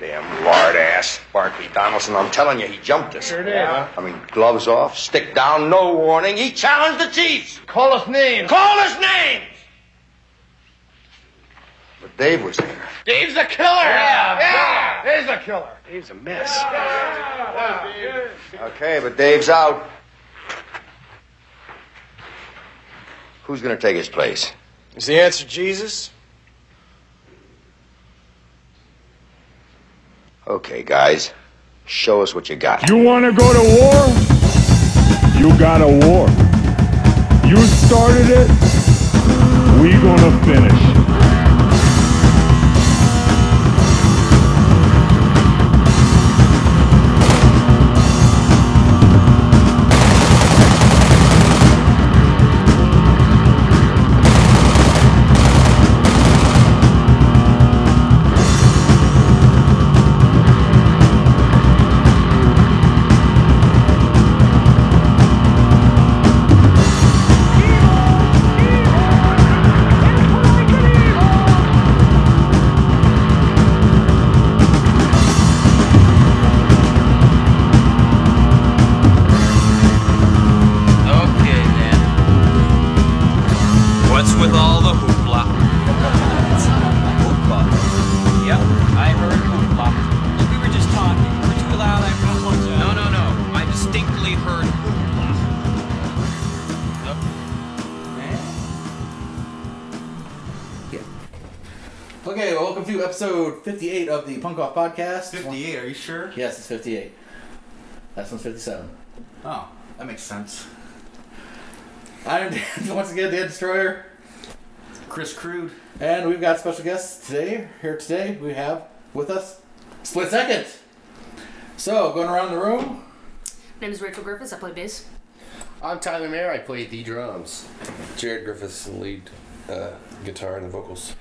Damn lard ass. Barkley Donaldson, I'm telling you, he jumped us. Sure did, huh? I mean, gloves off, stick down, no warning. He challenged the Chiefs. Call us names. Call us names! But Dave was there. Dave's a killer. Yeah, yeah. Dave's a killer. Dave's a mess. Okay, but Dave's out. Who's gonna take his place? Is the answer Jesus? Okay, guys. Show us what you got. You want to go to war? You got a war. You started it. We gonna finish. 58, are you sure? Yes, it's 58. That's one's 57. Oh, that makes sense. I'm Dan, once again Dan Destroyer, Chris Crude. and we've got special guests today. Here today, we have with us Split Second. So, going around the room, My name is Rachel Griffiths. I play bass. I'm Tyler Mayer. I play the drums. Jared Griffiths, lead uh, guitar and the vocals.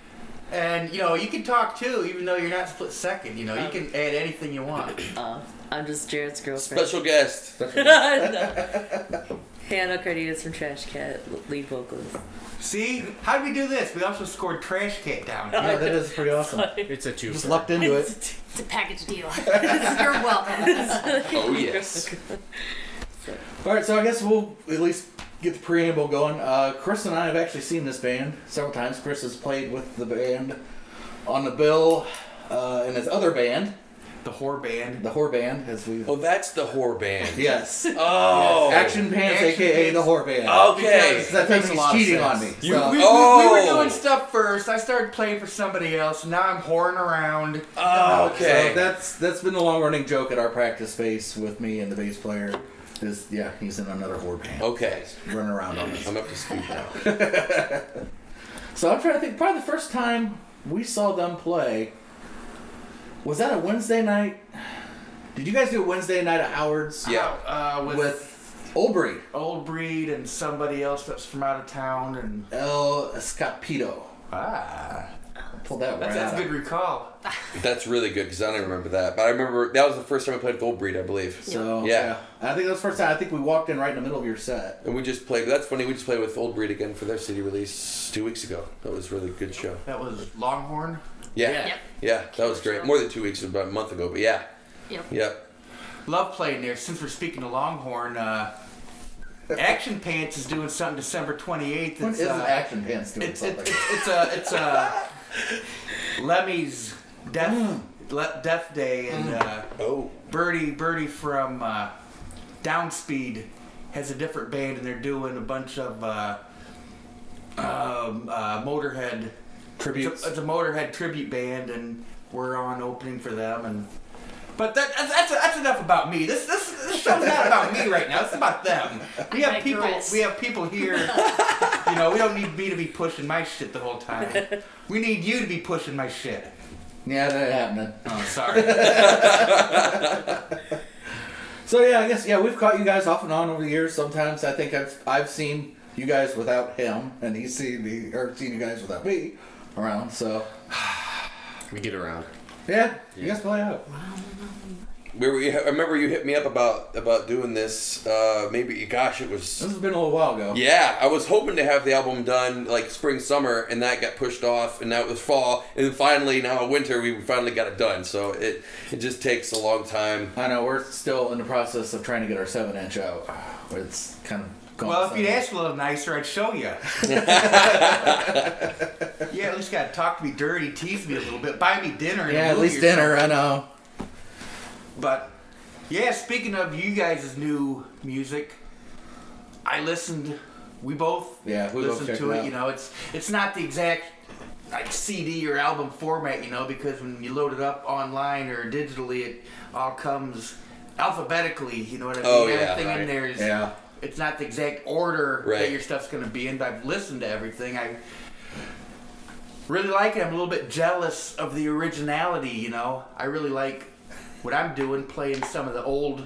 And, you know, you can talk too, even though you're not split second. You know, you can add anything you want. Uh, I'm just Jared's girlfriend. Special guest. no. Hannah Cardenas from Trash Cat, lead vocalist. See? How did we do this? We also scored Trash Cat down. yeah, that is pretty awesome. It's a two. Just lucked into it. It's a package deal. You're welcome. Oh yes. All right, so I guess we'll at least get the preamble going. Uh, Chris and I have actually seen this band several times. Chris has played with the band on the bill uh, in his other band, The whore band. the Whore Band, as we. Oh, that's the whore band. Yes. Oh. Action Pants, Action aka Pants. the Whore Band. Okay. Because That makes makes a lot of cheating sense. on me. You- so- We, we- we Oh. were doing stuff first. I started playing for somebody else, and now I'm whoring around. Oh, okay. So that's that's been the long running joke at our practice space with me and the bass player. Is yeah, he's in another whore band. Okay. Running around on us. I'm up to speed now. So I'm trying to think. Probably the first time we saw them play was that a Wednesday night. Did you guys do a Wednesday night at Howard's? Yeah. Uh, with, With Old Breed, Old Breed and somebody else that's from out of town. And El Escapito. ah, Pulled that that's, right that's a good recall. That's really good because I don't remember that. But I remember that was the first time I played Gold Breed, I believe. So Yeah. yeah. I think that's the first time. I think we walked in right in the middle of your set. And we just played. That's funny. We just played with Old Breed again for their city release two weeks ago. That was a really good show. That was Longhorn. Yeah. Yep. Yeah, that was great. More than two weeks, about a month ago. But yeah. Yep. Yep. Love playing there. Since we're speaking to Longhorn, uh, Action Pants is doing something December 28th. When It's, is uh, Action Pants doing it's, it's, something? it's, it's a it's a Lemmy's death Le- death day, and uh, Oh. Birdie Birdie from uh, Downspeed has a different band, and they're doing a bunch of uh, um, uh, Motorhead Tributes. It's a, it's a Motorhead tribute band, and we're on opening for them. And but that, that's that's, that's enough about me. This this this show's not about me right now. It's about them. We I have people. digress. We have people here. You know, we don't need me to be pushing my shit the whole time. We need you to be pushing my shit. yeah, that ain't happening. Oh, sorry. So yeah, I guess yeah, we've caught you guys off and on over the years. Sometimes I think I've I've seen you guys without him, and he's seen me or seen you guys without me around. So We get around. yeah, you guys play out. We were, I remember you hit me up about about doing this. Uh, maybe, gosh, it was. This has been a little while ago. Yeah, I was hoping to have the album done like spring, summer, and that got pushed off, and now it was fall, and then finally now winter we finally got it done. So it it just takes a long time. I know we're still in the process of trying to get our seven inch out. It's kind of going Well, if you'd ask a little nicer, I'd show you. yeah, at least got to talk to me dirty, tease me a little bit, buy me dinner. and yeah, at least or dinner. I know. But yeah, speaking of you guys' new music, I listened. We both Yeah, we listened checked to it. You know, it's it's not the exact like CD or album format. You know, because when you load it up online or digitally, it all comes alphabetically. You know what I mean? Oh, yeah, Everything right. in there is. Yeah. It's not the exact order Right. that your stuff's going to be in. But I've listened to everything. I really like it. I'm a little bit jealous of the originality. You know, I really like what I'm doing, playing some of the old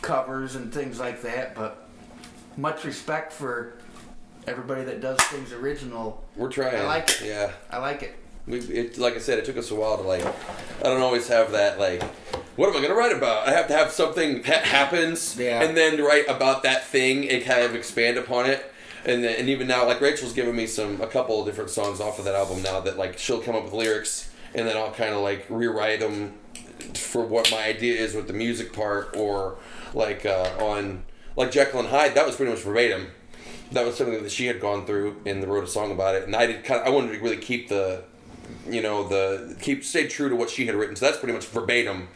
covers and things like that. But much respect for everybody that does things original. We're trying. I like it. Yeah. I like it. We, it, like I said, it took us a while to like. I don't always have that like. What am I gonna write about? I have to have something that happens, Yeah. and then write about that thing and kind of expand upon it. And then, and even now, like Rachel's given me some a couple of different songs off of that album now that like she'll come up with lyrics, and then I'll kind of like rewrite them for what my idea is with the music part, or like uh, on like Jekyll and Hyde. That was pretty much verbatim. That was something that she had gone through and wrote a song about it and i did kind of i wanted to really keep the you know the keep stay true to what she had written so that's pretty much verbatim.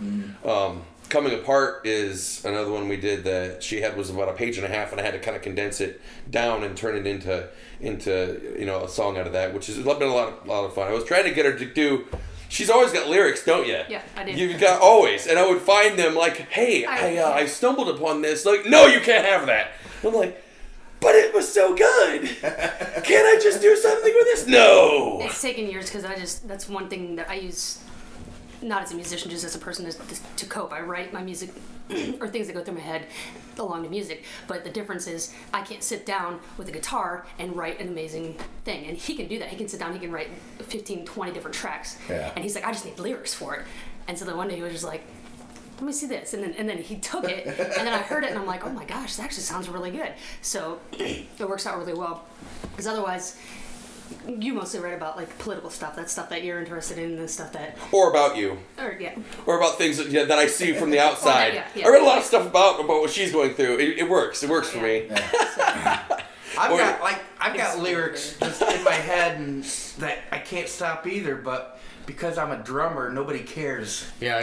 Um, coming apart is another one we did that she had was about a page and a half and i had to kind of condense it down and turn it into into you know a song out of that which has been a lot of, lot of fun. I was trying to get her to do She's always got lyrics, don't you? Yeah, I do. You've got always, and I would find them like, "Hey, I, uh, I stumbled upon this." Like, no, you can't have that. I'm like, but it was so good. Can't I just do something with this? No. It's taken years because I just that's one thing that I use, not as a musician, just as a person, is to cope. I write my music or things that go through my head along to music. But the difference is I can't sit down with a guitar and write an amazing thing. And he can do that. He can sit down. He can write 15, 20 different tracks. Yeah. And he's like, I just need lyrics for it. And so then one day he was just like. Let me see this, and then and then he took it, and then I heard it, and I'm like, oh my gosh, that actually sounds really good. So it works out really well, because otherwise, you mostly write about like political stuff. That's stuff that you're interested in, and stuff that, Or about you, or yeah, or about things that, yeah, that I see from the outside. yeah, yeah. I read a lot of stuff about about what she's going through. It, it works. It works for me. I've Or- got like I've got lyrics just in my head and that I can't stop either, but because I'm a drummer, nobody cares. Yeah, I,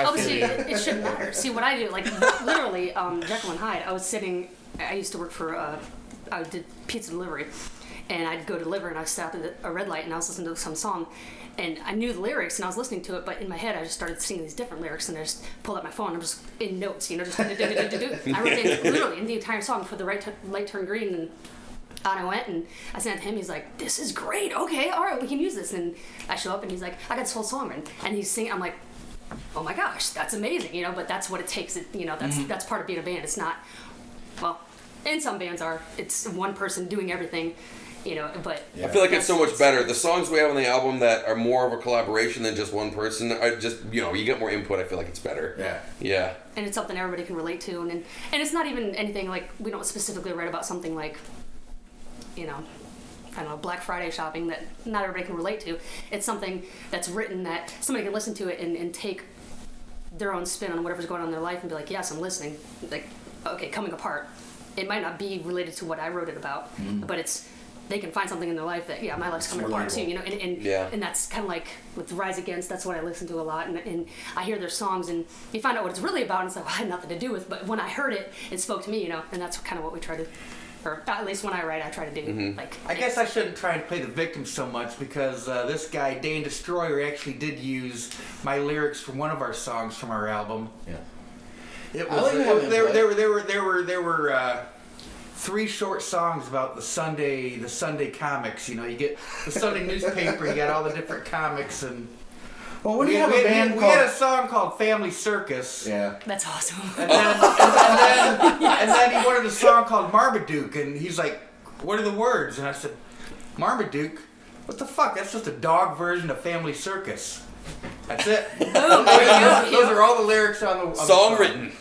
I, I Oh, but feel you. it, it shouldn't matter. See, what I do, like literally, um, Jekyll and Hyde. I was sitting. I used to work for. Uh, I did pizza delivery, and I'd go deliver, and I stopped at a red light, and I was listening to some song, and I knew the lyrics, and I was listening to it, but in my head, I just started singing these different lyrics, and I just pulled out my phone. I'm just in notes, you know, just do, do, do, do, do. I wrote in, literally in the entire song for the right tu- light turn green, and on I went and I sent it to him. He's like, "This is great. Okay, all right, we can use this." And I show up and he's like, "I got this whole song written," and he's singing. I'm like, "Oh my gosh, that's amazing!" You know, but that's what it takes. It, you know, that's Mm-hmm. that's part of being a band. It's not, well, in some bands are. It's one person doing everything. You know, but I feel like it's so much better. The songs we have on the album that are more of a collaboration than just one person are just you know you get more input. I feel like it's better. Yeah. Yeah. and it's something everybody can relate to, and and it's not even anything like we don't specifically write about something like, you know, I don't know, Black Friday shopping that not everybody can relate to. It's something that's written that somebody can listen to it and, and take their own spin on whatever's going on in their life and be like, yes, I'm listening. Like, okay, coming apart. It might not be related to what I wrote it about, mm-hmm. but it's they can find something in their life that yeah, my life's coming apart too. You know, and and, Yeah. and that's kind of like with Rise Against. That's what I listen to a lot, and, and I hear their songs, and you find out what it's really about, and it's like well, I had nothing to do with. But when I heard it, it spoke to me. You know, and that's kind of what we try to, or at least when I write, I try to do. Like I guess I shouldn't try and play the victim so much because uh, this guy Dan Destroyer actually did use my lyrics from one of our songs from our album. Yeah. It I was like it- having there, there, were there were there were there were uh, three short songs about the Sunday the Sunday comics. You know, you get the Sunday newspaper, you got all the different comics, and Well, when we, you have we- a band we called had a song called Family Circus. yeah, that's awesome. And then, and, and then, and then he wanted a song called Marmaduke, and he's like, "What are the words?" And I said, "Marmaduke, what the fuck? That's just a dog version of Family Circus." That's it. Boom, those, there you go. those are all the lyrics on the on the Song written.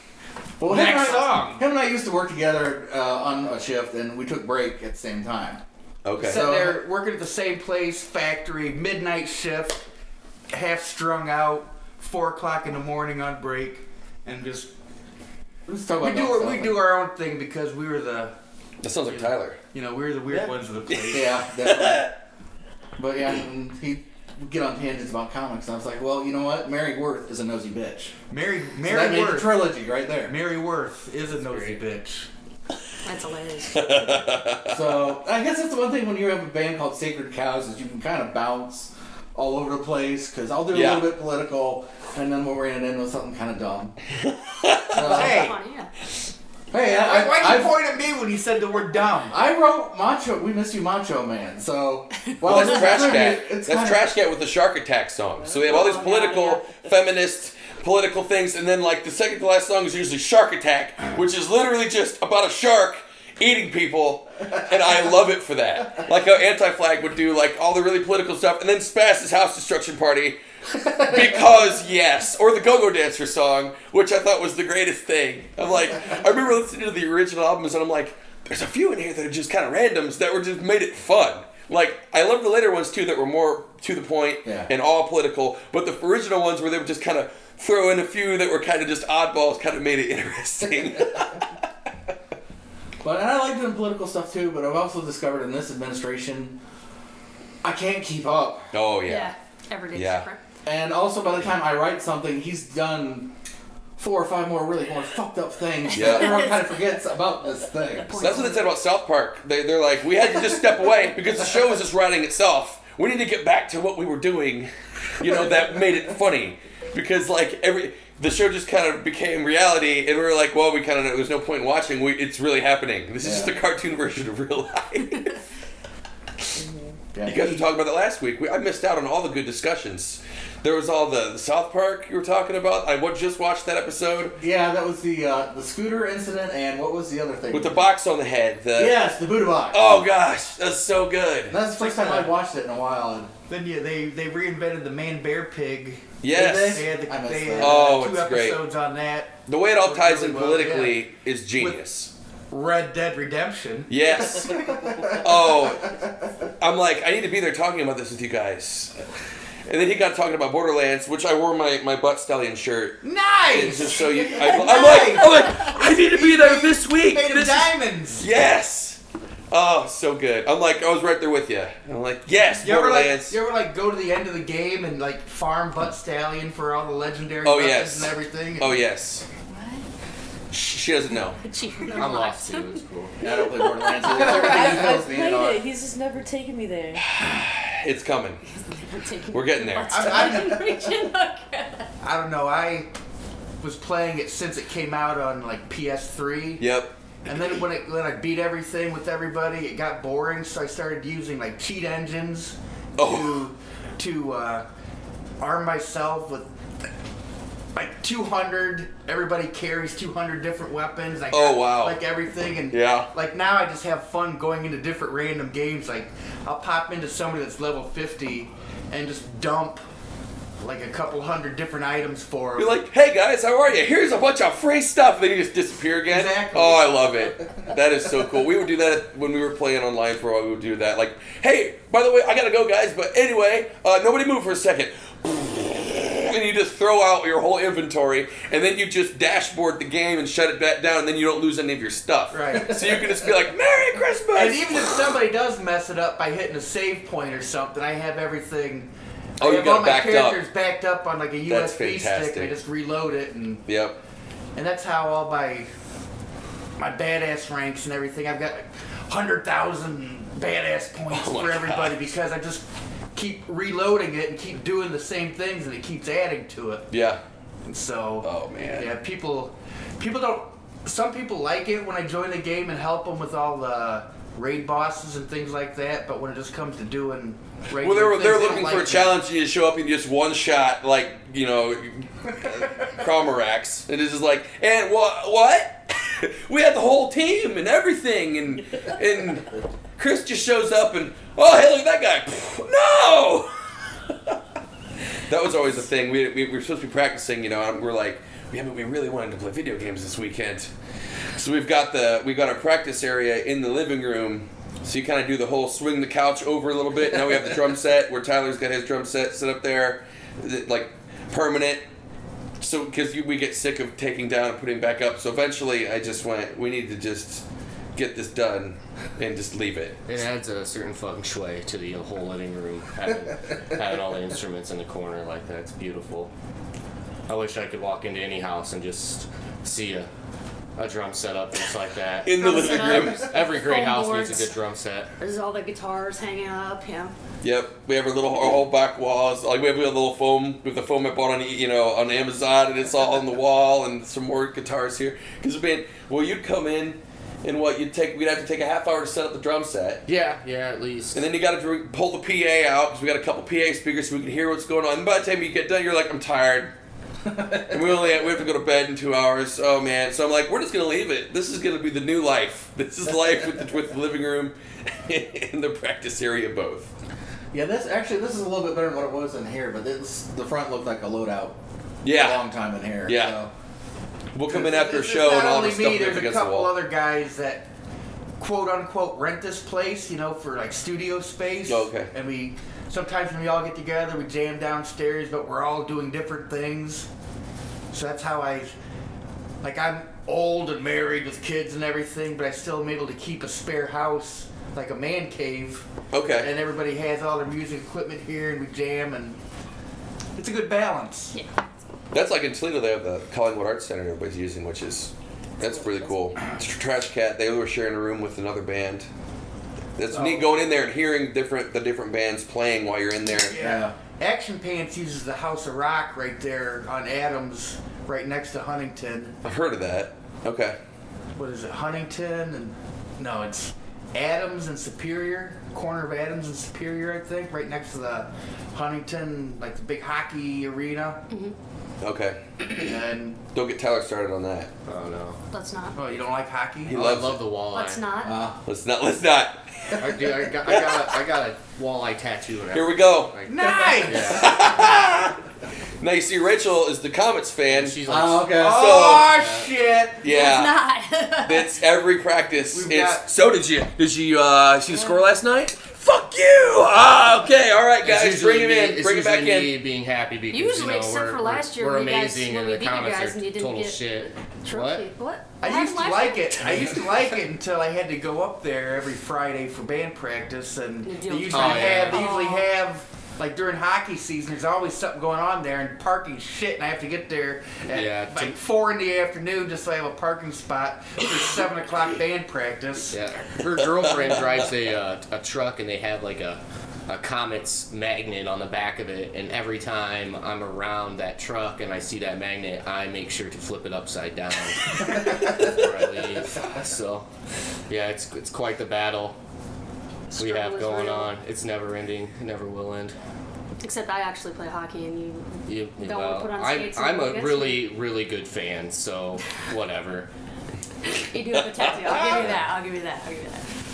Well, him and, I, song. him and I used to work together uh, on a shift, and we took break at the same time. Okay. Sitting there working at the same place, factory, midnight shift, half strung out, four o'clock in the morning on break, and just Let's talk we about do our, we do our own thing because we were the That sounds like Tyler. you know we were the weird ones of the place. Yeah, definitely. but yeah, and he would get on tangents about comics, and I was like, well, you know what? Mary Worth is a nosy bitch. Mary So that Mary made the Worth. trilogy right there. Mary Worth is a nosy bitch. That's hilarious. So I guess that's the one thing when you have a band called Sacred Cows is you can kind of bounce all over the place because I'll do a little bit political, and then we'll bring it in with something kind of dumb. So, Hey, Funny, yeah. Hey, I, why, why'd I, you point at me when you said the word dumb? I wrote Macho. We miss you, Macho Man. So Well, well, that's Trash Cat. It's That's kind Trash Cat with the Shark Attack song. So we have all these Oh, yeah, political, feminist, political things, and then like the second to last song is usually Shark Attack, which is literally just about a shark eating people, and I love it for that. Like how Anti Flag would do like all the really political stuff, and then Spaz's House Destruction Party. Because yes, or the Go-Go Dancer song, which I thought was the greatest thing. I'm like, I remember listening to the original albums, and I'm like, there's a few in here that are just kind of randoms that were just made it fun. Like I love the later ones too that were more to the point Yeah. and all political, but the original ones where they would just kind of throw in a few that were kind of just oddballs, kind of made it interesting. But and I like doing political stuff too. But I've also discovered in this administration, I can't keep up. oh Yeah. yeah, Every day's Yeah. different. And also, by the time I write something, he's done four or five more really more fucked up things. Yeah. Everyone kind of forgets about this thing. So that's what they said about South Park. They, they're like, we had to just step away because the show was just writing itself. We need to get back to what we were doing, you know, that made it funny. Because like every the show just kind of became reality, and we were like, well, we kind of know there's no point in watching. We, it's really happening. This is just a cartoon version of real life. Yeah, You mm-hmm. guys he- were talking about that last week. We, I missed out on all the good discussions. There was all the, the South Park you were talking about. I wa- just watched that episode yeah, that was the uh, the scooter incident, and what was the other thing? with the box on the head. The, yes, the Buddha box. Oh gosh, that's so good. that's the first time I've watched it in a while. And Then yeah, they they reinvented the man bear pig. Yes. They had, the, I missed they that. had Oh, two it's great. episodes on that. The way it all Worked ties really in well, politically is genius. Red Dead Redemption. Yes. oh, I'm like, I need to be there talking about this with you guys. And then he got talking about Borderlands, which I wore my, my butt stallion shirt. And Nice. just so you, I, I'm like, I'm like, I need to be there this week. Made of This is- diamonds. yes. Oh, so good. I'm like, I was right there with you. I'm like, yes, You ever, like, Borderlands. you ever like go to the end of the game and like farm butt stallion for all the legendary Oh, weapons yes. and everything? oh yes. Sh- She doesn't know. Chief of I'm lost too. It's cool. I don't play Borderlands. so it's everything I, he I tells played it. He's just never taken me there. It's coming. We're getting there. I, I, I don't know. I was playing it since it came out on like PS3. Yep. And then when it when I beat everything with everybody, it got boring. So I started using like cheat engines Oh. to to uh, arm myself with like 200. Everybody carries 200 different weapons. I Oh, wow. Like everything and Yeah. Like now I just have fun going into different random games. Like I'll pop into somebody that's level 50 and just dump like a couple hundred different items for 'em. You're like, hey guys, how are you? Here's a bunch of free stuff. Then you just disappear again. Exactly. Oh, I love it. That is so cool. We would do that when we were playing online for a while. We would do that. Like, hey, by the way, I gotta go, guys. But anyway, uh, nobody move for a second. And you just throw out your whole inventory, and then you just dashboard the game and shut it back down, and then you don't lose any of your stuff. Right. So you can just be like, Merry Christmas. And even if somebody does mess it up by hitting a save point or something, I have everything. Oh, I you have got all my backed up. characters backed up on like a USB stick. fantastic. I just reload it, and Yep. and that's how all my my badass ranks and everything. I've got hundred thousand badass oh points Oh for everybody God. because I just keep reloading it and keep doing the same things, and it keeps adding to it. Yeah. And so, Oh, man. yeah, people, people don't. Some people like it when I join the game and help them with all the raid bosses and things like that. But when it just comes to doing raid, Well, they were things, they're they looking like for a it. challenge, and you show up and just one shot, like you know, Crawmerax. And It is just like, and what? What? we had the whole team and everything, and and Chris just shows up and oh hey look at that guy. no. that was always the thing. We, we, we were supposed to be practicing, you know, and we're like, yeah, but we really wanted to play video games this weekend. So we've got the we got our practice area in the living room. So you kind of do the whole swing the couch over a little bit. Now we have the drum set where Tyler's got his drum set set up there, th- like permanent. So because we get sick of taking down and putting back up. So eventually, I just went. We need to just get this done and just leave it. It adds a certain feng shui to the whole living room, having, having all the instruments in the corner like that. It's beautiful. I wish I could walk into any house and just see a, a drum set up just like that. In the Drum living room. Every great Foam house boards. needs a good drum set. There's all the guitars hanging up. Yeah. Yep, we have our little our whole back walls. Like we have a little foam with the foam I bought on you know on Amazon, and it's all on the wall, and some more guitars here. Because man, well, you'd come in, and what you'd take, we'd have to take a half hour to set up the drum set, Yeah, yeah, at least. and then you got to pull the PA out because we got a couple PA speakers so we can hear what's going on. And by the time you get done, you're like, I'm tired. and we only we have to go to bed in two hours. Oh man! So I'm like, we're just gonna leave it. This is gonna be the new life. This is life with the, with the living room and the practice area both. Yeah, this actually this is a little bit better than what it was in here, but this the front looked like a loadout. Yeah. a long time in here. Yeah. so. We'll come in after a It's show not and all only the stuff me, we have there's a against the couple wall. other guys that quote unquote rent this place, you know, for like studio space. Oh, okay. And we sometimes when we all get together, we jam downstairs, but we're all doing different things. So that's how I, like, I'm old and married with kids and everything, but I still am able to keep a spare house, like a man cave. Okay. And everybody has all their music equipment here, and we jam, and it's a good balance. Yeah. That's like in Toledo, they have the Collingwood Arts Center everybody's using, which is that's really cool. Trash Cat, they were sharing a room with another band. That's neat going in there and hearing different the different bands playing while you're in there. Yeah. Action Pants uses the House of Rock right there on Adams, right next to Huntington. I've heard of that. Okay. What is it, Huntington and no, it's Adams and Superior, corner of Adams and Superior, I think, right next to the Huntington, like the big hockey arena. Okay. And Don't get Tyler started on that. Oh no. Let's not. oh, you don't like hockey? He Oh, loves I love it. the walleye. Let's not. Uh, Let's not. Let's not. I, dude, I, got, I, got a, I got a walleye tattoo. And Here we go. Like, Nice. yeah. Now you see, Rachel is the Comets fan. She's like, oh, okay. Oh shit! yeah. Let's not. That's every practice. We've It's, got- so did you? Did you uh, see the score last night? Fuck you! Ah, okay, all right, It's guys, usually bring him me- in. it's Bring him back usually in. me being happy because Usually, you know, except we're, for last year we're when you guys- amazing when and we the beat you Comets guys are and you didn't total get shit. Trophy. What? What? I What used to like it. I used to like it until I had to go up there every Friday for band practice, and they deal with usually Oh, yeah. have they usually Oh. have like during hockey season. There's always something going on there, and parking shit, and I have to get there at Yeah, like four in the afternoon just so I have a parking spot for seven o'clock band practice. Yeah, her girlfriend drives a uh, a truck and they have like a a Comet's magnet on the back of it, and every time I'm around that truck and I see that magnet, I make sure to flip it upside down before I leave. So, yeah, it's it's quite the battle we have going real. on. It's never ending, it never will end. Except I actually play hockey and you. You, Don't well, want to put on I'm, skates I'm a against really, really good fan, so whatever. You do have a tattoo. I'll give you that. I'll give you that. I'll give you that.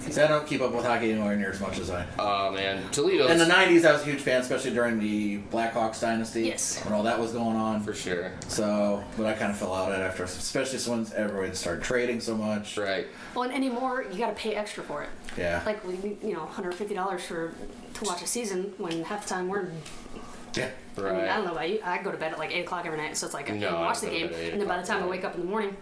See, I don't keep up with hockey anywhere near as much as I. Oh man, Toledo. In the '90s, I was a huge fan, especially during the Blackhawks dynasty. Yes. When all that was going on. for sure. So, but I kind of fell out of it after, especially since everyone started trading so much. Right. Well, and anymore, you got to pay extra for it. Yeah. Like we, you know, $150 for to watch a season when half the time we're. yeah. I, mean, Right. I don't know about you. I go to bed at like eight o'clock every night, so it's like I No, can I watch the game, bed at 8 and then by the time I wake up in the morning,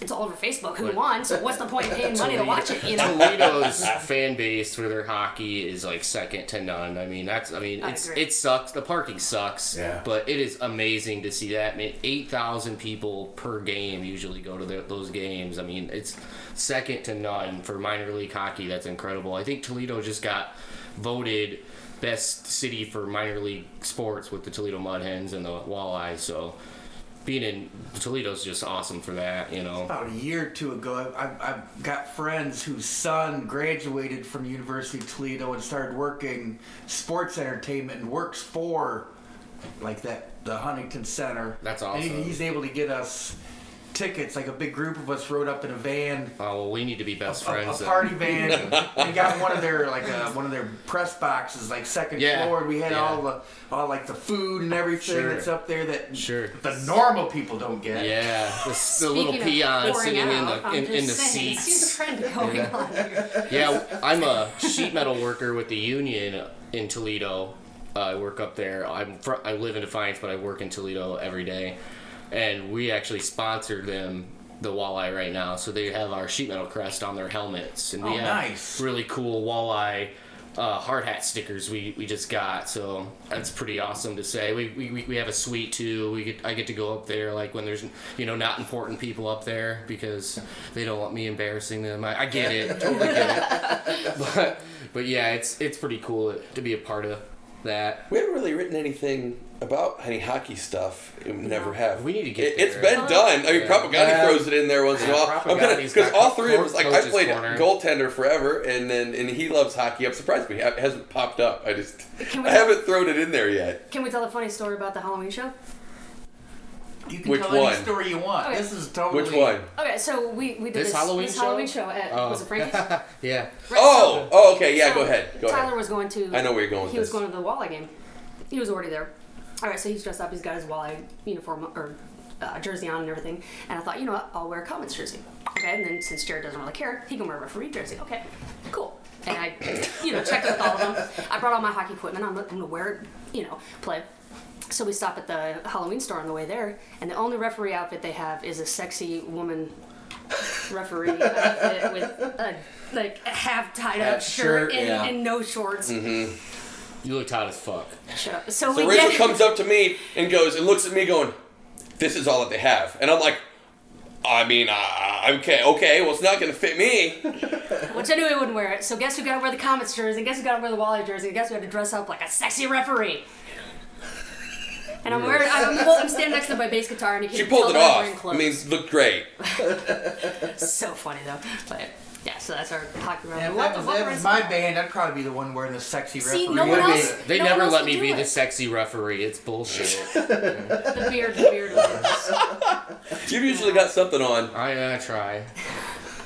it's all over Facebook who But- won. So what's the point in paying money to watch it? You know. Toledo's fan base for their hockey is like second to none. I mean, that's I mean, I it's agree. it sucks. The parking sucks. Yeah. But it is amazing to see that. I mean, eight thousand people per game usually go to the, those games. I mean, it's second to none for minor league hockey. That's incredible. I think Toledo just got voted best city for minor league sports with the Toledo Mud Hens and the Walleyes. So. Being in Toledo's just awesome for that, you know. About a year or two ago, I've, I've got friends whose son graduated from University of Toledo and started working sports entertainment and works for like that the Huntington Center. That's awesome. And he's able to get us tickets. Like a big group of us rode up in a van, Oh, well, we need to be best a, friends. a then. party van, and got one of their like uh, one of their press boxes, like second Yeah. floor. And we had Yeah. all the all like the food and everything Sure. that's up there that Sure. the normal people don't get. Yeah, the, the little Speaking of peon pouring sitting in the I'm in, in the just saying, see seats. the trend going on here. Yeah, I'm a sheet metal worker with the union in Toledo. Uh, I work up there. I'm fr- I live in Defiance, but I work in Toledo every day, and we actually sponsor them the walleye right now. So they have our sheet metal crest on their helmets, and we Oh, have nice. really cool walleye. Uh, hard hat stickers we, we just got so that's pretty awesome to say we, we, we- we have a suite too we get I get to go up there like when there's you know not important people up there because they don't want me embarrassing them I, I get it totally get it but but yeah, it's it's pretty cool to be a part of that. We haven't really written anything about any hockey stuff. We never have. We need to get It, it's there. been done. I mean, Yeah. Propaganda Yeah. throws it in there once in a while. I'm kind because all three of us like I played corner. goaltender forever, and then and he loves hockey. I'm surprised we have, it hasn't popped up. I just Can we- I haven't thrown it in there yet. Can we tell a funny story about the Halloween show? You can Which tell one? any story you want. Okay. This is totally. Which one? Okay, so we, we did This this, Halloween this show? Halloween show at Oh. was it Frankie's? yeah. Right, Oh, so- oh, okay, yeah. Go ahead. Go Tyler ahead. was going to. I know where you're going with He was this. going to the walleye game. He was already there. All right, so he's dressed up. He's got his walleye uniform or uh, jersey on and everything. And I thought, you know what? I'll wear a Comets jersey. Okay, and then since Jared doesn't really care, he can wear a referee jersey. Okay, cool. And I, you know, checked with all of them. I brought all my hockey equipment. I'm, I'm gonna wear it, you know, play. So we stop at the Halloween store on the way there, and the only referee outfit they have is a sexy woman referee outfit with a like half tied up shirt, shirt, and, yeah. and no shorts. Mm-hmm. You looked hot as fuck. Shut up. So, So we Rachel get comes up to me and goes and looks at me, going, "This is all that they have," and I'm like. I mean, uh, okay, okay. Well, it's not going to fit me. which I knew he wouldn't wear it. So guess who got to wear the Comets jersey? And guess who got to wear the Walleye jersey? And guess who had to dress up like a sexy referee? And I'm wearing. I'm, well, I'm standing next to my bass guitar, and you can She tell pulled it that I'm wearing off. I clothes. mean, it looked great. so funny though. But yeah, so that's our hockey round. Yeah, if What that the was, fuck that was my band, I'd probably be the one wearing the sexy See, referee. no one outfit. else- They no never one else let would me do be it. the sexy referee. It's bullshit. The beard, the beard. was- You've usually got something on. I uh, try.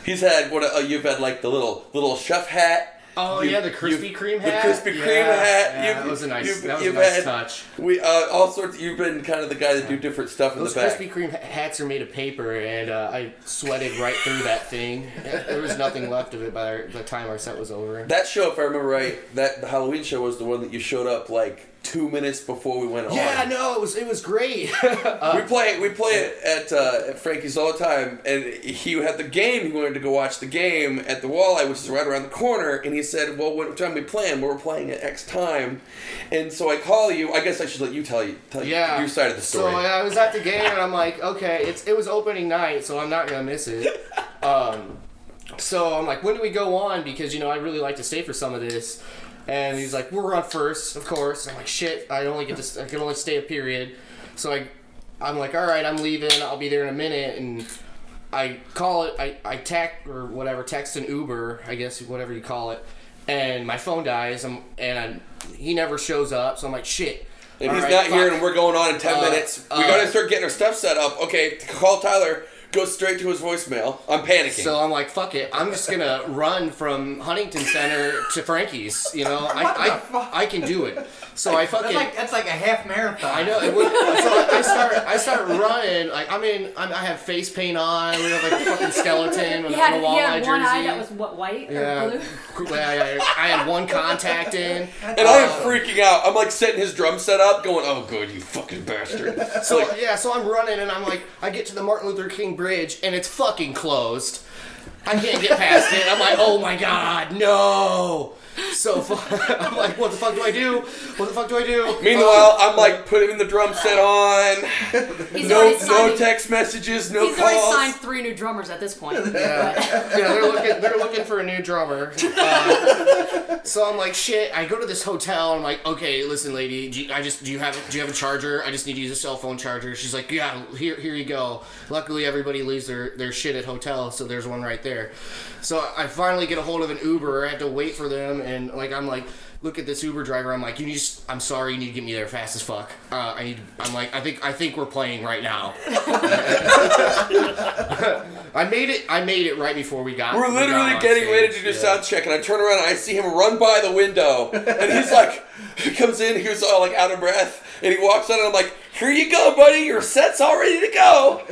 He's had what? Uh, you've had like the little little chef hat. Oh You- yeah, the Krispy Kreme the hat. Krispy Kreme Yeah, hat. Yeah, that was a nice. that was a nice had- touch. We uh, all sorts. You've been kind of the guy that do different stuff in the back. Krispy Kreme hats are made of paper, and uh, I sweated right through that thing. There was nothing left of it by the time our set was over. That show, if I remember right, that the Halloween show was the one that you showed up like two minutes before we went on. Yeah, no, it was it was great. we play we play it at, uh, at Frankie's all the time, and he had the game. He wanted to go watch the game at the Walleye, which is right around the corner. And he said, "Well, what time we playing? Well, we're playing at X time." And so I call you. I guess I should let you tell you tell Yeah. your side of the story. So I was at the game and I'm like, okay, it's it was opening night, so I'm not gonna miss it. Um, so I'm like, when do we go on? Because you know I really like to stay for some of this. And he's like, we're on first, of course. I'm like, shit, I only get to I can only stay a period. So I, I'm like, all right, I'm leaving. I'll be there in a minute. And I call it, I I tack or whatever, text an Uber, I guess whatever you call it. And my phone dies. I'm, and I, he never shows up. So I'm like, shit. and all he's right, not here, and we're going on in ten Uh, minutes. We uh, gotta start getting our stuff set up. Okay, call Tyler. Go straight to his voicemail. I'm panicking. So I'm like, fuck it. I'm just gonna run from Huntington Center to Frankie's. You know, I I. I can do it. So I fucking. That's like that's like a half marathon. I know. It would, so I start. I start running. Like I'm in. I'm, I have face paint on. We have like a fucking skeleton with He a had, he walleye had jersey. one eye that was what white yeah. or blue. I, I, I had one contact in. and I am freaking out. I'm like setting his drum set up, going, "Oh, good, you fucking bastard." So yeah, so I'm running and I'm like, I get to the Martin Luther King Bridge and it's fucking closed. I can't get past it. I'm like, oh my god, no. So fu- I'm like, what the fuck do I do? What the fuck do I do? Meanwhile, I'm like putting the drum set on. He's No, already no text messages, no He's already calls. signed three new drummers at this point. Yeah, yeah, they're looking. They're looking for a new drummer. Uh, so I'm like, shit. I go to this hotel. I'm like, okay, listen, lady. Do you, I just do you have do you have a charger? I just need to use a cell phone charger. She's like, yeah, here here you go. Luckily, everybody leaves their their shit at hotel, so there's one right there. So I finally get a hold of an Uber. I have to wait for them, and like I'm like, look at this Uber driver. I'm like, you need. to- I'm sorry, you need to get me there fast as fuck. Uh, I need. I'm like, I think I think we're playing right now. I made it. I made it right before we got. We're we got literally on getting ready to do yeah. sound check, and I turn around and I see him run by the window, and he's like, he comes in, he was all like out of breath, and he walks out, and I'm like, here you go, buddy, your set's all ready to go.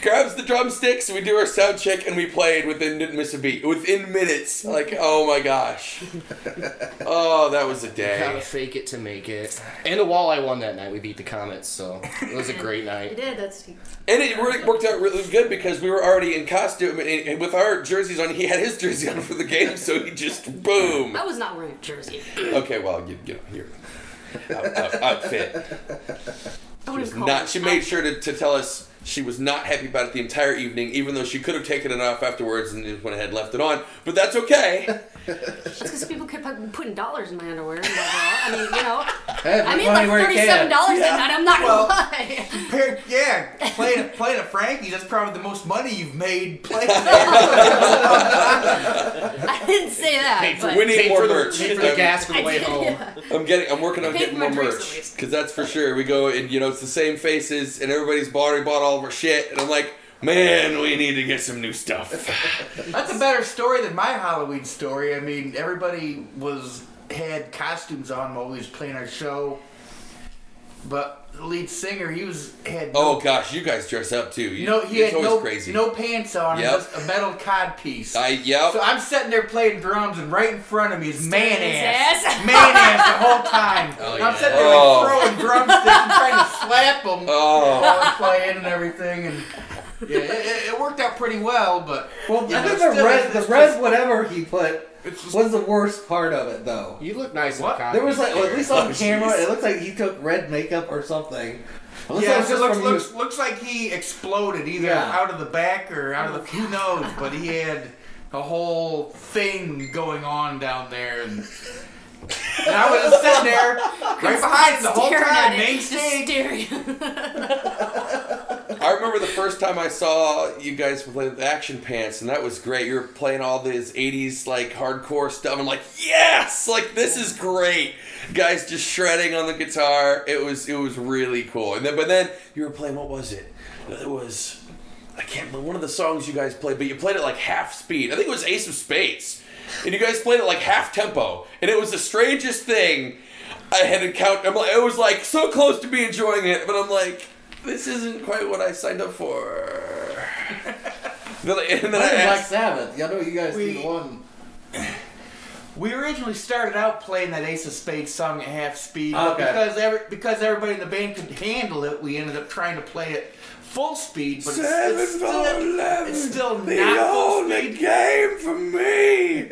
Grabs the drumsticks, we do our sound check, and we played within didn't miss a beat within minutes. Like, oh my gosh, oh that was a Gotta day. fake it to make it. And the walleye won that night. We beat the Comets, so it was a great You night. did. That's And it really worked out really good because we were already in costume, and, and with our jerseys on, he had his jersey on for the game, so he just boom. I was not wearing a jersey. Okay, well, you, you know, your out, out, outfit. I wouldn't Not. She made sure to, to tell us she was not happy about it the entire evening, even though she could have taken it off afterwards and just went ahead and left it on. But that's okay. It's because people kept putting dollars in my underwear. And blah, blah. I mean, you know, Hey, I made like thirty-seven can. dollars that night. I'm not gonna lie. Compared, yeah, playing playing at Frankie's, that's probably the most money you've made playing there. I didn't say that. Paid for but We need Paid more for merch. paid for the gas for the I way did, home. yeah. I'm getting. I'm working on getting more merch because that's for sure. We go and you know it's the same faces and everybody's bought already bought all of our shit, and I'm like, man, we need to get some new stuff. That's a better story than my Halloween story. I mean, everybody was had costumes on while we was playing our show, but the lead singer he was had no, oh gosh, you guys dress up too. You, no he it's had always no crazy. no pants on, Yep. just a metal cod piece. I yep. So I'm sitting there playing drums, and right in front of me is man his ass, ass. man ass the whole time. Oh, And I'm sitting there Oh. like throwing drumsticks and trying to slap them oh. while I'm playing and everything, and yeah, it, it- it worked out pretty well. But Well, I know, think the red, it's the just- red, whatever he put just, was the worst part of it, though. You look nice What? in. There was like, well, at least on Oh, camera, jeez. it looks like he took red makeup or something. Unless that yeah, was it just looks, looks, looks like he exploded either Yeah. out of the back or out of the who knows, but he had a whole thing going on down there, and, and I was just sitting there right behind the whole time, at it, main just stage. I remember the first time I saw you guys play Action Pants, and that was great. You were playing all this '80s like hardcore stuff. I'm like, yes, like this is great. Guys just shredding on the guitar. It was it was really cool. And then but then you were playing what was it? It was I can't remember one of the songs you guys played, but you played it like half speed. I think it was Ace of Spades, and you guys played it like half tempo, and it was the strangest thing I had encountered. I'm like, it was like so close to me enjoying it, but I'm like, this isn't quite what I signed up for. Then I- and then I Mine was Black asked, Sabbath. I know you guys We- see one. We originally started out playing that Ace of Spades song at half speed, but Okay. because every, because everybody in the band could handle it, we ended up trying to play it full speed. But it's, seven it's for still, eleven, it's still the not full only speed. game for me.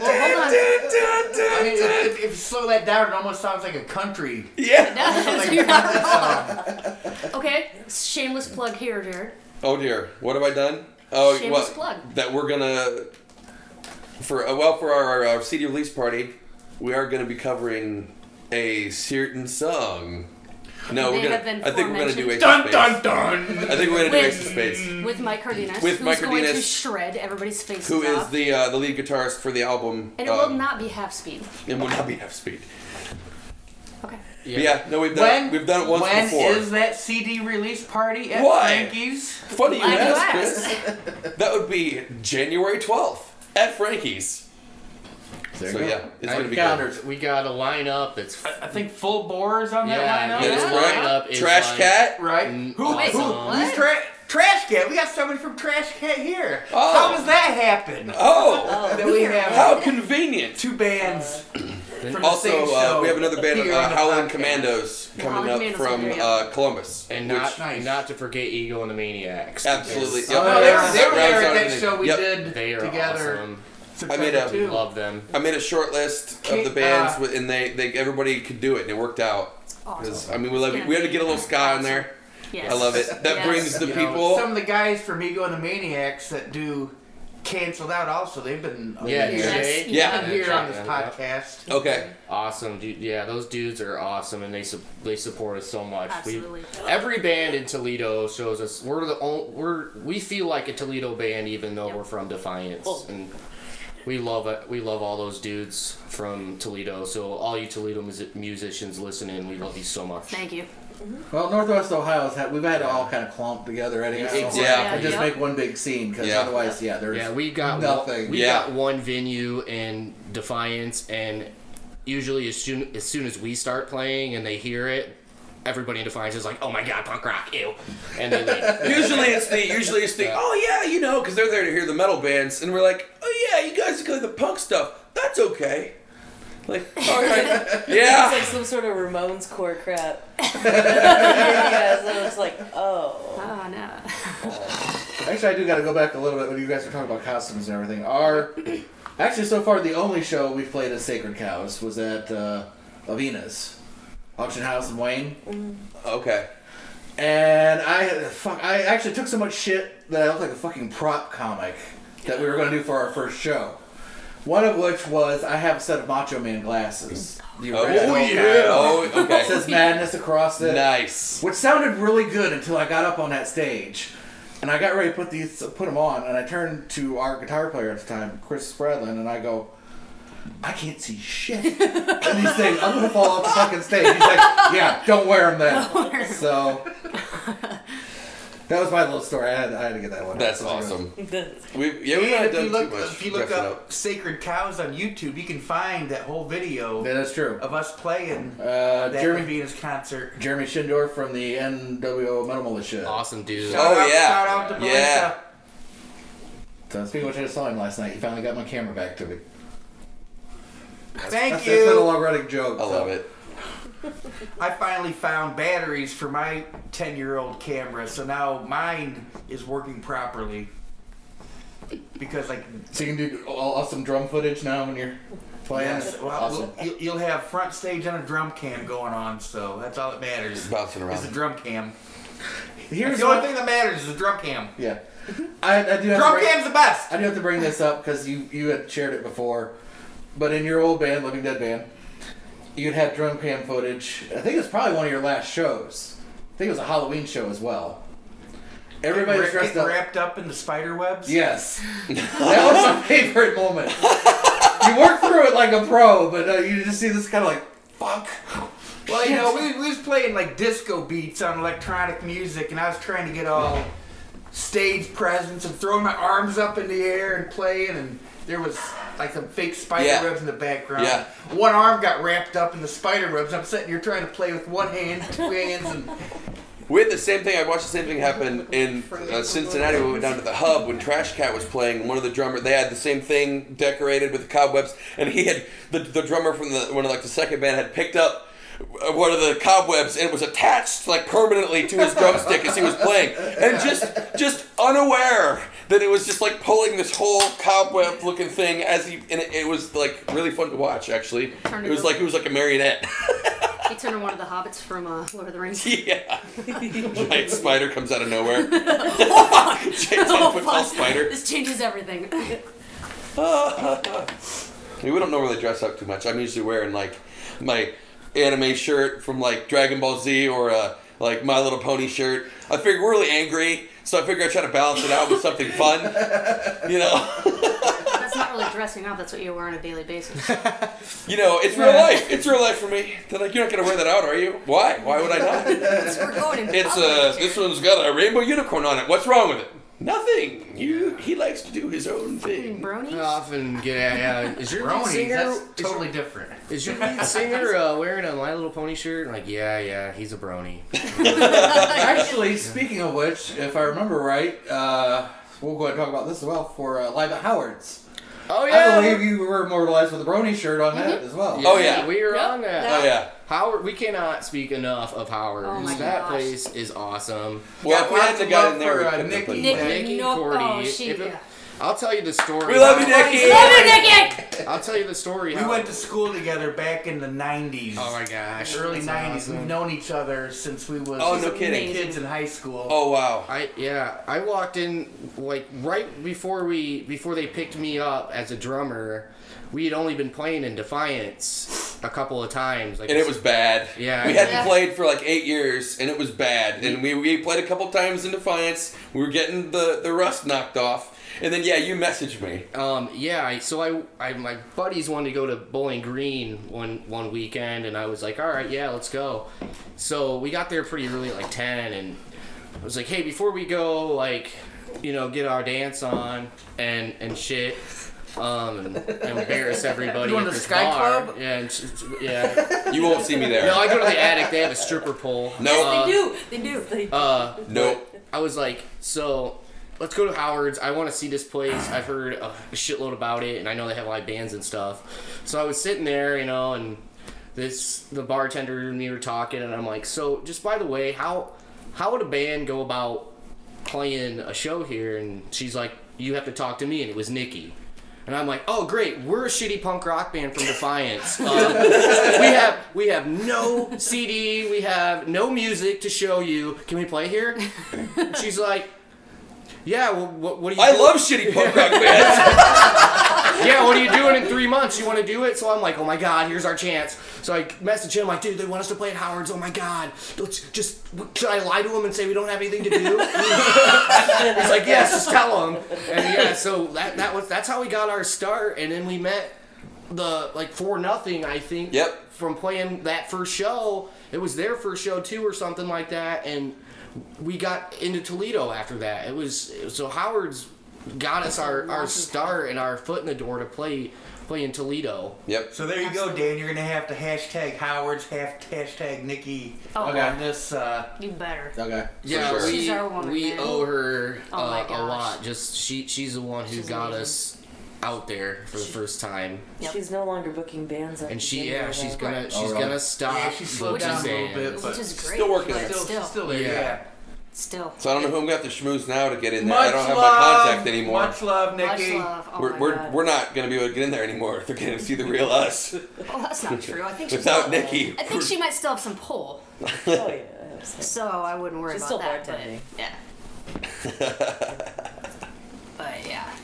Well, hold on. I mean, if, if, if you slow that down, it almost sounds like a country. yeah. Does, you're not wrong. Okay, shameless plug here, Jared. Oh dear, what have I done? Oh, Shameless well, plug. that we're gonna for uh, well for our, our CD release party, we are gonna be covering a certain song. No, May we're gonna. have been I think we're gonna do Ace Dun of dun Spades. dun. I think we're gonna do Ace of With, Spades. with Mike Cardenas, With who's Mike going to Cardenas, shred everybody's faces Who is off. the uh, the lead guitarist for the album? and it um, will not be half speed. It will not be half speed. Okay. But yeah, no, we've done When, it, we've done it once when before. is that CD release party at Why? Frankie's? Funny you Glad you ask. Chris. That would be January twelfth at Frankie's. There So yeah, it's I gonna be got- good. We got a lineup that's I think full bores on that yeah. lineup. That is Yeah. right. lineup is Trash like- Cat. Right? Mm, Who, Wait, who, who's tra- Trash Cat? We got somebody from Trash Cat here. Oh. How does that happen? Oh, that we have how convenient! two bands from Also, same uh, we have another band, uh, Howling. Commandos, coming Howling up from are here, yeah. uh, Columbus. and which- not Nice. not to forget Eagle and the Maniacs. absolutely. because Yep. No, they were, they were there at that show we Yep. did They are together. awesome. I made a- September 2. Love them. I made a short list of the bands, uh, and they, they everybody could do it, and it worked out. Because Awesome. I mean, we love It's we had to get a little be ska in there. Yes. I love it. That Yes. brings the You know, people. Some of the guys from Ego and the Maniacs that do canceled out also. They've been Yeah, here, Yes. Jay. Yeah. here on this Yeah, yeah. podcast. Okay. Awesome, dude. Yeah, those dudes are awesome, and they su- they support us so much. We- Absolutely. every band in Toledo shows us we're the only, we're we feel like a Toledo band, even though Yep. we're from Defiance. Well, and we love it. We love all those dudes from Toledo. So all you Toledo mus- musicians listening, we love you so much. Thank you. Well, Northwest Ohio's had we've had to all kind of clump together anyhow. Exactly. Yeah. And just Yeah. make one big scene because Yeah. otherwise, yeah, there's Yeah, we got nothing. One, we Yeah. got one venue in Defiance, and usually as soon as soon as we start playing and they hear it, everybody in Defiance is like, "Oh my god, punk rock, ew," and they. Usually it's the usually it's the oh yeah you know because they're there to hear the metal bands and we're like oh yeah you guys go the punk stuff that's okay like all right yeah. It's yeah like some sort of Ramones core crap. yeah, so it's like, oh. Oh no. Actually, I do got to go back a little bit when you guys were talking about costumes and everything. Our actually so far the only show we've played as Sacred Cows was at uh, Avina's auction house in Wayne, mm-hmm. okay and I fuck I actually took so much shit that I looked like a fucking prop comic that we were going to do for our first show. One of which was I have a set of Macho Man glasses. The oh original yeah kind. oh It okay says madness across it. nice which sounded really good until I got up on that stage, and I got ready to put these put them on, and I turned to our guitar player at the time, Chris Spradlin, and I go, I can't see shit. and he's saying, I'm gonna fall off the fucking stage. He's like, Yeah, don't wear them then. So that was my little story. I had, I had to get that one. that's So awesome we yeah we And haven't if done you look, too much if you look dressing up Sacred Cows on YouTube, you can find that whole video Yeah, that's true. of us playing Uh, that Jeremy Venus concert. Jeremy Schindorf from the NWO Metal Militia. awesome dude. Shout Oh, out, yeah. Shout out to Melissa. Yeah. So speaking of which, I just saw him last night. He finally got my camera back to me. Thank That's, you. that's been a long running joke. I so. love it I finally found batteries for my 10 year old camera, so now mine is working properly. Because, like, So you can do all awesome drum footage now when you're playing. yes, well, awesome. you'll, you'll have front stage and a drum cam going on, so that's all that matters. bouncing Is the around drum cam. Here's That's the only thing that matters is the drum cam. Yeah, I, I do have Drum to bring, cam's the best! I do have to bring this up because you you had shared it before, but in your old band, Living Dead band, you'd have drum cam footage. I think it was probably one of your last shows. I think it was a Halloween show as well. Everybody was dressed up. wrapped up in the spider webs. Yes, that was my favorite moment. You work through it like a pro, but uh, you just see this kind of like fuck. Well, you know, we, we was playing like disco beats on electronic music, and I was trying to get all stage presence and throwing my arms up in the air and playing, and there was like some fake spider Yeah. webs in the background. Yeah. One arm got wrapped up in the spider webs. I'm sitting here trying to play with one hand, two hands, and We had the same thing. I watched the same thing happen in uh, Cincinnati. We went down to the hub when Trash Cat was playing. One of the drummers, they had the same thing decorated with the cobwebs, and he had the the drummer from the one of like the second band had picked up one of the cobwebs and it was attached like permanently to his drumstick as he was playing, and just just unaware that it was just like pulling this whole cobweb looking thing as he and it, it was like really fun to watch. Actually, it was like it was like a marionette. He turned into one of the hobbits from uh, Lord of the Rings. Yeah. Giant spider comes out of nowhere. Giant ten foot tall spider. This changes everything. We don't normally dress up too much. I'm usually wearing like my anime shirt from like Dragon Ball Z or uh, like My Little Pony shirt. I figure we're really angry, so I figure I'd try to balance it out with something fun. You know, That's not really dressing up. That's what you wear on a daily basis. you know, it's real life. It's real life for me. They're like, you're not gonna wear that out, are you? Why? Why would I not? It's, we're going in It's uh, this one's got a rainbow unicorn on it. What's wrong with it? Nothing. You. He likes to do his own thing. bronies. I often get yeah. Is your lead bronies. singer? That's is totally different. Is your lead singer uh, wearing a My Little Pony shirt? Like, yeah, yeah, he's a brony. Actually, speaking of which, if I remember right, uh, we'll go ahead and talk about this as well for uh, Live at Howard's. Oh yeah, I believe you were immortalized with a brony shirt on that as well. Oh, yeah. we were Yep. on that. Oh yeah. Howard, we cannot speak enough of Howard. Oh my that gosh. place is awesome. Well, if we had the guy in there, we for, uh, couldn't have Nikki. put him Nick, there. Nikki no, Cordy, oh, she, if it- yeah. I'll tell you the story. We love you, Nikki. Love you, Nikki! I'll tell you the story. We went to school together back in the 90s. Oh my gosh. Early that's 90s. awesome. We've known each other since we was Oh, no kidding. kids in high school. Oh wow. I yeah, I walked in like right before we before they picked me up as a drummer. We had only been playing in Defiance, a couple of times. Like and it was bad. Yeah. we hadn't Yeah. played for like eight years, and it was bad. And we, we played a couple times in Defiance. We were getting the, the rust knocked off, and then yeah, you messaged me. Um, yeah, I, so I, I, my buddies wanted to go to Bowling Green one one weekend, and I was like, all right, yeah, let's go. So we got there pretty early, like ten, and I was like, hey, before we go, like, you know, get our dance on and and shit. Um, and, and embarrass everybody. You going at to this Sky bar. Club? Yeah, and sh- yeah. You won't see me there. No, I go to the attic. They have a stripper pole. No. Uh, they do. They do. They do. uh, Nope. I was like, so let's go to Howard's. I want to see this place. I've heard a shitload about it, and I know they have live bands and stuff. So I was sitting there, you know, and this the bartender and me were talking, and I'm like, so just by the way, how how would a band go about playing a show here? And she's like, you have to talk to me, and it was Nikki. And I'm like, oh great, we're a shitty punk rock band from Defiance. Uh, we have we have no CD, we have no music to show you. Can we play here? She's like, yeah. Well, what, what do you? I do? love shitty punk rock bands. yeah, what are you doing in three months? You want to do it? So I'm like, oh my god, here's our chance. So I message him like, dude, they want us to play at Howard's. Oh my god, let's just should I lie to him and say we don't have anything to do? He's like, yes, just tell him. And yeah, so that that was that's how we got our start, and then we met the like for nothing, I think. Yep. From playing that first show, it was their first show too, or something like that, and we got into Toledo after that. It was so Howard's got us our, our start and our foot in the door to play play in Toledo. Yep. So there you go, Dan. You're gonna have to hashtag Howard's, half hashtag Nikki Oh. Okay. on this. Uh, You better. Okay. Yeah, sure. we, She's our woman, we man. owe her Oh uh, a lot. Just she she's the one who She's got amazing. us out there for the first time. Yep. She's no longer booking bands. And she yeah, she's that. gonna she's Oh, gonna stop. yeah, she slowed booking down a little bands. bit, but Which is great. Still working but still, still, she's still there. Yeah. Yeah. still. So I don't know who I'm gonna have to schmooze now to get in there. Much I don't have love, my contact anymore. Much love, Much Nikki. love. Oh we're, my we're, God. we're not gonna be able to get in there anymore. They're gonna see the real us. Oh, that's not true. I think she's Without still, Nikki. I think she might still have some pull, Oh yeah. so I wouldn't worry She's about still that. But bartending. yeah. but yeah, it's,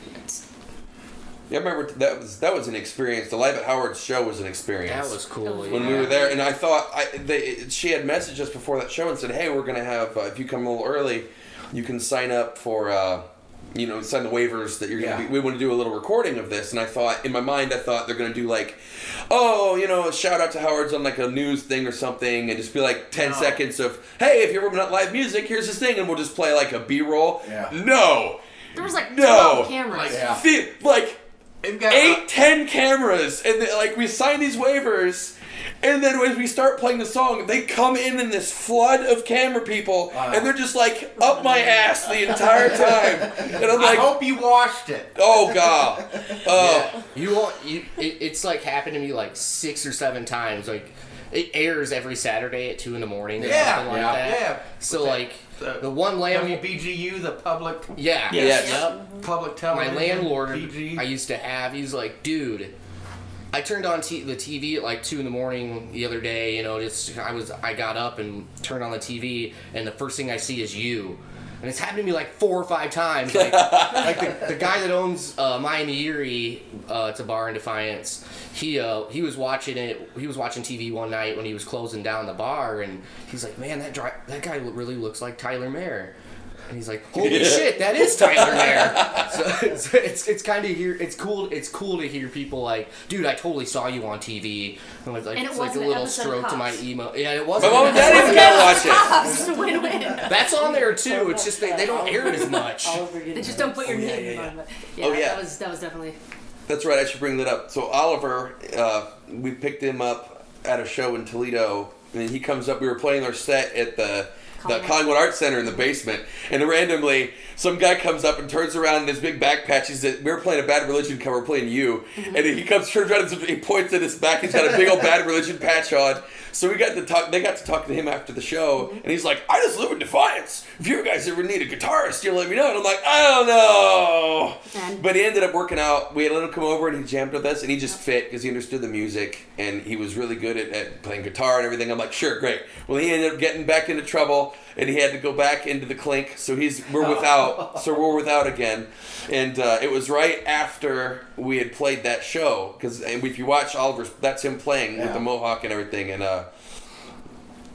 Yeah, I remember that was that was an experience. The live at Howard's show was an experience. That was cool. That when yeah. we were there, and I thought I, they, she had messaged us before that show and said, "Hey, we're gonna have uh, if you come a little early, you can sign up for." Uh, you know, sign the waivers that you're gonna Yeah. be. We want to do a little recording of this, and I thought in my mind, I thought they're gonna do like, oh, you know, a shout out to Howard's on like a news thing or something, and just be like ten No. seconds of, hey, if you're ever not live music, here's this thing, and we'll just play like a B roll. Yeah. No, there was like No. 12 cameras. Yeah. The- like They've got eight, ten cameras, and they, like we sign these waivers, and then when we start playing the song, they come in in this flood of camera people, Wow. and they're just like up my ass the entire time, and I'm like, I hope you washed it. oh god, oh You want you? It, it's like happened to me like six or seven times. Like it airs every Saturday at two in the morning. Or Yeah, something like yeah, that. yeah. So With like the- the one land. BGU, the public Yeah. Yes. Yep. public My landlord PG. I used to have. He's like, dude. I turned on t- the TV at like two in the morning the other day. You know, just I was I got up and turned on the TV, and the first thing I see is you. And it's happened to me like four or five times. Like, like the, the guy that owns uh, Miami Erie, uh, it's a bar in Defiance. He uh, he was watching it. He was watching TV one night when he was closing down the bar, and he's like, "Man, that dri- that guy really looks like Tyler Mayer." And he's like, "Holy shit, that is Tyler Mayer." so it's it's, it's kind of here. It's cool. It's cool to hear people like, "Dude, I totally saw you on TV." And it's like And it it's like a little stroke to my emo. Yeah, it wasn't. mom and dad even gotta watch it. Cops, win-win. That's on there too. It's just they, they don't air it as much. Oliver They just don't put your yeah, name yeah, in yeah. front of it. Yeah, Oh, yeah. that was that was definitely. That's right. I should bring that up. So Oliver, uh, we picked him up at a show in Toledo, and he comes up. We were playing our set at the the Collingwood. Collingwood Arts Center in the basement, and randomly some guy comes up and turns around in his big back patch. He's we were playing a Bad Religion cover, playing you, mm-hmm. and he comes turns around and he points at his back. He's got a big old Bad Religion patch on. So we got to talk. They got to talk to him after the show, mm-hmm. and he's like, "I just live in Defiance. If you guys ever need a guitarist, you let me know." And I'm like, "I don't know." And- But he ended up working out. We had let him come over and he jammed with us, and he just fit because he understood the music and he was really good at, at playing guitar and everything. I'm like, sure, great. Well, he ended up getting back into trouble. Trouble, and he had to go back into the clink. So he's we're without. So we're without again, and uh, it was right after we had played that show because if you watch Oliver's, that's him playing with the mohawk and everything, and. uh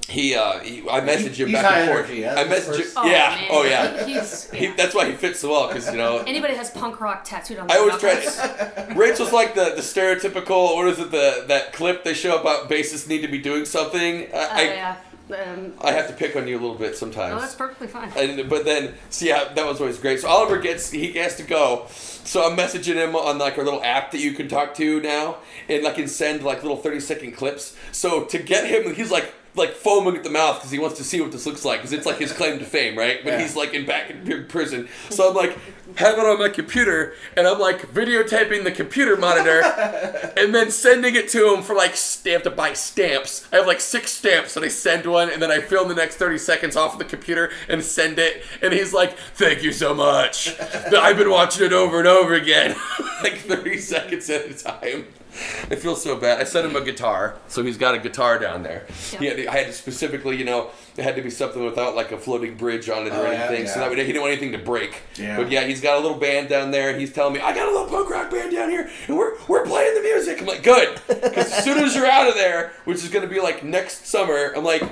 he, uh, he, I messaged him he's back high and forth. energy, that's I the messaged first- him. Oh, yeah. man. Oh, yeah. He- he's- He, that's why he fits so well because you know Anybody has punk rock tattooed on I always try knuckles. to. Rachel's like the, the stereotypical. What is it? The that clip they show about bassists need to be doing something. I, Oh I, yeah. Um, I have to pick on you a little bit sometimes. no, that's perfectly fine. And, but then, so yeah, that was always great. So Oliver gets, he has to go. So I'm messaging him on like our little app that you can talk to now, and like can send like little 30 second clips. So to get him, he's like like foaming at the mouth because he wants to see what this looks like because it's like his claim to fame, right? But Yeah. he's like in back in prison. So I'm like have it on my computer, and I'm like videotaping the computer monitor, and then sending it to him for like have to buy stamps. I have like six stamps, and I send one, and then I film the next 30 seconds off of the computer and send it. And he's like, "Thank you so much. I've been watching it over and over again, like 30 seconds at a time." I feel so bad. I sent him a guitar, so he's got a guitar down there. He had to- I had to specifically, you know, it had to be something without like a floating bridge on it or Oh, yeah, anything, so that way he didn't want anything to break. Yeah. But yeah, he's got a little band down there, and he's telling me, "I got a little punk rock band down here, and we're we're playing the music." I'm like, "Good," because as soon as you're out of there, which is going to be like next summer, I'm like,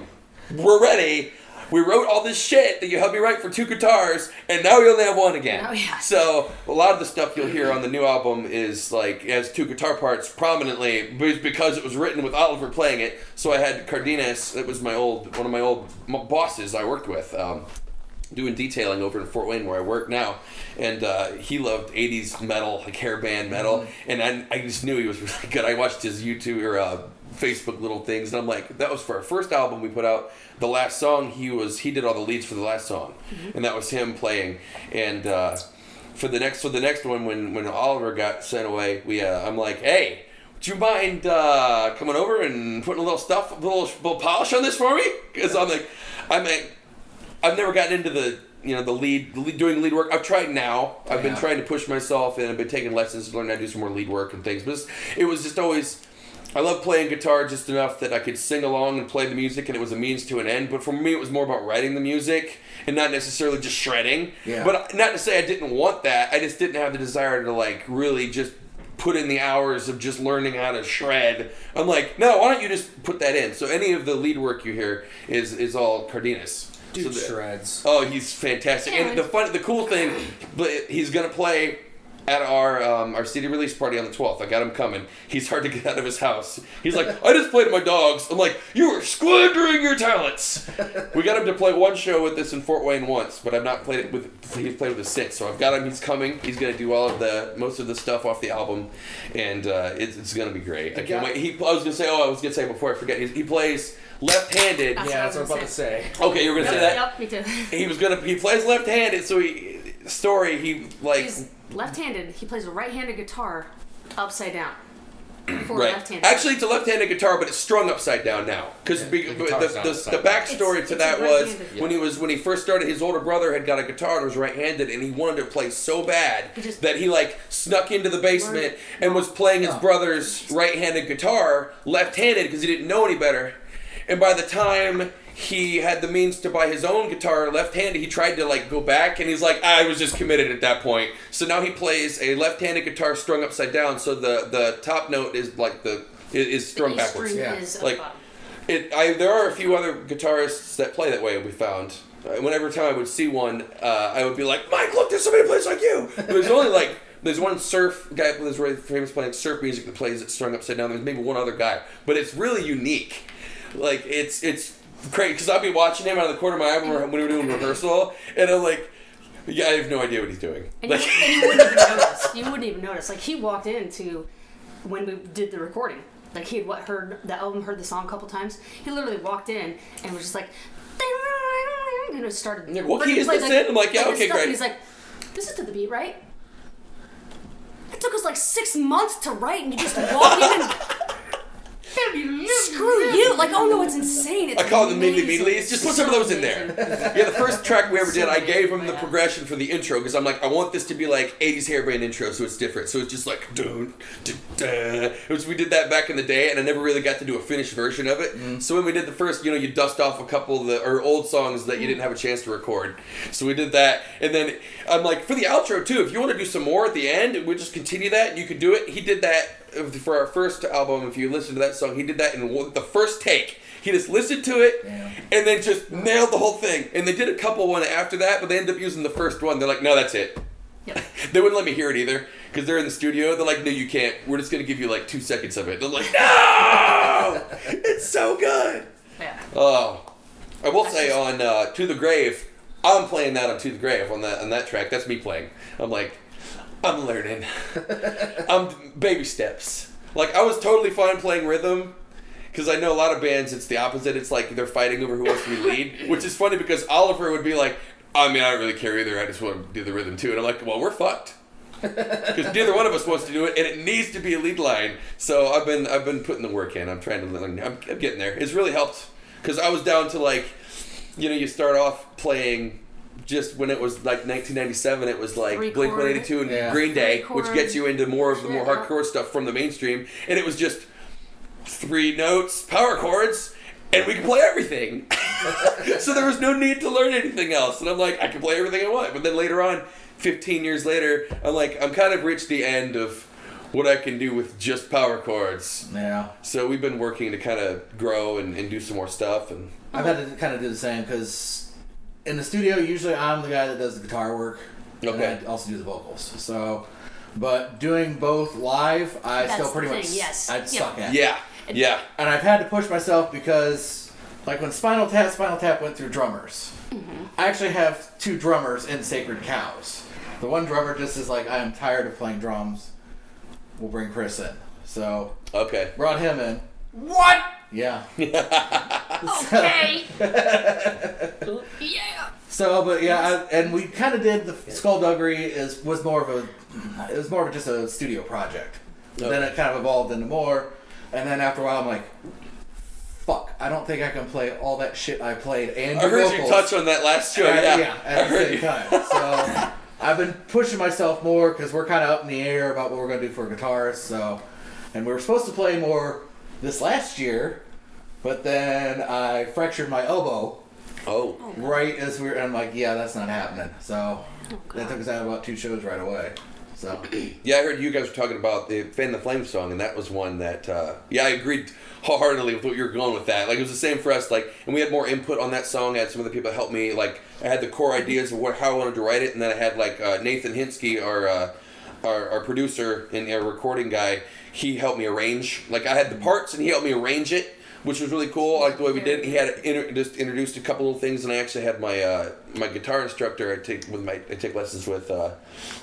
"We're ready." We wrote all this shit that you helped me write for two guitars, and now we only have one again. Oh, yeah. So a lot of the stuff you'll hear on the new album is like has two guitar parts prominently, but because it was written with Oliver playing it. So I had Cardenas, that was my old one of my old bosses I worked with. Um, doing detailing over in Fort Wayne where I work now, and uh, he loved '80s metal, like hair band metal, and I, I just knew he was really good. I watched his YouTube or uh, Facebook little things, and I'm like, that was for our first album we put out. The last song he was he did all the leads for the last song, and that was him playing. And uh, for the next for the next one, when when Oliver got sent away, we uh, I'm like, hey. Do you mind uh, coming over and putting a little stuff, a little, little polish on this for me? Because I'm like, I'm like, I've never gotten into the you know the lead, the lead doing lead work. I've tried now. I've been trying to push myself and I've been taking lessons to learn how to do some more lead work and things. But it was just always. I love playing guitar just enough that I could sing along and play the music, and it was a means to an end. But for me, it was more about writing the music and not necessarily just shredding. Yeah. But uh, not to say I didn't want that. I just didn't have the desire to like really just put in the hours of just learning how to shred. I'm like, no, why don't you just put that in? So any of the lead work you hear is is all Cardenas. Dude so the- shreds. Oh, he's fantastic. Yeah. And the fun, the cool thing, but he's gonna play at our um, our CD release party on the 12th. I got him coming. He's hard to get out of his house. He's like, I just played with my dogs. I'm like, you are squandering your talents. we got him to play one show with us in Fort Wayne once, but I've not played it with. He's played with us since. So I've got him. He's coming. He's gonna do all of the most of the stuff off the album, and uh, it's, it's gonna be great. I can't guy- wait. He, I was gonna say, oh, I was gonna say before I forget. He, he plays left-handed. That's Yeah, that's what I'm was about gonna say. Okay, you were gonna say that Yep, me too. he was gonna he plays left-handed so he story he like He's left-handed. He plays a right-handed guitar upside down. For right left-handed. actually it's a left-handed guitar but it's strung upside down now because the, the, guitar's the, not the, upside down. backstory It's- to it's that was right-handed. when he was when he first started his older brother had got a guitar that was right-handed and he wanted to play so bad He just- that he like snuck into the basement Learned- and was playing his oh. brother's right-handed guitar left-handed because he didn't know any better and by the time he had the means to buy his own guitar left-handed he tried to like go back and he's like i was just committed at that point so now he plays a left-handed guitar strung upside down so the the top note is like the is, is strung The backwards string Yeah. is Like- it, I, there are a few other guitarists that play that way. We found. Uh, Whenever time I would see one, uh, I would be like, "Mike, look, there's somebody who plays like you." There's only like there's one surf guy that's really famous playing surf music that plays it strung upside down. There's maybe one other guy, but it's really unique. Like it's it's great because I'd be watching him out of the corner of my eye when we were doing rehearsal, and I'm like, "Yeah, I have no idea what he's doing." And you, Like, and you wouldn't even notice. You wouldn't even notice. Like he walked into when we did the recording. Like he had what heard the album, heard the song a couple times. He literally walked in and was just like, you know, started. Yeah, what key is played, this in? I'm like, yeah, okay, great. He's like, this is to the beat, right? It took us like six months to write, and you just walk in and. screw you. Like, oh no, it's insane. It's I call them Meedly amazing. Meedlies. Just put some of those in there. Yeah, the first track we ever did, I gave him the progression for the intro because I'm like, I want this to be like 80s hair band intro, so it's different. So it's just like, dun, dun, dun. Which we did that back in the day, and I never really got to do a finished version of it. Mm. So when we did the first, you know, you dust off a couple of the or old songs that you didn't have a chance to record. So we did that, and then I'm like, for the outro too, if you want to do some more at the end, we'll just continue that. You could do it. He did that for our first album. If you listen to that song, he did that in one- the first take. He just listened to it and then just nailed the whole thing. And they did a couple one after that, but they ended up using the first one. They're like, no, that's it. they wouldn't let me hear it either because they're in the studio. They're like, no, you can't. We're just gonna give you like two seconds of it. They're like, no, it's so good. Yeah. Oh, I will say on uh, To the Grave, I'm playing that on To the Grave on that on that track. That's me playing. I'm like, I'm learning. I'm baby steps. Like I was totally fine playing rhythm. Because I know a lot of bands, it's the opposite. It's like they're fighting over who wants to be lead, which is funny because Oliver would be like, I mean, I don't really care either. I just want to do the rhythm too. And I'm like, well, we're fucked. Because neither one of us wants to do it, and it needs to be a lead line. So I've been I've been putting the work in. I'm trying to learn. I'm, I'm getting there. It's really helped because I was down to like, you know, you start off playing just when it was like 1997. It was like Three Blink 182 and Yeah. Green Day, Three which gets you into more of the more hardcore stuff from the mainstream, and it was just three notes, power chords, and we can play everything. so there was no need to learn anything else. And I'm like, I can play everything I want. But then later on, 15 years later, I'm like, I'm kind of reached the end of what I can do with just power chords. Yeah. So we've been working to kind of grow and, and do some more stuff. And I've had to kind of do the same because in the studio, usually I'm the guy that does the guitar work. Okay. And I also do the vocals. So, but doing both live, I That's still the pretty thing, much yes. I Yep. suck at. yeah, yeah. And I've had to push myself because, like when Spinal Tap, Spinal Tap went through drummers. Mm-hmm. I actually have two drummers in Sacred Cows. The one drummer just is like, I am tired of playing drums. We'll bring Chris in. So Okay. brought him in. What? Yeah. Okay. yeah. So, but yeah, I, and we kind of did the skullduggery is was more of a it was more of just a studio project. Then it kind of evolved into more, and then after a while, I'm like, fuck, I don't think I can play all that shit I played and I do heard you touch on that last show. at- Yeah, I at the same you. time. So I've been pushing myself more because we're kind of up in the air about what we're gonna do for guitars. So, and we were supposed to play more this last year, but then I fractured my elbow Oh, right as we were, I'm like, yeah, that's not happening. So Oh, that took us out about two shows right away. So Yeah, I heard you guys were talking about the Fan the Flame song, and that was one that, uh, yeah, I agreed wholeheartedly with what you were going with that. Like, it was the same for us, like, and we had more input on that song. I had some other people help me. Like, I had the core ideas of what, how I wanted to write it, and then I had, like, uh, Nathan Hinsky, our, uh, our, our producer and our recording guy, he helped me arrange. Like, I had the parts, and he helped me arrange it. Which was really cool. I like the way we did. He had inter- just introduced a couple little things, and I actually had my uh, my guitar instructor. I take with my I take lessons with uh,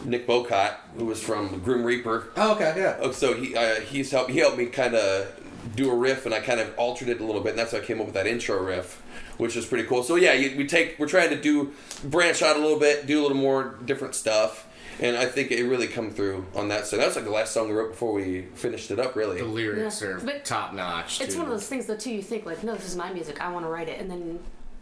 Nick Bowcott, who was from Grim Reaper. oh, okay, yeah. Oh, so he uh, he's helped he helped me kind of do a riff, and I kind of altered it a little bit, and that's how I came up with that intro riff, which is pretty cool. So yeah, you, we take we're trying to do branch out a little bit, do a little more different stuff, and I think it really come through on that. So that was like the last song we wrote before we finished it up, really. The lyrics Yeah, are but top notch. It's one of those things though too. You think like, no, this is my music. I want to write it, and then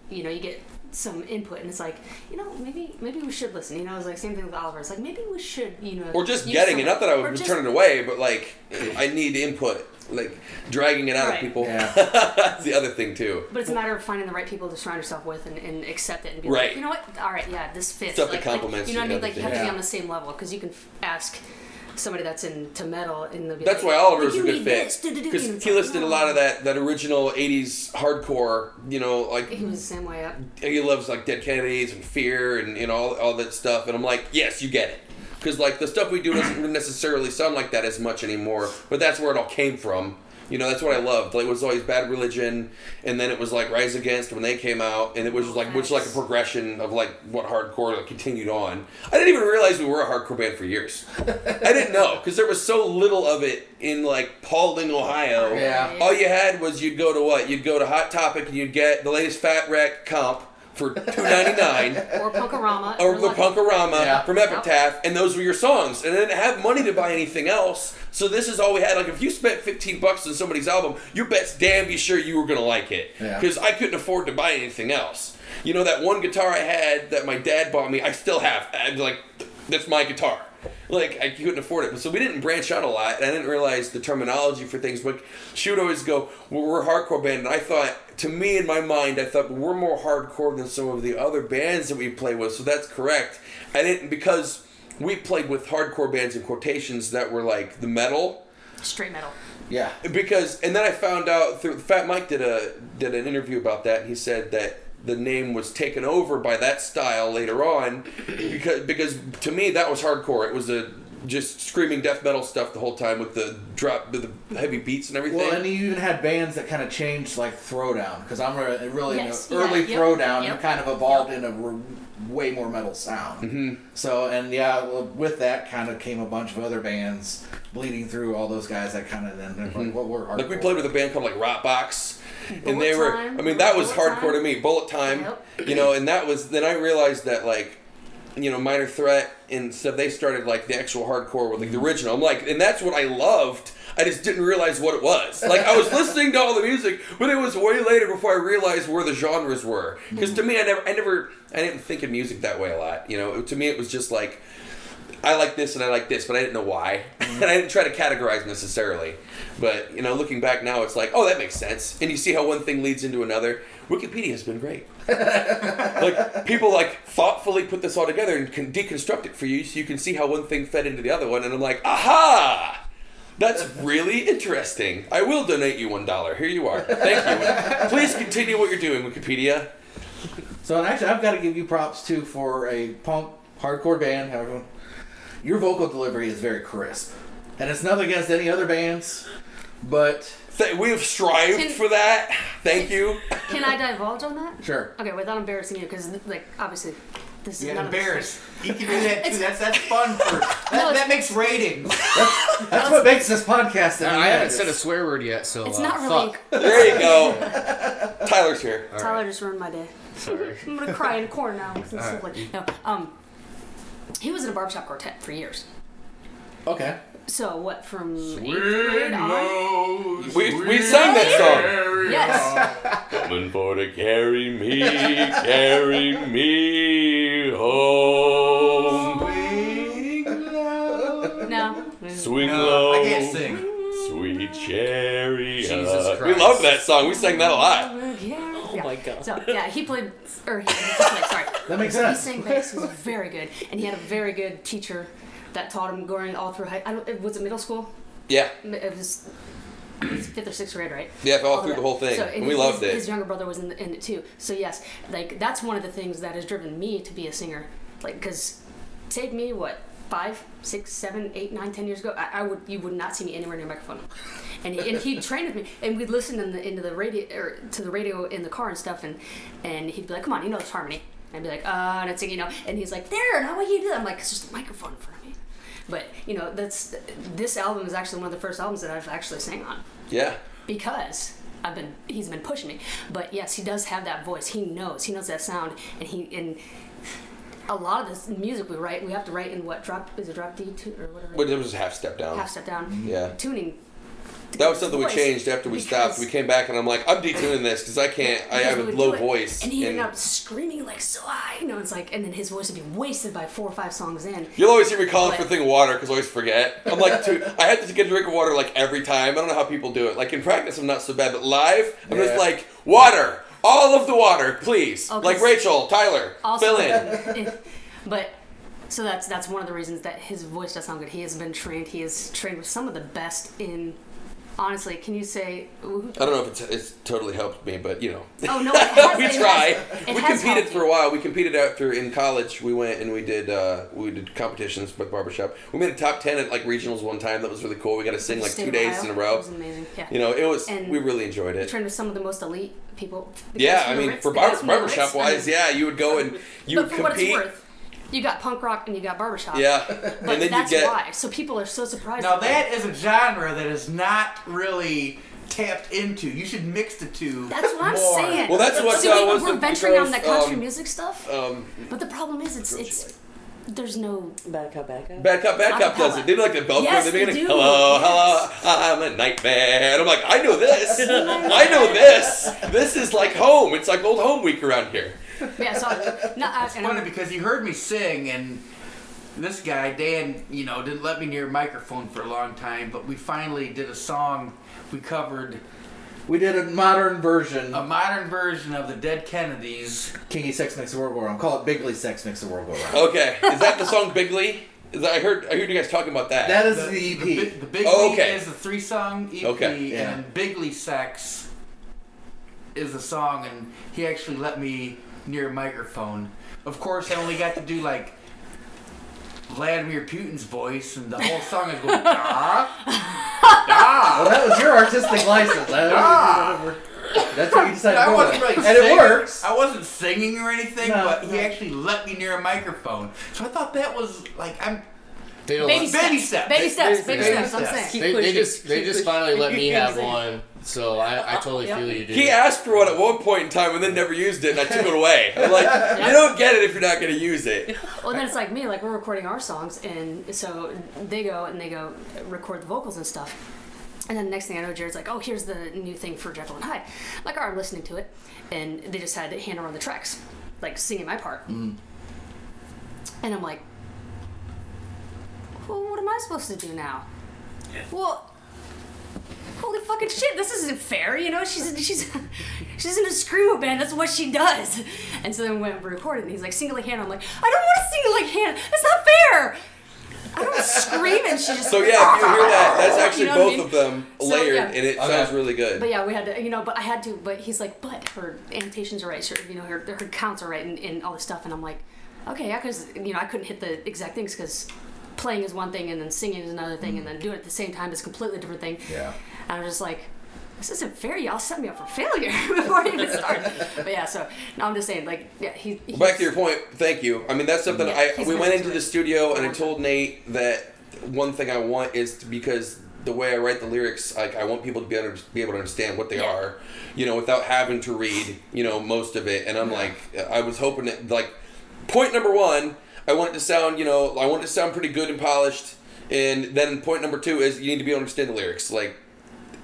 you know you get some input, and it's like, you know, maybe maybe we should listen. You know, it's like same thing with Oliver. It's like maybe we should, you know, Or just use getting it. Not that I or would just- turn it away, but like I need input, like dragging it out Right. of people. Yeah. that's the other thing too. But it's a matter of finding the right people to surround yourself with and, and accept it and be Right. like, you know what? All right, yeah, this fits. Stuff that like, complements like, you know what I mean? Like you have and to be on the same level because you can f- ask somebody that's into metal and they'll be That's like, why Oliver's "You a good fit this, du-du-du," and because he listed a lot of that that original '80s hardcore. You know, like He was the same way up. he loves like Dead Kennedys and Fear and you know all, all that stuff. And I'm like, yes, you get it. Because like the stuff we do doesn't necessarily sound like that as much anymore. But that's where it all came from. You know, that's what I loved. Like it was always Bad Religion, and then it was like Rise Against when they came out, and it was just like which like a progression of like what hardcore like, continued on. I didn't even realize we were a hardcore band for years. I didn't know because there was so little of it in like Paulding, Ohio. Yeah. All you had was you'd go to what? You'd go to Hot Topic and you'd get the latest Fat Wreck comp for two ninety nine. Or Punkorama. or the. Punkorama Yeah. from Epitaph, and those were your songs. And I didn't have money to buy anything else, so this is all we had. Like if you spent fifteen bucks on somebody's album, you bet damn be sure you were gonna like it, Yeah. because I couldn't afford to buy anything else. You know that one guitar I had that my dad bought me, I still have. I'm like, that's my guitar. Like I couldn't afford it, so we didn't branch out a lot, and I didn't realize the terminology for things. But she would always go, well, "We're a hardcore band," and I thought, to me in my mind, I thought we're more hardcore than some of the other bands that we play with. So that's correct. I didn't because we played with hardcore bands in quotations that were like the metal Straight metal. Yeah. because and then I found out through Fat Mike did a did an interview about that and he said that the name was taken over by that style later on because because to me that was hardcore. It was a just screaming death metal stuff the whole time with the drop with the heavy beats and everything. Well, and you even had bands that kind of changed, like Throwdown, because I'm re- really Yes, in yeah, the early yep, Throwdown yep, kind of evolved in a r- way more metal sound. Mm-hmm. So, and yeah, well, with that kind of came a bunch of other bands bleeding through all those guys that kind of then they're like, what were Mm-hmm. like we played with a band called like Rotbox and Bullet they were Time, I mean that was Bullet hardcore Time. to me Bullet Time Yep. you know and that was then I realized that like you know Minor Threat and stuff they started like the actual hardcore with like the original I'm like and that's what I loved I just didn't realize what it was like I was listening to all the music but it was way later before I realized where the genres were because to me I never I never I didn't think of music that way a lot you know to me it was just like I like this and I like this, but I didn't know why, mm-hmm. and I didn't try to categorize necessarily. But you know, looking back now, it's like, oh, that makes sense, and you see how one thing leads into another. Wikipedia has been great. like people like thoughtfully put this all together and can deconstruct it for you, so you can see how one thing fed into the other one. And I'm like, aha. That's really interesting. I will donate you one dollar. Here you are. Thank you. Please continue what you're doing, Wikipedia. So, actually, I've got to give you props too for a punk hardcore band. However, your vocal delivery is very crisp, and it's nothing against any other bands, but Th- we have strived Can- for that. Thank you. Can I divulge on that? sure. Okay, without embarrassing you, because like obviously, this is Yeah, none of this- embarrassed. You can do that too. That's that's fun for that, No, that makes ratings. That's what makes this podcast. I haven't said a swear word yet, so It's uh, not really. fuck. There you go. Tyler's here. Tyler just ruined my day. Sorry. I'm gonna cry in a corner now. 'cause it's so Alright. like- no, um, he was in a barbershop quartet for years. Okay. So what from eighth grade? We, we sang that song. Yes. Coming for to carry me, carry me home. No. Swing No, low, I can't sing. sweet chariot. Jesus We love that song. We sang that a lot. Oh, oh my God. So yeah, he played, or he, he played, sorry. That makes sense. He sense. sang bass. He was very good, and he had a very good teacher that taught him going all through high. I don't. it- Was it middle school? Yeah. It was. Fifth or sixth grade, right? Yeah, all All through the whole thing. So, and we his, loved it. His younger brother was in, in it too. So yes, like that's one of the things that has driven me to be a singer. Like, cause take me what five, six, seven, eight, nine, ten years ago, I, I would you would not see me anywhere near a microphone. And he, and he trained with me, and we'd listen in the, into the radio or to the radio in the car and stuff, and and he'd be like, "Come on, you know this harmony." And I'd be like, "Uh," and I'd sing, you know, and he's like, "There, how would you do that?" I'm like, "It's just a microphone in front of me." But you know, that's this album is actually one of the first albums that I've actually sang on Yeah. because I've been he's been pushing me. But yes, he does have that voice. He knows. He knows that sound, and he and a lot of this music we write, we have to write in what drop is it drop D two or whatever. But it was half step down. half step down. Yeah. Tuning. To That was something we changed after we stopped. We came back and I'm like, I'm detuning this because I can't. I have a low voice. and he ended up screaming like so high. You know, it's like, and then his voice would be wasted by four or five songs in. You'll always hear me calling for a thing of water because I always forget. I'm like, dude, I have to get a drink of water like every time. I don't know how people do it. Like in practice, I'm not so bad, but live, I'm Yeah. just like, water, all of the water, please. Oh, like 'cause- Rachel, Tyler, Also, fill in. but so that's that's one of the reasons that his voice does sound good. He has been trained. He is trained with some of the best in. Honestly, can you say? who- I don't know if it's, it's totally helped me, but you know. Oh no, has, we try. Has, we competed for a while. We competed after in college. We went and we did uh, we did competitions with barbershop. We made a top ten at like regionals one time. That was really cool. We got to sing like two days in a row. It was amazing. Yeah. You know, it was. And we really enjoyed it. Turned with some of the most elite people. Yeah, I mean, Ritz- for barber, barbershop Ritz, I wise, mean, yeah, you would go and you would for compete. What it's worth, you got punk rock and you got barbershop. Yeah, But and then you that's get why. So people are so surprised. Now by that is a genre that is not really tapped into. You should mix the two. That's what I'm saying. Well, that's what, See, uh, we, was we're the venturing on girls, the country um, music stuff, Um, but the problem is, it's it's like. there's no. Back up, back up. Bad Cop, Bad Cop does it. They do like the bell Yes, in the they beginning. do. Hello, Yes. hello, I'm a nightmare. And I'm like, I know this. I know this. This is like home. It's like old home week around here. Yeah, so no, I, It's funny I'm, because you heard me sing, and this guy Dan, you know, didn't let me near a microphone for a long time. But we finally did a song. We covered We did a modern version. a modern version of the Dead Kennedys. Kinky Sex Makes the World Go Round. Call it Bigly Sex Makes the World Go Round. Okay, is that the song Bigley? Is that, I heard. I heard you guys talking about that. That is The, the EP. the, big- the Big Oh, League okay. is the three song EP, Okay. Yeah. and Bigly Sex is the song, and he actually let me near a microphone. Of course, I only got to do like Vladimir Putin's voice, and the whole song is going, da, da. well, that was your artistic license. Ah. That's what you decided to I wasn't really and it works. I wasn't singing or anything, No, but he actually let me near a microphone. So I thought that was like I'm They don't baby let- steps, Baby steps. baby steps, baby Baby steps. I'm steps. saying. they, they just they just finally let me have one, so I, I totally Yep. feel you, dude. he asked for one at one point in time and then never used it, and I took it away. I'm like, you don't get it if you're not going to use it. Well, then it's like me, like we're recording our songs, and so they go and they go record the vocals and stuff. And then the next thing I know, Jared's like, "Oh, here's the new thing for Jekyll and Hyde." I'm like, all right, I'm listening to it, and they just had Hannah on the tracks, like singing my part. Mm. And I'm like, "Well, what am I supposed to do now?" Well, holy fucking shit, this isn't fair. You know, she's she's she's in a screamo band. That's what she does. And so then we went and recorded, and he's like, "Sing like Hannah." I'm like, "I don't want to sing like Hannah. That's not fair." I don't scream and she just. So yeah, if you hear that, that's actually You know what I both mean? of them So, layered, yeah. and it sounds really good. But yeah, we had to, you know, but I had to, but he's like, but her annotations are right, her, you know, her, her counts are right, and, and all this stuff, and I'm like, okay, yeah, because you know, I couldn't hit the exact things because playing is one thing, and then singing is another thing, and mm. then doing it at the same time is a completely different thing. Yeah. And I was just like, this isn't fair. Y'all set me up for failure before I even started. but yeah, so no, I'm just saying, like, yeah, he. Well, back to your point, thank you. I mean, that's something Yeah, I we went into into the studio and I told Nate that one thing I want is to, because the way I write the lyrics, like I want people to be able to be able to understand what they Yeah. are, you know, without having to read, you know, most of it. And I'm like, I was hoping that like point number one, I want it to sound, you know, I want it to sound pretty good and polished. And then point number two is you need to be able to understand the lyrics, like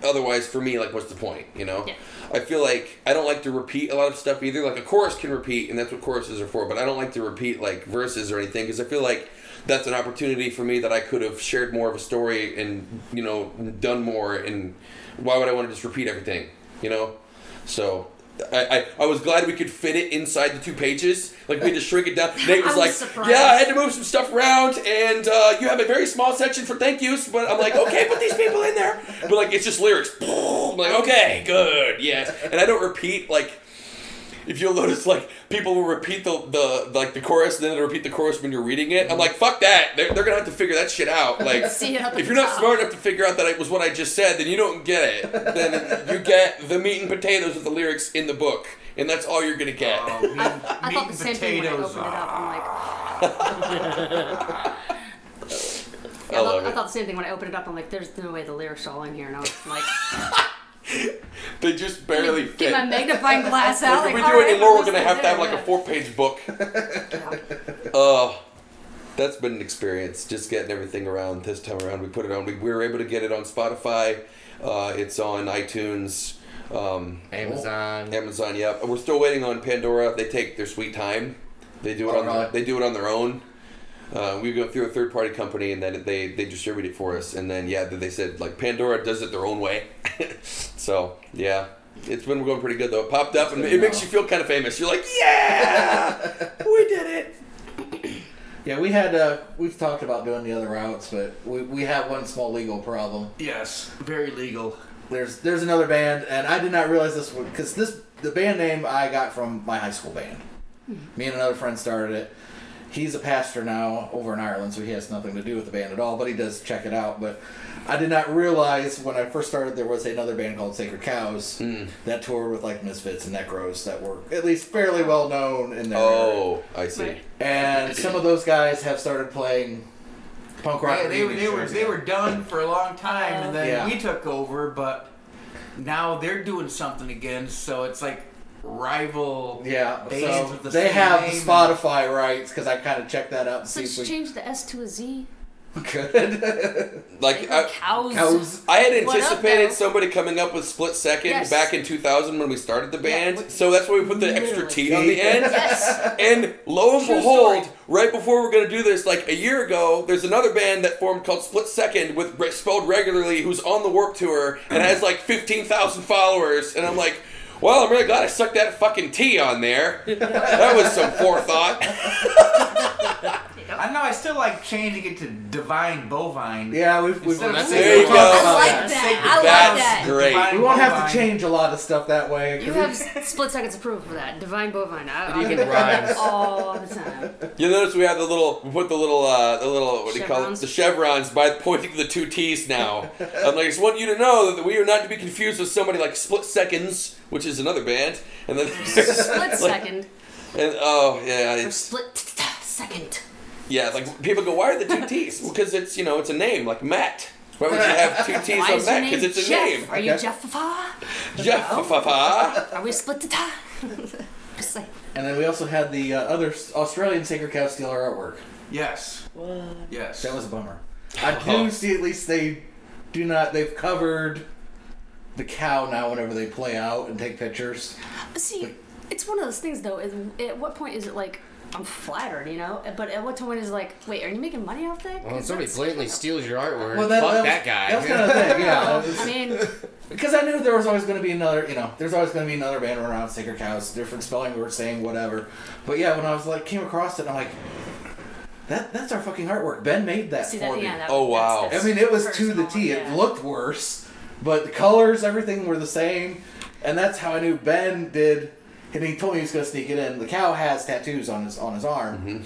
otherwise for me like what's the point you know? Yeah. i feel like i don't like to repeat a lot of stuff either. Like a chorus can repeat and that's what choruses are for but i don't like to repeat like verses or anything because i feel like that's an opportunity for me that i could have shared more of a story and you know done more. And why would i want to just repeat everything you know? So I, I, I was glad we could fit it inside the two pages. Like we had to shrink it down. Nate was was like, surprised. "Yeah, I had to move some stuff around, and uh, you have a very small section for thank yous." But I'm like, "Okay, put these people in there." But like, it's just lyrics. I'm like, "Okay, good, yes." And I don't repeat like. If you'll notice, like people will repeat the, the like the chorus, then they'll repeat the chorus when you're reading it. I'm mm-hmm. like, fuck that. They're, they're gonna have to figure that shit out. Like, See it if you're not top. smart enough to figure out that it was what I just said, then you don't get it. Then you get the meat and potatoes of the lyrics in the book, and that's all you're gonna get. Oh, meat, I meat thought the and same thing when I opened it up. I'm like, I I, thought, love I it. thought the same thing when I opened it up. I'm like, there's no way the lyrics are all in here. And I was like, They just barely get fit. my magnifying glass out. Like, Like, if we do right, any more, we're gonna have to have like a four-page book. Yeah. Oh, that's been an experience. Just getting everything around this time around. We put it on. We, we were able to get it on Spotify. Uh, it's on iTunes, um, Amazon. Amazon. Yep. We're still waiting on Pandora. They take their sweet time. They do it Oh, on. really? They do it on their own. Uh, we go through a third party company and then they they distribute it for us. And then yeah, they said like Pandora does it their own way. so yeah. It's been going pretty good though. It popped up and it makes you feel kind of famous. You're like, yeah, we did it. Yeah, we had uh, we've talked about doing the other routes, but we, we have one small legal problem. Yes, very legal. There's there's another band, and I did not realize this one because this the band name I got from my high school band. Me and another friend started it. He's a pastor now over in Ireland, so he has nothing to do with the band at all. But he does check it out. But I did not realize when I first started there was another band called Sacred Cows hmm. that toured with like Misfits and Necros that were at least fairly well known in their area. Oh, I see. And some of those guys have started playing punk rock. Yeah, they, were- they were they were done for a long time, and then Yeah. we took over. But now they're doing something again, so it's like rival Yeah, bands so with the they same have the. Spotify rights because I kind of checked that out to So see just if we change the S to a Z. good Like I, Cows. Cows. I had What up, anticipated somebody coming up with split second Yes. back in 2000 when we started the band. what- so that's why we put the extra T on the end. Yes. And lo and True behold, story. right before we're gonna do this, like a year ago, there's another band that formed called Split Second with re- spelled regularly, who's on the Warped Tour and mm. has like 15,000 followers. And I'm like, well, I'm really glad I stuck that fucking T on there. That was some forethought. I know. I still like changing it to divine bovine. Yeah, we've, we've Instead of that's sacred There you go. I about like that. that. Sacred I like That's that. great. Divine We won't have bovine. to change a lot of stuff that way. You we- have split seconds approval for that. Divine bovine. I, You I can rhyme. all the time. You notice we have the little, we put the little, uh, the little, what do you call it? Chevrons? The chevrons by pointing to the two T's now. I'm like, I just want you to know that we are not to be confused with somebody like Split Seconds, which is another band, and then Split second. and oh yeah, Or it's, split second. yeah, like people go, why are the two T's? Well, because it's you know it's a name like Matt. Why would you have two T's Why on is Matt? Because it's a Jeff? name. Are you Okay. Jeff Fafa? Jeff. fa- fa- Are we split the tie? Just like and then we also had the uh, other Australian Sacred Cow steal our artwork. Yes. Yes. That was a bummer. I do see at least they do not. They've covered the cow now whenever they play out and take pictures. See, it's one of those things though. Is at what point is it like I'm flattered, you know? But at what point is it like, wait, are you making money off that? Well, when 'Cause somebody that's- blatantly steals your artwork, Well, that- fuck that that, was- guy. that was kind of the thing, yeah. I mean, Because I knew there was always going to be another, you know, there's always going to be another band around Sacred Cows, different spelling words saying whatever. But yeah, when I was like came across it, I'm like, that that's our fucking artwork. Ben made that see for that? me. Yeah. That, Oh, wow. I mean, it was to the personal, T. It looked worse, but the colors, everything were the same, and that's how I knew Ben did. And he told me he was going to sneak it in. The cow has tattoos on his on his arm, mm-hmm.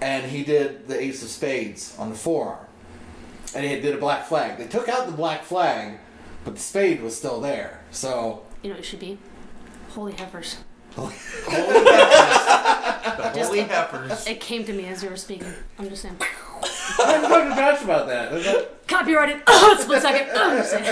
and he did the Ace of Spades on the forearm, and he did a black flag. They took out the black flag, but the spade was still there. So You know, what it should be holy heifers. The holy heifers. It came to me as you were speaking. I'm just saying. I haven't talked to Josh about that. Is that- Copyrighted. Oh, split second. Oh, I'm just saying.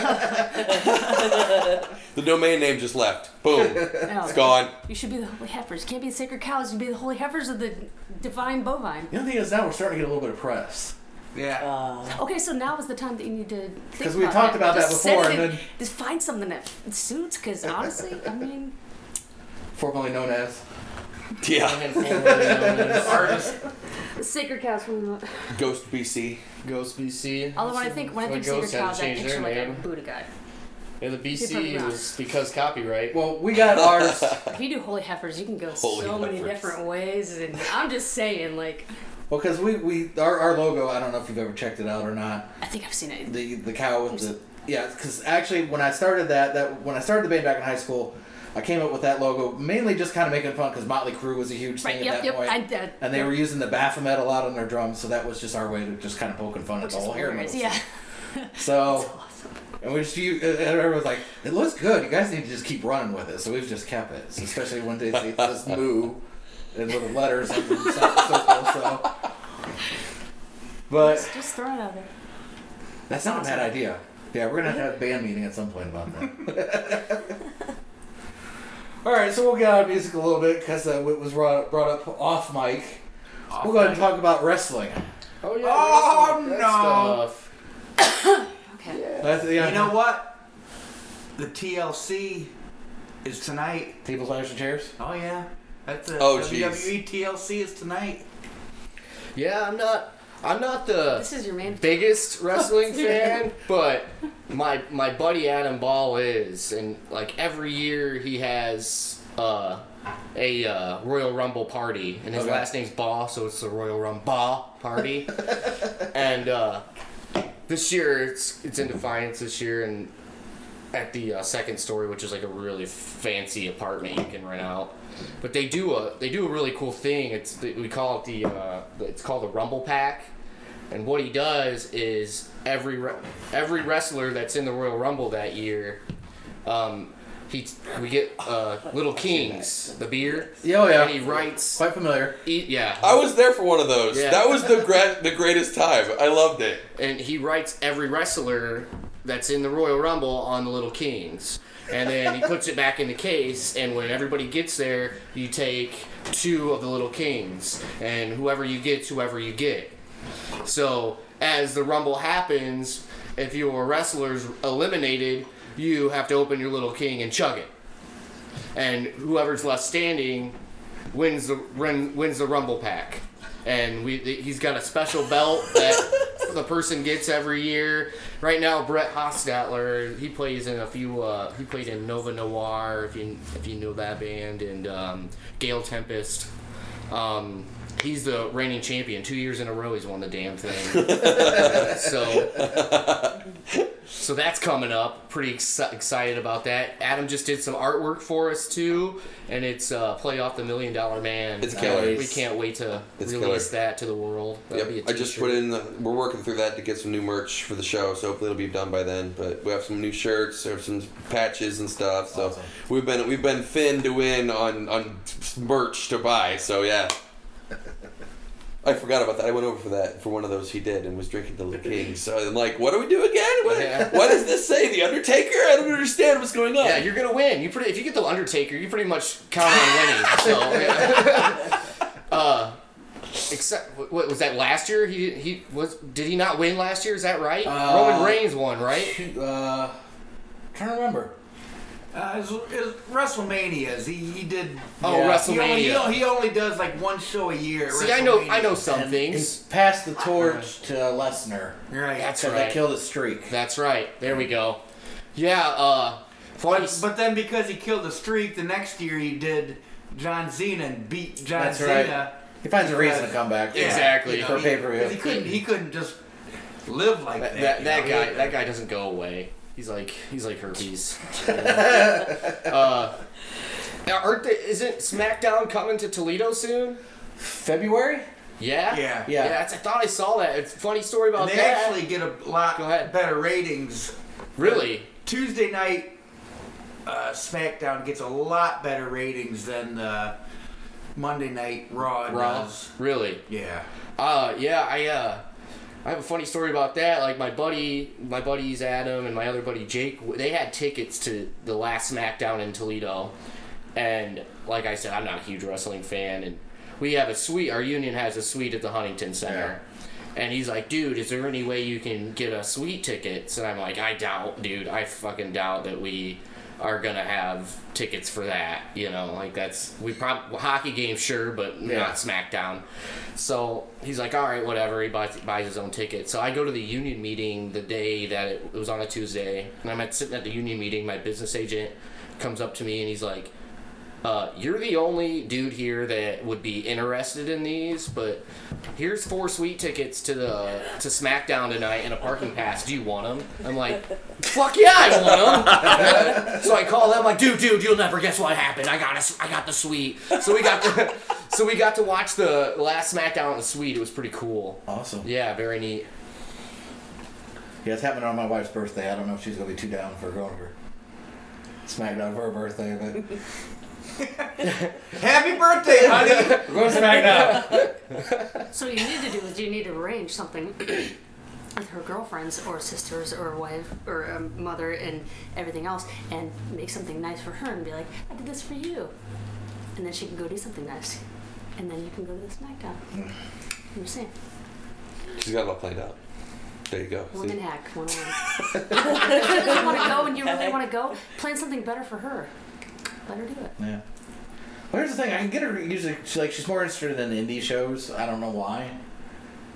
The domain name just left. Boom. No. It's gone. You should be the holy heifers. You can't be the sacred cows. You be the holy heifers of the divine bovine. The only thing is now we're starting to get a little bit of press. Yeah. Uh. Okay, so now is the time that you need to think 'Cause we about talked about that Just set before, and then- just find something that suits. Because honestly, I mean, Formerly known as. Yeah. Artist. the sacred cows from. The, Ghost BC. Ghost BC. although when I think when I think Ghost sacred cows, to I picture their like a. Buddha guy. Yeah, the BC was because copyright. Well, we got ours. If you do holy heifers, you can go Holy so many different ways. And I'm just saying, like, Well, because we, we our, our logo, I don't know if you've ever checked it out or not. I think I've seen it. The the cow with the yeah, because actually when I started that that when I started the band back in high school, I came up with that logo mainly just kind of making fun because Motley Crue was a huge thing Right, at yep, that yep. point. I, uh, and they were using the Baphomet a lot on their drums, so that was just our way to just kind of poking fun at the whole hair metal. Yeah. stuff. So, and we just you, and everyone was like, "It looks good. You guys need to just keep running with it." So we've just kept it, so especially when they say this moo in little letters on the side of the circle. So, but Just, just throw it out there. that's not a bad idea. Yeah, we're gonna have to have a band meeting at some point about that. All right, so we'll get out of music a little bit because uh, it was brought, brought up off mic. we'll go ahead and talk about wrestling. Oh yeah. Oh, that no. stuff. Okay. That's, yeah, You know what? The TLC is tonight. Tables, ladders, and chairs. Oh yeah. That's a Oh, WWE TLC is tonight. Yeah, I'm not. I'm not the This is your main. biggest wrestling fan, but my my buddy Adam Ball is, and like every year he has uh, a uh, Royal Rumble party, and his Okay. last name's Ball, so it's the Royal Rumble party. and uh, this year it's it's in Defiance this year, and at the uh, second story, which is like a really fancy apartment you can rent out. But they do a they do a really cool thing. It's we call it the uh, it's called the Rumble Pack, and what he does is every re- every wrestler that's in the Royal Rumble that year, um, he we get uh, Little Kings the beer, Yeah, oh, yeah. and he writes Quite familiar. e- yeah I was there for one of those. Yeah. That was the gra- the greatest time. I loved it. and he writes every wrestler that's in the Royal Rumble on the Little Kings. and then he puts it back in the case. And when everybody gets there, you take two of the little kings, and whoever you get, whoever you get. So as the rumble happens, if your wrestler's eliminated, you have to open your little king and chug it, and whoever's left standing wins the win- wins the rumble pack. And we he's got a special belt that the person gets every year. Right now, Brett Hostetler he plays in a few. Uh, he played in Nova Noir if you if you know that band, and um, Gale Tempest. Um, he's the reigning champion. Two years in a row, he's won the damn thing. Uh, so, so that's coming up. Pretty ex- excited about that. Adam just did some artwork for us too, and it's uh, play off the Million Dollar Man. It's Uh, we can't wait to It's release killer. that to the world. That'll be a Yep. I just put in. The, we're working through that to get some new merch for the show, so hopefully it'll be done by then. But we have some new shirts, there some patches and stuff. So Awesome. we've been we've been thin to win on on merch to buy. So yeah. I forgot about that. I went over for that for one of those he did and was drinking the Little King. So I'm like, what do we do again? What, Yeah. what does this say? The Undertaker? I don't understand what's going on. Yeah, you're gonna win. You pretty if you get the Undertaker, you pretty much count on winning. So, yeah. uh, except what what was that last year? He he was did he not win last year? Is that right? Uh, Roman Reigns won, right? Uh, trying to remember. Uh, his, his WrestleManias, he, he did. Oh, Yeah. He only, WrestleMania. he, only, he only does like one show a year. See, I know I know some And things. He passed the torch to Lesnar. Right. That's right. they killed his streak. That's right. There we go. Yeah. Uh. But, but then because he killed the streak, the next year he did John Cena and beat John That's Cena. right. He finds a reason to come back. Yeah, Exactly. you know, For he- pay-per-view. 'cause He couldn't. He couldn't just live like that that. that, that guy that guy doesn't go away. He's like he's like herpes. uh, now, aren't they, isn't SmackDown coming to Toledo soon? February? Yeah. Yeah. Yeah. that's- I thought I saw that. It's a funny story about And they that. actually get a lot Go ahead. better ratings. really. Tuesday night, uh, SmackDown gets a lot better ratings than uh, Monday night Raw, Raw. does. Really. Yeah. Uh, yeah, I uh, I have a funny story about that. Like my buddy, my buddies Adam and my other buddy Jake, they had tickets to the last SmackDown in Toledo, and like I said, I'm not a huge wrestling fan, and we have a suite. Our union has a suite at the Huntington Center. And he's like, dude, is there any way you can get us suite tickets? And I'm like, I doubt, dude. I fucking doubt that we are gonna have tickets for that. You know, like that's we probably hockey game, sure, but Yeah. not SmackDown. So he's like, all right, whatever. He buys, buys his own ticket. So I go to the union meeting the day that it, it was on a Tuesday, and I'm at, sitting at the union meeting. My business agent comes up to me and he's like, uh, "You're the only dude here that would be interested in these, but here's four sweet tickets to the to SmackDown tonight and a parking pass. Do you want them?" I'm like, "Fuck yeah, I want them." so I call them like, "Dude, dude, you'll never guess what happened. I got a, I got the suite." So we got to, so we got to watch the last SmackDown in the suite. It was pretty cool. Awesome. Yeah, very neat. Yeah, it's happening on my wife's birthday. I don't know if she's going to be too down for going to her SmackDown for her birthday, but Happy birthday, honey! we're going to SmackDown. So what you need to do is you need to arrange something with her girlfriends or sisters or wife or um, mother and everything else, and make something nice for her and be like, "I did this for you," and then she can go do something nice, and then you can go to the SmackDown. I'm just saying, She's got it all planned out. There you go. See? woman hack 101. if you really want to go and you really want to go, plan something better for her. Let her do it. Yeah. Well, here's the thing. I can get her usually. She, like she's more interested in indie shows. I don't know why.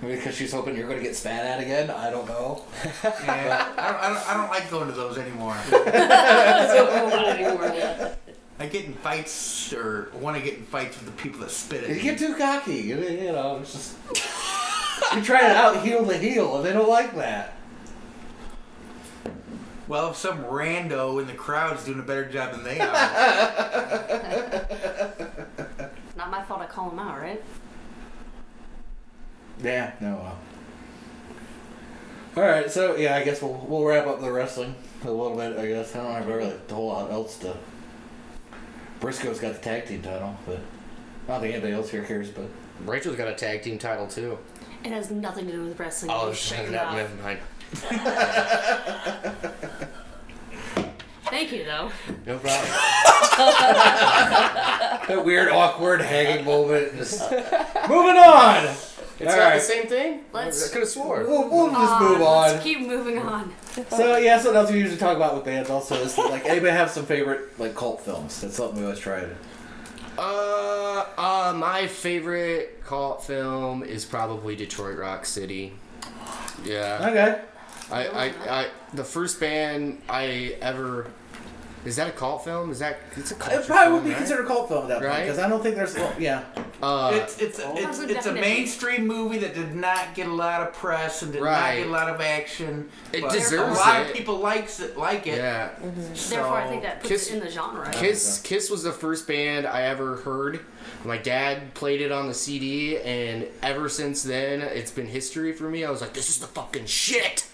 Maybe because she's hoping you're going to get spat at again. I don't know. Yeah, I, don't, I, don't, I don't like going to those anymore. I get in fights or want to get in fights with the people that spit at You me. get too cocky. You, you know, it's just you're trying to out heel the heel, and they don't like that. Well, if some rando in the crowd's doing a better job than they are, Not my fault. I call him out, right? Yeah. No. Well. All right. So yeah, I guess we'll we'll wrap up the wrestling a little bit. I guess I don't have really a whole lot else to. Briscoe's got the tag team title, but I don't think anybody else here cares. But Rachel's got a tag team title too. It has nothing to do with wrestling. Oh, shit, that, off. never mind. Thank Thank you, though. No problem. That weird, awkward, hanging moment. Just moving on. It's All not right. the same thing. Let's- I could have swore. We'll, we'll just Uh, move on. Let's keep moving on. So yeah, so that's what we usually talk about with bands. Also, is like anybody have some favorite like cult films? That's something we always try to. Uh, uh, my favorite cult film is probably Detroit Rock City. Yeah. Okay. I, I, I, the first band I ever. Is that a cult film? Is that it's a cult It probably would be right? considered a cult film at that point Right? because I don't think there's well, yeah. Uh, It's it's it's, Hasn't it's a mainstream movie that did not get a lot of press and did Right. not get a lot of action. It but deserves a lot it. of people likes it like it. yeah. So, Therefore, I think that puts Kiss- it in the genre. Kiss Kiss was the first band I ever heard. My dad played it on the CD, and ever since then, it's been history for me. I was like, "This is the fucking shit."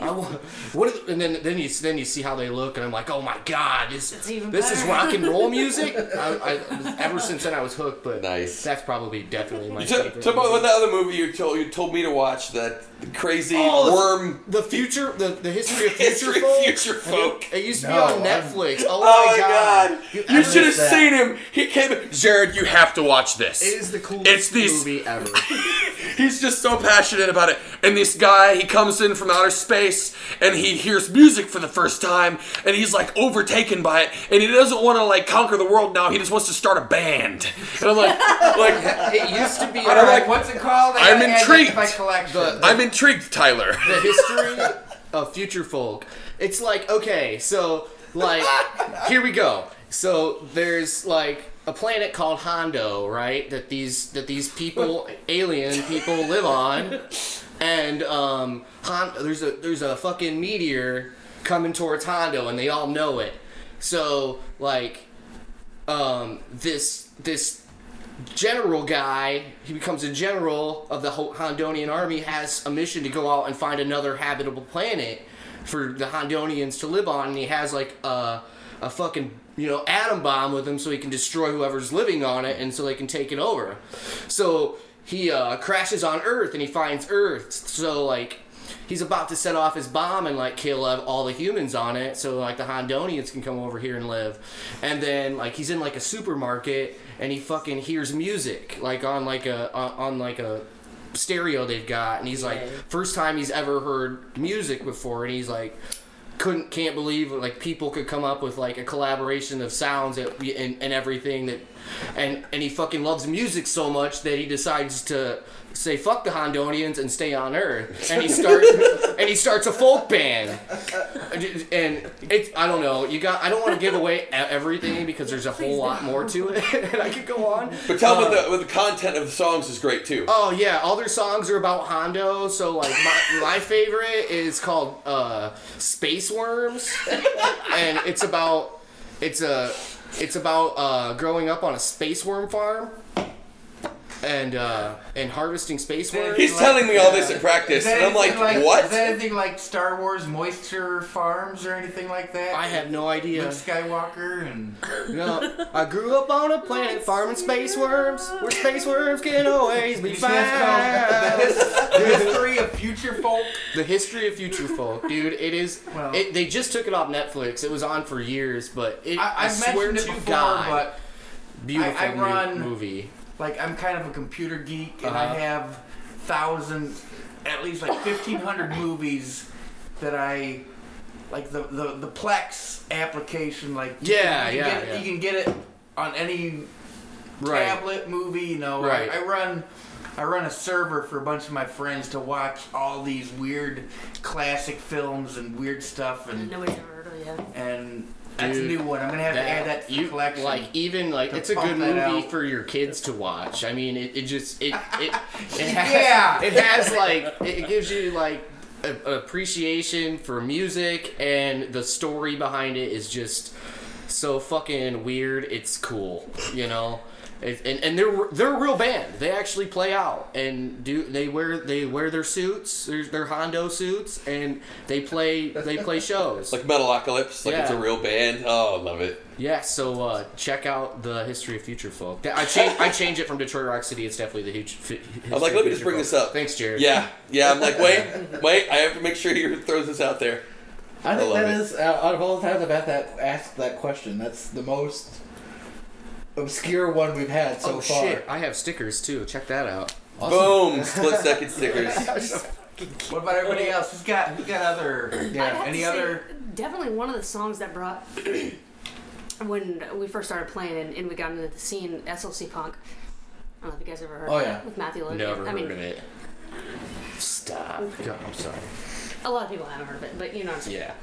I wa- what? Is, and then then you then you see how they look, and I'm like, "Oh my god, this It's even this is rock and roll music." I, I, ever since then, I was hooked. But Nice. that's probably definitely my You favorite. took, took about what that other movie you told you told me to watch that crazy Oh, worm. the future, the, the history of future History folk. Future Folk. It used to No, be on I'm- Netflix. Oh, Oh my my god! god! You, ever should have that? seen him. He came. Jared, you have to watch this. It is the coolest It's these- movie ever. He's just so passionate about it. And this guy, he comes in from outer space and he hears music for the first time and he's like overtaken by it and he doesn't want to like conquer the world now. He just wants to start a band. And I'm like, like It used to be. And I'm like- what's it called? I I'm gotta add that intrigued. My collection. The- I'm intrigued, Tyler. the history of future folk. It's like okay, so like here we go. So there's like a planet called Hondo, right? That these that these people, alien people, live on, and um, Hon- there's a there's a fucking meteor coming towards Hondo, and they all know it. So like, um, this this general guy, he becomes a general of the Hondonian army, has a mission to go out and find another habitable planet for the Hondonians to live on, and he has like a, a fucking you know atom bomb with him so he can destroy whoever's living on it, and so they can take it over. So he uh, crashes on Earth, and he finds Earth. So like. He's about to set off his bomb and like kill all the humans on it, so like the Hondonians can come over here and live. And then like he's in like a supermarket and he fucking hears music like on like a on, on like a stereo they've got, and he's like first time he's ever heard music before, and he's like couldn't can't believe like people could come up with like a collaboration of sounds that, and, and everything that and and he fucking loves music so much that he decides to say fuck the Hondonians and stay on Earth. And he starts and he starts a folk band. And it's I don't know you got I don't want to give away e- everything because there's a whole lot more to it. And I could go on. But tell me the, the content of the songs is great too. Oh yeah, all their songs are about Hondo. So like my, my favorite is called uh, Space Worms, and it's about it's a it's about uh, growing up on a space worm farm and uh, and harvesting space worms. He's telling me all this in practice, and I'm like, anything what? Is that anything like Star Wars Moisture Farms or anything like that? I have no idea. Luke Skywalker and No, I grew up on a planet farming space worms, where space worms can always be You see that's called found. the, history of future folk. The history of future folk, dude. It is. Well- it, they just took it off Netflix. It was on for years, but it, I, I, I've swear mentioned to it before, God, but beautiful I- I run- movie. Like I'm kind of a computer geek, and Uh-huh. I have thousand, at least like fifteen hundred movies that I like the the the Plex application. Like you Yeah, can, you yeah, can get, yeah. You can get it on any Right. tablet movie. You know, Right. I, I run. I run a server for a bunch of my friends to watch all these weird classic films and weird stuff, and Nobody's ever heard of it yet. and that's a Dude, new one. I'm gonna have to add that to you the collection. like even like it's a good movie out. for your kids to watch. I mean, it, it just it it it has, Yeah. it has like it gives you like a, appreciation for music and the story behind it is just so fucking weird. It's cool, you know. It, and and they're they're a real band. They actually play out and do they wear they wear their suits, their, their Hondo suits, and they play they play shows. like Metalocalypse, like it's a real band. Oh, I love it. Yeah, so uh, check out the history of future folk. I change I change it from Detroit Rock City. It's definitely the huge. Fi- I'm like, let me just bring this up. Thanks, Jared. Yeah, yeah. I'm like, wait, wait. I have to make sure he throws this out there. I think love that it. is uh, out of all the times I've had that asked that question. That's the most obscure one we've had so oh far. shit! I have stickers too. Check that out. Boom! Split second stickers. What about everybody else? Who's got who's got other? I'd Any to say, other? Definitely one of the songs that brought when we first started playing and, and we got into the scene, SLC Punk. I don't know if you guys ever heard Oh, of yeah. it with Matthew Lillard. Never I heard mean, of it. Stop. God, I'm sorry. a lot of people haven't heard of it, but you know what I'm saying. Yeah.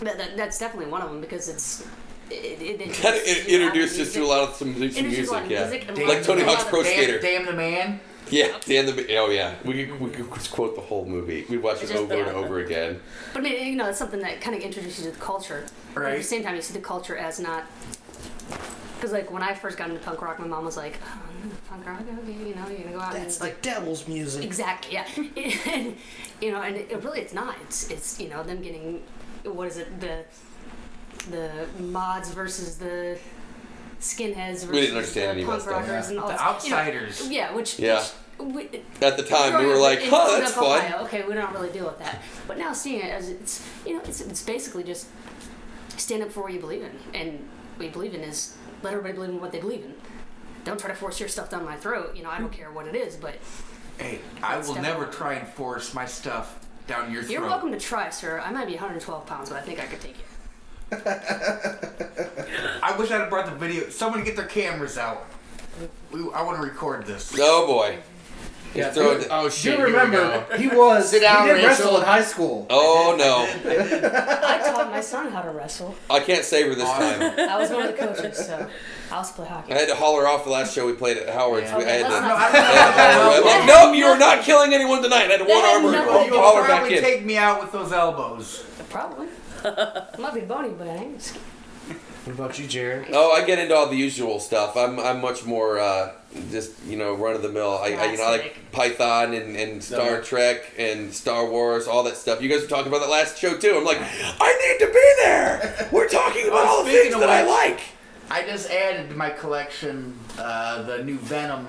But that, that's definitely one of them because it's it, it, it, Kind of introduced us to a lot of some, some music, a lot yeah. music and Like Tony Hawk's Pro Damn, Skater. damn the man. Yeah, Dan the oh yeah, we could, we could quote the whole movie. We watched it It's just- over and yeah. over again. But I mean, you know, it's something that kind of introduces you to the culture. But at the same time, you see the culture as not. Because like when I first got into punk rock, my mom was like, oh, "Punk rock, okay, you know, you're gonna go out That's and like devil's music. exactly, yeah." and, you know, and it, really, it's not. It's it's you know them getting what is it the the mods versus the skinheads versus We didn't understand the any of punk that stuff. rockers and all The this- you know, outsiders. yeah, which Yeah. Which, we, At the time, we growing were up like, in "Huh, that's up fun." Ohio, okay, we don't really deal with that. But now seeing it as it's, you know, it's, it's basically just stand up for what you believe in, and what you believe in is let everybody believe in what they believe in. Don't try to force your stuff down my throat. You know, I don't care what it is, but Hey, I That's will definitely- never try and force my stuff down your throat. you're welcome to try, sir. I might be 112 pounds, but I think I could take it. I wish I'd have brought the video. Someone get their cameras out. We, I want to record this. Oh boy. Yeah, Throw do, it- Oh shit! here we remember he was Sit down, he did Rachel. wrestle in high school. Oh no, I taught my son how to wrestle. I can't save her this time. I was one of the coaches, so I also play hockey. I had to haul her off the last show we played at Howard's. Yeah. We- I had to, Let's I not- had to haul her. I'm like, nope, you are not killing anyone tonight. I had to one That arm her, nothing to do haul You'll her back probably in. take me out with those elbows. Probably. I might be bony, but I ain't. What about you, Jared? Oh, I get into all the usual stuff. I'm I'm much more uh, just you know run of the mill. I, I you know I like Python and, and Star Yeah. Trek and Star Wars, all that stuff. You guys were talking about that last show too. I'm like, I need to be there. We're talking about all the things of that I like. I just added to my collection uh, the new Venom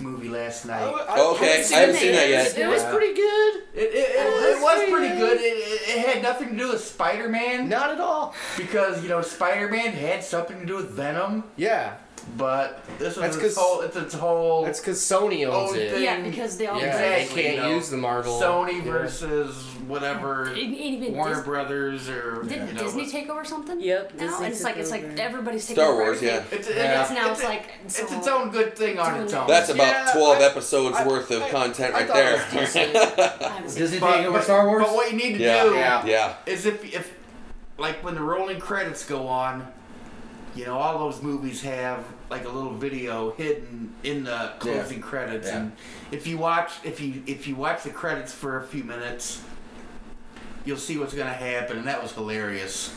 movie last night. Okay, I haven't seen that yet. It was pretty good. It, it, it, it was pretty good. It, it, it had nothing to do with Spider Man Not at all. because you know Spider Man had something to do with Venom, Yeah, but this That's was its 'cause- whole. It's its whole that's because Sony owns Oh, it. they- Yeah, because they all Yeah, Exactly, they can't you know, use the Marvel. Sony Yeah. versus whatever And even Warner Dis- Brothers or Didn't you know, Disney take over something? Yep, Now Disney it's took like it's like over. everybody's taking over. Star over Wars, yeah. everything. It's, Yeah. it's, Now it's, it's like it's so- its own good thing on its own. That's about Yeah, 12 I- episodes I- worth of I- content I right thought it there. was decent. I haven't Disney But- taking over Star Wars. But what you need to yeah, do yeah. is if if like when the rolling credits go on, you know, all those movies have like a little video hidden in the closing credits, Yeah. and if you watch if you if you watch the credits for a few minutes, you'll see what's gonna happen, and that was hilarious.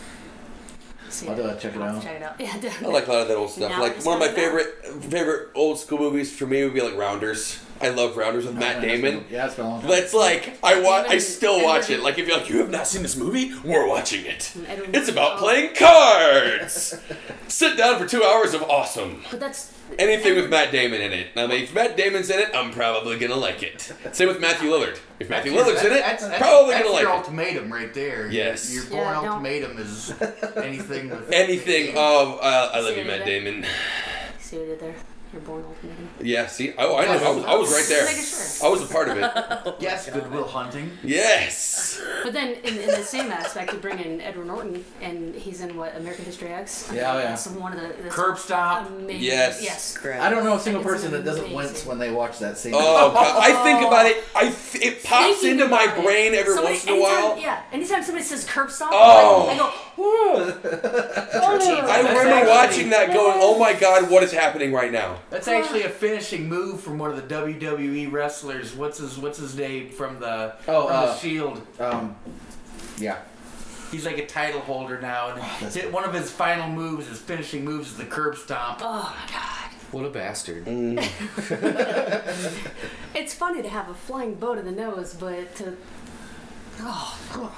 See I'll do that, check it out. to Check it out. Yeah, I like a lot of that old stuff. Now like one of my coming out. favorite favorite old school movies for me would be like Rounders. I love Rounders with Matt Oh, it's Damon. Yeah, it's been a long time. That's like I watch. I still watch it. Like if you're like you have not seen this movie, we're watching it. It's about oh. playing cards. Sit down for two hours of awesome. But that's Anything with Matt Damon in it. I mean, if Matt Damon's in it, I'm probably gonna like it. Same with Matthew Lillard. If Matthew That's your- Lillard's in it, that's, that's, probably that's gonna like your it. ultimatum right there. Yes. Your, your Yeah, born don't- ultimatum is anything with Anything of uh, I love you, Matt? Damon. see what you did there. You're Bourne ultimatum. Yeah. See, oh, I know. I was, I was right there. Making sure. I was a part of it. yes, Good Will Hunting. Yes. But then, in, in the same aspect, you bring in Edward Norton, and he's in what American History X. Yeah, oh, yeah. That's one of the that's Curb Stop. Amazing. Yes. Yes. Correct. I don't know a single It's person that doesn't amazing. wince when they watch that scene. Oh, God. I think oh. about it. I th- it pops Thinking into my about it. brain every Somebody- once in a anytime- while. Yeah. Anytime somebody says curb stop, Oh. I go, "Whoa." I oh. remember actually- watching that, going, "Oh my God, what is happening right now?" That's actually a finishing move from one of the WWE wrestlers. What's his What's his name from the Oh, from uh, the Shield? Um, yeah. He's like a title holder now, and that's- hit- one of his final moves, his finishing moves, is the curb stomp. oh my god. What a bastard. It's funny to have a flying boat in the nose, but to oh,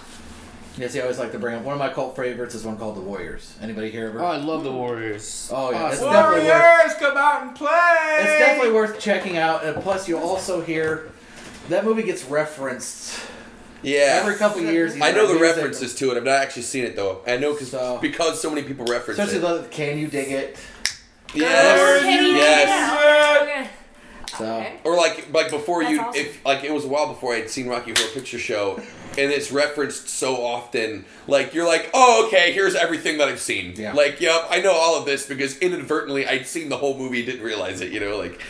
God. Yes, I always like to bring up one of my cult favorites is one called The Warriors. Anybody here ever? Oh, I love the Warriors. Oh, yeah, it's Awesome. definitely worth- Warriors, come out and play! It's definitely worth checking out, and plus you'll also hear that movie gets referenced Yeah. Every couple years, I know the got music. references to it. I've not actually seen it though. I know because So- because so many people reference Especially it. Especially the Can You Dig It? Yes. Yes. Okay. So Or like like before That's you awesome. if like it was a while before I'd seen Rocky Horror Picture Show and it's referenced so often like you're like oh okay here's everything that I've seen Yeah. like yep I know all of this because inadvertently I'd seen the whole movie didn't realize it you know like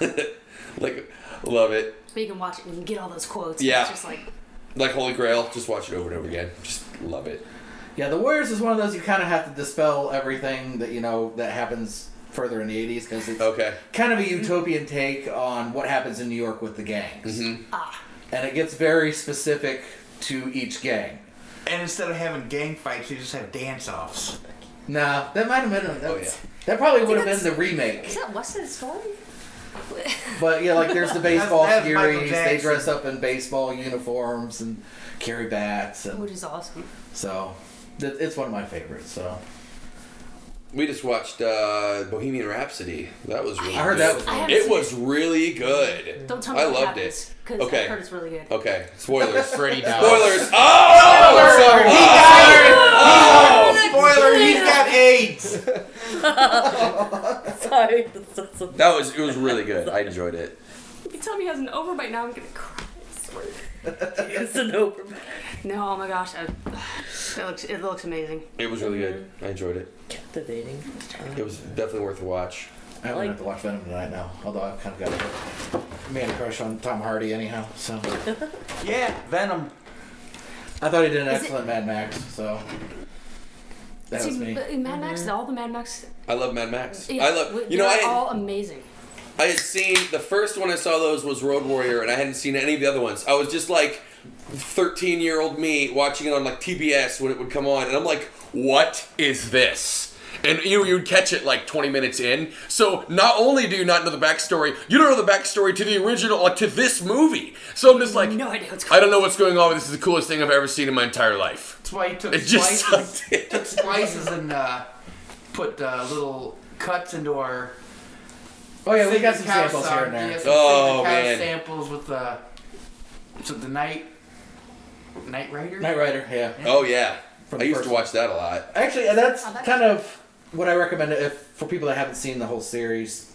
like love it But you can watch it and you can get all those quotes. Yeah. It's just like, like Holy Grail just watch it over and over again just love it yeah, The Warriors is one of those you kind of have to dispel everything that you know that happens further in the '80s because it's okay kind of a utopian take on what happens in New York with the gangs, ah. and it gets very specific to each gang. And instead of having gang fights, they just have dance offs. Nah, that might have been. A, Oh, that's- That probably would have been the remake. Is that West Side Story? But yeah, like there's the baseball That's- that's series. They dress up in baseball uniforms and carry bats, and Which is awesome. so th- it's one of my favorites. So we just watched uh, Bohemian Rhapsody that was really I heard good. that was I haven't it was really good Don't tell me I what loved happens, it Okay. I heard it's really good. okay spoilers Freddy dies. spoilers oh sorry. oh Spoiler, he's got AIDS! Sorry. That's, that's so- That was it was really good. I enjoyed it. If you tell me he has an overbite now, I'm gonna cry. I swear. it's an over. No, oh my gosh, I, it looks it looks amazing. It was really good. Mm-hmm. I enjoyed it. Captivating. It was definitely worth a watch. I might Like- have to watch Venom tonight now. Although I've kind of got a man crush on Tom Hardy anyhow. So Yeah, Venom. I thought he did an Is it- excellent Mad Max. So that was See, me. but Mad Max, mm-hmm. all the Mad Max, I love Mad Max. yeah, I love you know I they're had, all amazing. I had seen the first one I saw those was Road Warrior and I hadn't seen any of the other ones. I was just like 13 year old me watching it on like TBS when it would come on and I'm like what is this? And you you'd catch it like 20 minutes in. So not only do you not know the backstory, you don't know the backstory to the original like to this movie. So I'm just like No idea what's I don't know what's going on, but this is the coolest thing I've ever seen in my entire life. That's why he took It just slices, took slices and uh, put uh, little cuts into our. Oh yeah, we got some samples here and there. Yeah, Oh, man. samples with uh, so the night, Night Rider. Knight Rider, yeah. Oh yeah. From I the used first to watch that a lot. Actually, that's Oh, that's- kind of what I recommend if for people that haven't seen the whole series.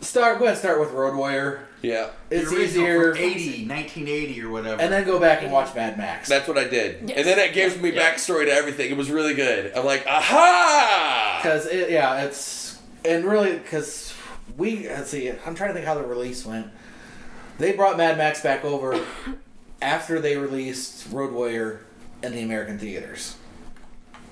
Start go ahead and start with Road Warrior. Yeah. The It's original easier, from 80, 1980 or whatever. and then go back and watch Mad Max. That's what I did. Yes. And then it gives me Yeah. backstory to everything. It was really good. I'm like, aha! Because it, yeah, it's and really because we let's see. I'm trying to think how the release went. They brought Mad Max back over after they released Road Warrior in the American theaters.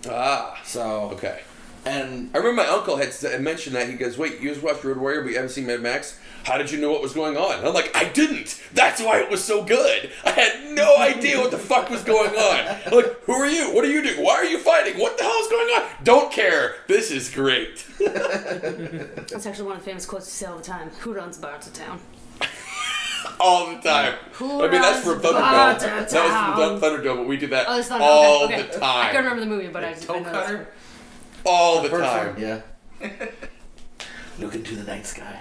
Ah, So okay. and I remember my uncle had s- had mentioned that. He goes, wait, you just watched Road Warrior, but you haven't seen Mad Max? How did you know what was going on? And I'm like, I didn't. That's why it was so good. I had no idea what the fuck was going on. I'm like, who are you? What are you doing? Why are you fighting? What the hell is going on? Don't care. This is great. That's actually one of the famous quotes you say all the time. Who runs Bartertown? All the time. Who I mean, that's from Thunderdome. That was from Thunderdome, but we do that Oh, it's not all okay. the time. I can't remember the movie, but I, I Toe know that's- cutter. all the first time. one, yeah. Look into the night sky.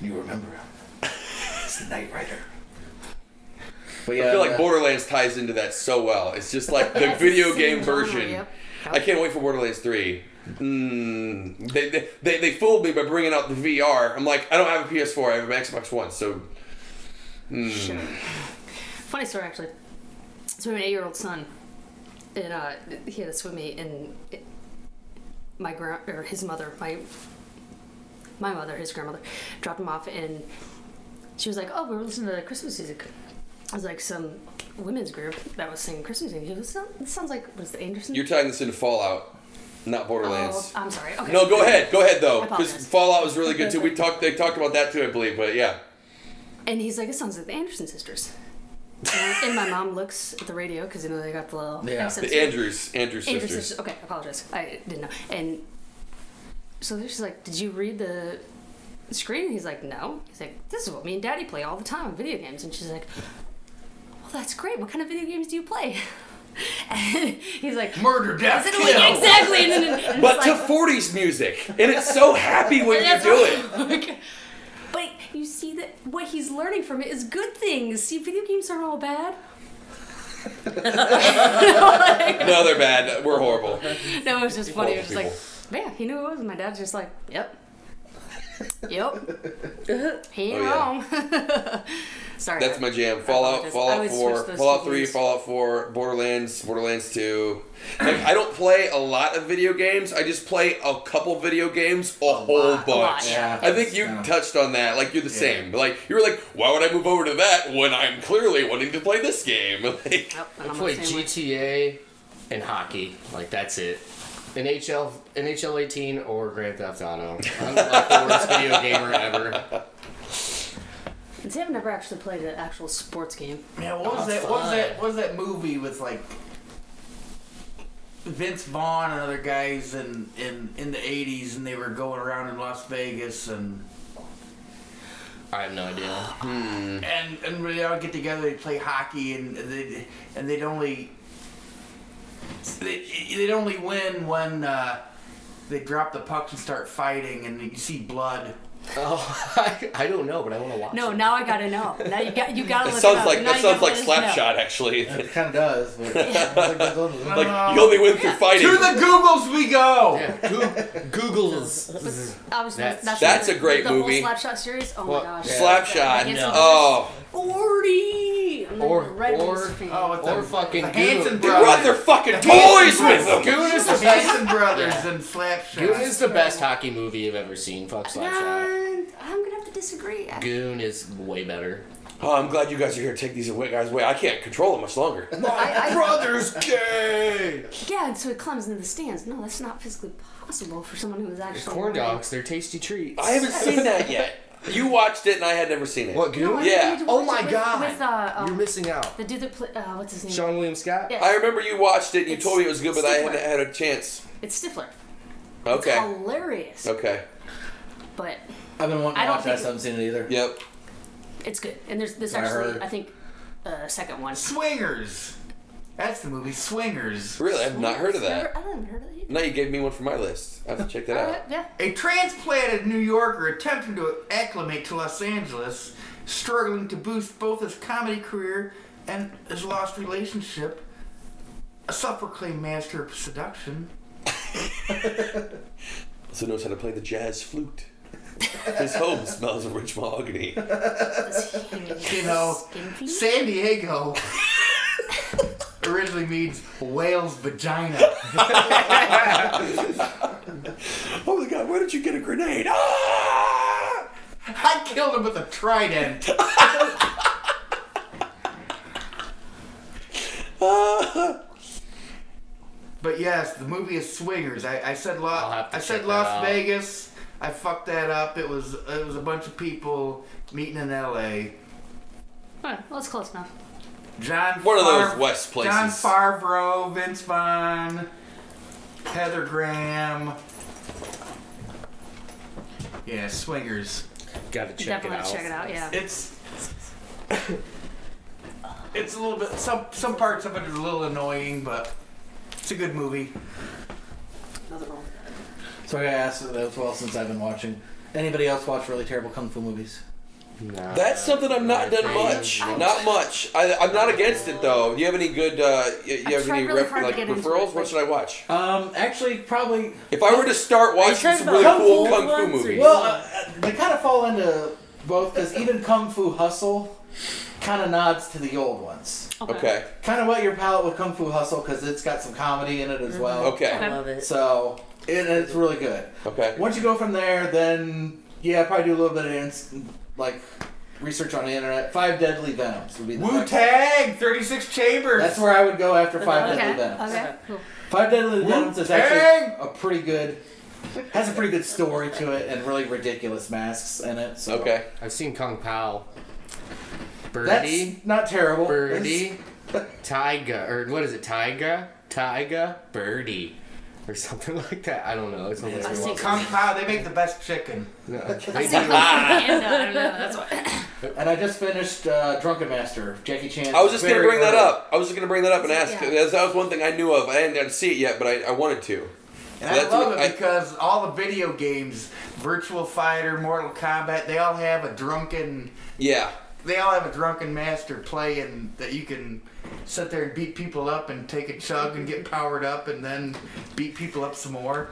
You remember him. It's the Night Rider. But yeah, I feel like the- Borderlands ties into that so well. It's just like the video game same genre, version. yep. I can't wait for Borderlands 3. Mm, they, they, they, they fooled me by bringing out the VR. I'm like, I don't have a PS4, I have an Xbox One, so. Mm. Funny story, actually. So we have an eight-year-old son, and uh, he had a swim meet, and it, my grand or his mother, my my mother, his grandmother, dropped him off, and she was like, "Oh, we're listening to Christmas music." I was like, some women's group that was singing Christmas music. "This sound- this sounds like what is the Anderson?" You're tying this into Fallout, not Borderlands. Oh, I'm sorry. Okay. No, go ahead. Go ahead, though. Because. Fallout was really good, too. We talked. They talked about that, too, I believe, but yeah. And he's like, "It sounds like the Anderson sisters." and, and my mom looks at the radio because you know they got the little Yeah. accents. The Andrews. Andrews Andrew sisters. sisters. Okay, I apologize. I didn't know. And so she's like, "Did you read the screen?" He's like, "No." He's like, "This is what me and Daddy play all the time on video games." And she's like, "Well, that's great. What kind of video games do you play?" And he's like, Murder, death, Is it- kill. Exactly. And then and it's But like, to 40s music. And it's so happy when you That's do it. Like, but you see that what he's learning from it is good things. See, video games aren't all bad. No, they're bad. We're horrible. No, it was just funny. It was just like, yeah, he knew it was. My dad's just like, yep. Yep. he ain't Oh, wrong. Sorry. That's my jam. Fallout, Fallout Four, Fallout Three, games. Fallout Four, Borderlands, Borderlands Two. Like I don't play a lot of video games. I just play a couple video games a, whole lot. bunch. A lot, yeah. I think you Yeah. touched on that. Like you're the same. Like you were like, why would I move over to that when I'm clearly wanting to play this game? Like, Yep, I play the same way. GTA and hockey. Like that's it. NHL, NHL 18 or Grand Theft Auto. I'm like the worst video gamer ever. And see, I've never actually played an actual sports game. Yeah, what was Oh, that? What was fun. that? What was that movie with like Vince Vaughn and other guys in in in the '80s, and they were going around in Las Vegas, and I have no idea. and and they all get together, they play hockey, and they and they'd only they, they'd only win when uh, they drop the pucks and start fighting, and you see blood. Oh, I, I don't know, but I want to watch. No, it. now I gotta know. Now you got you gotta that look it sounds up. like Now that you sounds gotta like let us know. Slapshot actually. It kind of does, but like that's one of you only win through fighting. To the Googles we go. Yeah, Goo- Google's. Obviously, That's- that's, That's a great the movie. Whole Slapshot series. Oh Well, my gosh. Slapshot. No. Oh, Forty. I'm Or- even a Red or- fan. Oh, it's Or the, fucking the Goon. Hanson they brothers. brought their fucking The toys Hanson with them. Goon is the The best. Hanson brothers Yeah. and Slapshot. Goon is the best hockey movie you've ever seen. Fuck Slapshot. Nah, I'm gonna have to disagree. Goon is way better. Oh, I'm glad you guys are here to take these away, guys away. I can't control it much longer. I- I- brother's gay. Yeah, and so it climbs into the stands. No, that's not physically possible for someone who is actually Corn dogs, they're tasty treats. I haven't seen that yet. You watched it and I had never seen it. What Goon? No, Yeah. Oh my with, God. With uh, um, You're missing out. the dude that play, uh, what's his name? Seann William Scott. Yeah. I remember you watched it and you It's told me it was good, but I hadn't had a chance. It's Stifler. Okay. It's hilarious. Okay. But I've been wanting I to don't watch that. I think- haven't seen it either. Yep. it's good. And there's this I actually, heard. I think, uh, second one. Swingers. That's the movie Swingers. Really, I've not heard of Never- that. I haven't heard of that. No, you gave me one for my list. I have to check that Uh, out. yeah. A transplanted New Yorker attempting to acclimate to Los Angeles, struggling to boost both his comedy career and his lost relationship. A self-proclaimed master of seduction. Also knows how to play the jazz flute. His home smells of rich mahogany. You know, San Diego originally means whale's vagina. Oh my god, where did you get a grenade? Ah! I killed him with a trident. But yes, the movie is Swingers. I, I said I'll Las I said Las. Vegas. I fucked that up. It was it was a bunch of people meeting in L.A. Alright, well, it's close enough. John One of those West places. Jon Favreau, Vince Vaughn, Heather Graham. Yeah, Swingers. Gotta You check it definitely out. check it out. Yeah. It's it's a little bit some some parts of it are a little annoying, but it's a good movie. Nothing wrong. So I gotta ask as well since I've been watching. Anybody else watch really terrible kung fu movies? Nah. That's something I've not done much. Not much. I, I'm not against it though. Do you have any good? Uh, you, you have tried any really ref, hard to like get into referrals? it, What should I watch? Um, actually, probably. If I were to start watching talking some about really kung cool fu kung fu ones, or movies, you- Well, uh, they kind of fall into both because even Kung Fu Hustle kind of nods to the old ones. okay, Kind of wet your palate with Kung Fu Hustle because it's got some comedy in it as well. okay, I love it. So it, it's really good. okay. Once you go from there, then yeah, probably do a little bit of ins- like research on the internet. Five Deadly Venoms would be the Wu Tang, Thirty Six Chambers. That's where I would go after Five Okay. Deadly Venoms. Okay. Cool. Five Deadly Venoms is actually a pretty good, has a pretty good story to it and really ridiculous masks in it. So Okay. I've seen Kung Pow. Birdie. that's not terrible. Birdie. Tyga. Or what is it? Tyga? Tyga? Birdie. Or something like that. I don't know. It's I hilarious. see. Kung Pao. They make the best chicken. No, they see do. and, I don't know. That's why. And I just finished uh, Drunken Master, Jackie Chan. I was just gonna very bring that up. I was just gonna bring that up and ask. Yeah. That that was one thing I knew of. I hadn't got to see it yet, but I, I wanted to. And So I that's love what it I- because all the video games, Virtua Fighter, Mortal Kombat, they all have a drunken Yeah. They all have a drunken master play and that you can sit there and beat people up and take a chug and get powered up and then beat people up some more.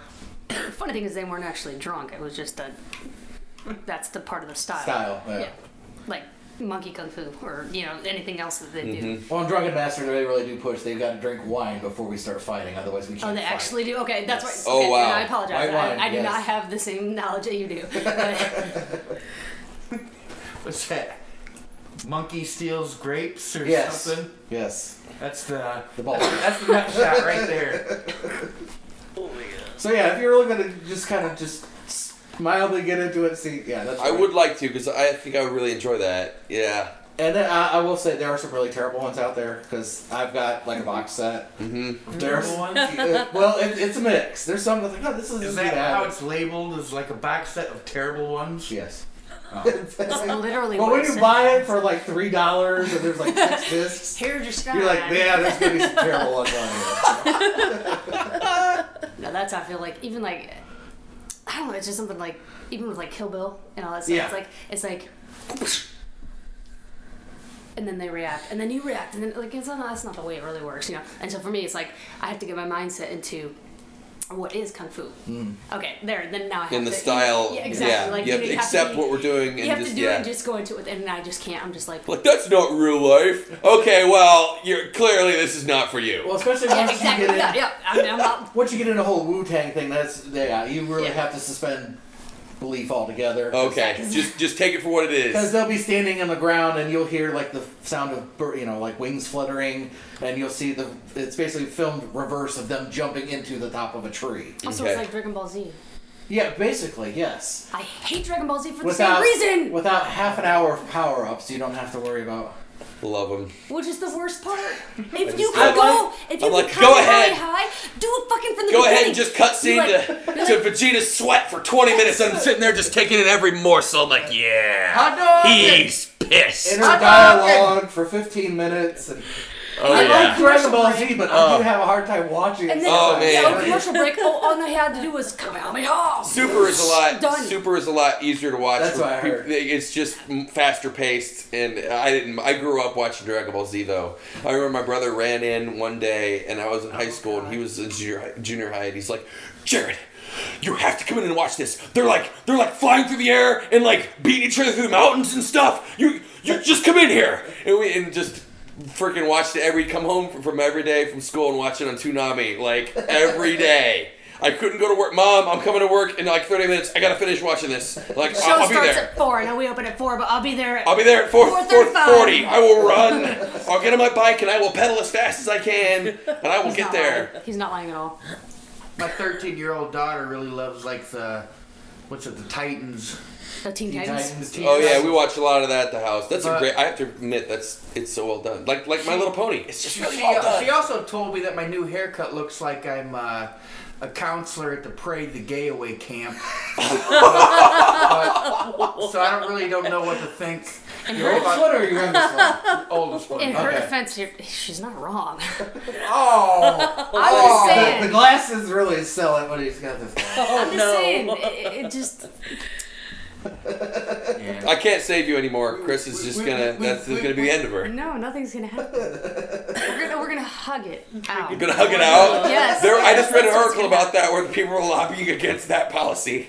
The funny thing is, they weren't actually drunk. It was just a. That's the part of the style. Style, yeah. Like monkey kung fu or you know anything else that they Mm-hmm. do. Well, in Drunken Master, they really do push. They've got to drink wine before we start fighting, otherwise we can't. Oh, they fight. actually do. Okay, that's Yes. right. Oh, wow. and I apologize. White wine, I, I do yes. not have the same knowledge that you do. But What's that? Monkey steals grapes or Yes. something? Yes. That's the The ball. that's the nut shot right there. So yeah, if you're looking to just kind of just mildly get into it, see, yeah, that's. I right. would like to because I think I would really enjoy that. Yeah. And then I, I will say there are some really terrible ones out there because I've got like a box set. Mm-hmm. There's Terrible ones? uh, well, it, it's a mix. There's some that's like, oh, this is, Is that how it's labeled? As like a box set of terrible ones? Yes. That's literally Well, what when you buy it for like three dollars and there's like six discs, Here's your sky. you're like, yeah, there's gonna be some terrible ones on here. No, that's how I feel like. Even like, I don't know. It's just something like even with like Kill Bill and all that stuff. Yeah. It's like it's like. And then they react, and then you react, and then like it's not that's not the way it really works, you know. And so for me, it's like I have to get my mindset into what is kung fu. Hmm. Okay, there. Then now I have In the to, style, Yeah, exactly. yeah. Like you have to have accept be- what we're doing You and have just to do yeah. it and just go into it, and I just can't. I'm just like, like that's not real life. Okay, well, you're clearly this is not for you. Well, especially yeah, once exactly. you get in, Yeah, yeah. I mean, I'm not. once you get in the whole Wu Tang thing, that's yeah, you really Yeah. have to suspend belief altogether. Okay, just just take it for what it is. Because they'll be standing on the ground and you'll hear like the sound of bir- you know like wings fluttering, and you'll see the it's basically filmed reverse of them jumping into the top of a tree. Also, Okay. it's like Dragon Ball Z. Yeah, basically yes. I hate Dragon Ball Z for the Without same reason. without half an hour of power ups, you don't have to worry about. Love them. Which is the worst part. If you I can go, if you I'm can like, come go ahead. high, do it fucking from the Go beginning. ahead and just cut scene like- to, to like, Vegeta's sweat for 20 minutes. And I'm sitting there just taking in every morsel. I'm like, yeah, Hadouken! he's pissed. Inner dialogue for 15 minutes. And Oh I yeah. like Dragon Ball Z, but I Oh. do have a hard time watching it. And then, Oh, man. yeah, on commercial break, oh, all they had to do was come out. Oh, Super is a lot. Done. Super is a lot easier to watch. That's what I heard. It's just faster paced, and I didn't. I grew up watching Dragon Ball Z though. I remember my brother ran in one day, and I was in oh high school, and he was in junior high, junior high, and he's like, Jared. You have to come in and watch this. They're like they're like flying through the air and like beating each other through the mountains and stuff. You you just come in here and we and just freaking watched it every come home from, from every day from school and watch it on Toonami like every day. I couldn't go to work. Mom, I'm coming to work in like 30 minutes. I gotta finish watching this. Like, show I'll, I'll be starts there. at four. I know we open at four, but I'll be there. At, I'll be there at 4, 4:35. 4.40. I will run. I'll get on my bike and I will pedal as fast as I can. And I will He's get there. lying. He's not lying at all. My 13 year old daughter really loves like the what's it, the Titans. The Teen, Teen Titans. Titans. Teen Oh yeah, we watch a lot of that at the house. That's a great. I have to admit, that's it's so well done. Like like My Little Pony. It's just She, really well done. she also told me that my new haircut looks like I'm uh, a counselor at the Pray the Gay Away camp. But- so I don't really don't know what to think. In Your her, oldest one or your youngest one? Oldest one. in her Okay. defense, she's not wrong. Oh, I'm Oh, just the, saying. the glasses really sell it when he's got this. Oh I'm just no. saying. It, it just. Yeah. I can't save you anymore. Chris is just gonna. we- That's we- gonna be the end of her. No, nothing's gonna happen. we're gonna we're gonna hug it out. You're gonna hug it out. Yes. There, I just read an article about that where people were lobbying against that policy.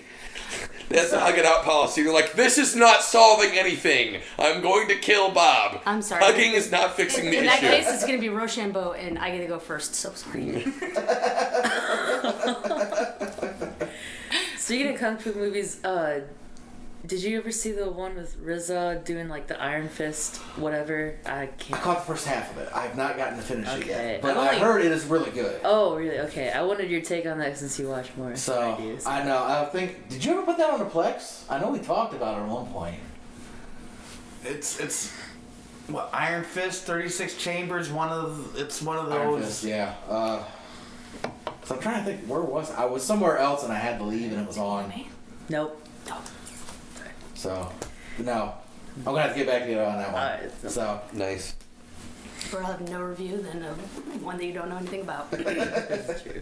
That's the hug it out policy. They're like, this is not solving anything. I'm going to kill Bob. I'm sorry. Hugging is not fixing the issue. In that case, it's gonna be Rochambeau, and I get to go first. So sorry. Speaking of kung fu movies, uh, did you ever see the one with RZA doing like the Iron Fist, whatever? I I can't. I caught the first half of it. I have not gotten to finish it Okay. yet, but I've I only- heard it is really good. Oh, really? Okay. I wanted your take on that since you watch more. So than I do, so- I know. I think. Did you ever put that on the Plex? I know we talked about it at one point. It's it's what Iron Fist, 36 chambers. One of it's one of Iron those. Fist, yeah. Uh, so I'm trying to think. Where was I? I was somewhere else and I had to leave and it was on. Nope. So no, I'm gonna have to get back to you on that one. Alright, so- So Nice. We'll have no review than uh, one that you don't know anything about. That's true.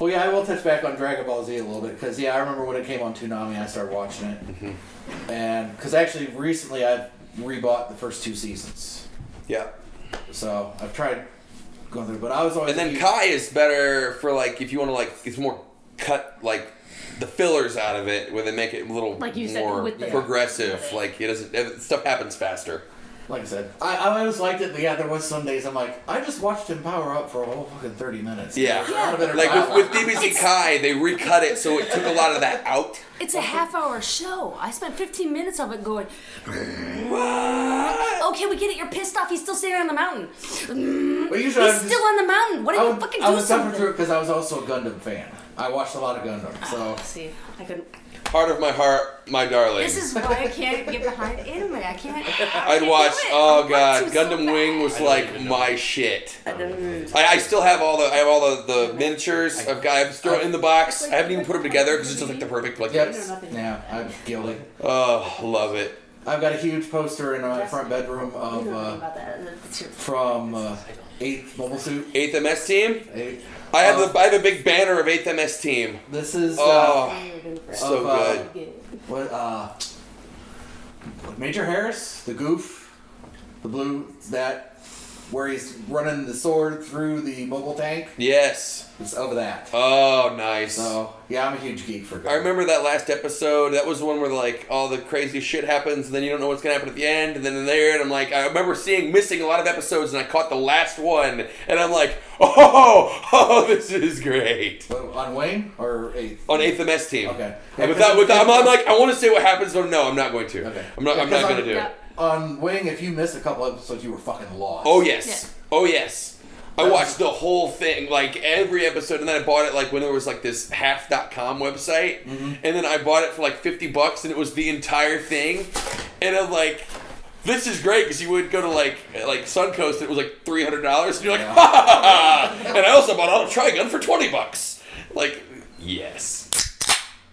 well, yeah, I will touch back on Dragon Ball Z a little bit because yeah, I remember when it came on Toonami, I started watching it, and because actually recently I've rebought the first two seasons. Yeah. So I've tried going through, but I was always And then Kai is better for like if you want to like it's more cut like the fillers out of it where they make it a little Like you said, more with the- progressive. Like it doesn't it- stuff happens faster. like I said, I, I always liked it. But yeah, there was some days I'm like, I just watched him power up for a whole fucking thirty minutes. Yeah. There's not a better Like with, with DBZ Kai, they recut it so it took a lot of that out. It's a half hour show. I spent 15 minutes of it going, What? okay, we get it. You're pissed off. He's still standing on the mountain. But usually I He's was still on the mountain. What I, do you would, fucking I do was suffering something? through it because I was also a Gundam fan. I watched a lot of Gundam, so See, I couldn't. Heart of my heart, my darling. This is why I can't get behind anime. I can't. I I'd can't watch. do it. I Oh want god, to so Gundam Wing was like my shit. I don't. I, I still have all the I have all the, the miniatures. I've got I've thrown it in the box. I haven't even put them together because it's just like the perfect like yep. Yeah, I'm guilty. Oh, love it. I've got a huge poster in my front bedroom You of know uh, about that. That's your- from uh, Eighth Mobile Suit. Eighth MS team. Eight. I have Uh, the I have a big banner of Eighth MS team. This is uh, Oh, so of, uh, good. what uh, Major Harris, the Gouf, the blue that where he's running the sword through the mobile tank. Yes. It's of that. Oh, nice. So yeah, I'm a huge geek for. Gundam. I remember that last episode. That was the one where like all the crazy shit happens, and then you don't know what's gonna happen at the end, and then in there, and I'm like, I remember seeing missing a lot of episodes, and I caught the last one, and I'm like, oh, oh, this is great. What, on Wing or Eighth. On Eighth MS team. Okay. And without, without, I'm, I'm like, I want to say what happens, but no, I'm not going to. Okay. I'm not. I'm not gonna do Yeah. it. On Wing, if you missed a couple episodes, you were fucking lost. Oh yes. Yeah. Oh yes. I watched the whole thing, like every episode, and then I bought it like when there was like this half.com website, Mm-hmm. and then I bought it for like fifty bucks, and it was the entire thing, and I'm like. This is great because you would go to like like Suncoast, it was like three hundred dollars, and you're like, Yeah. ha ha ha! ha. And I also bought Auto Trigun for twenty bucks. Like, yes.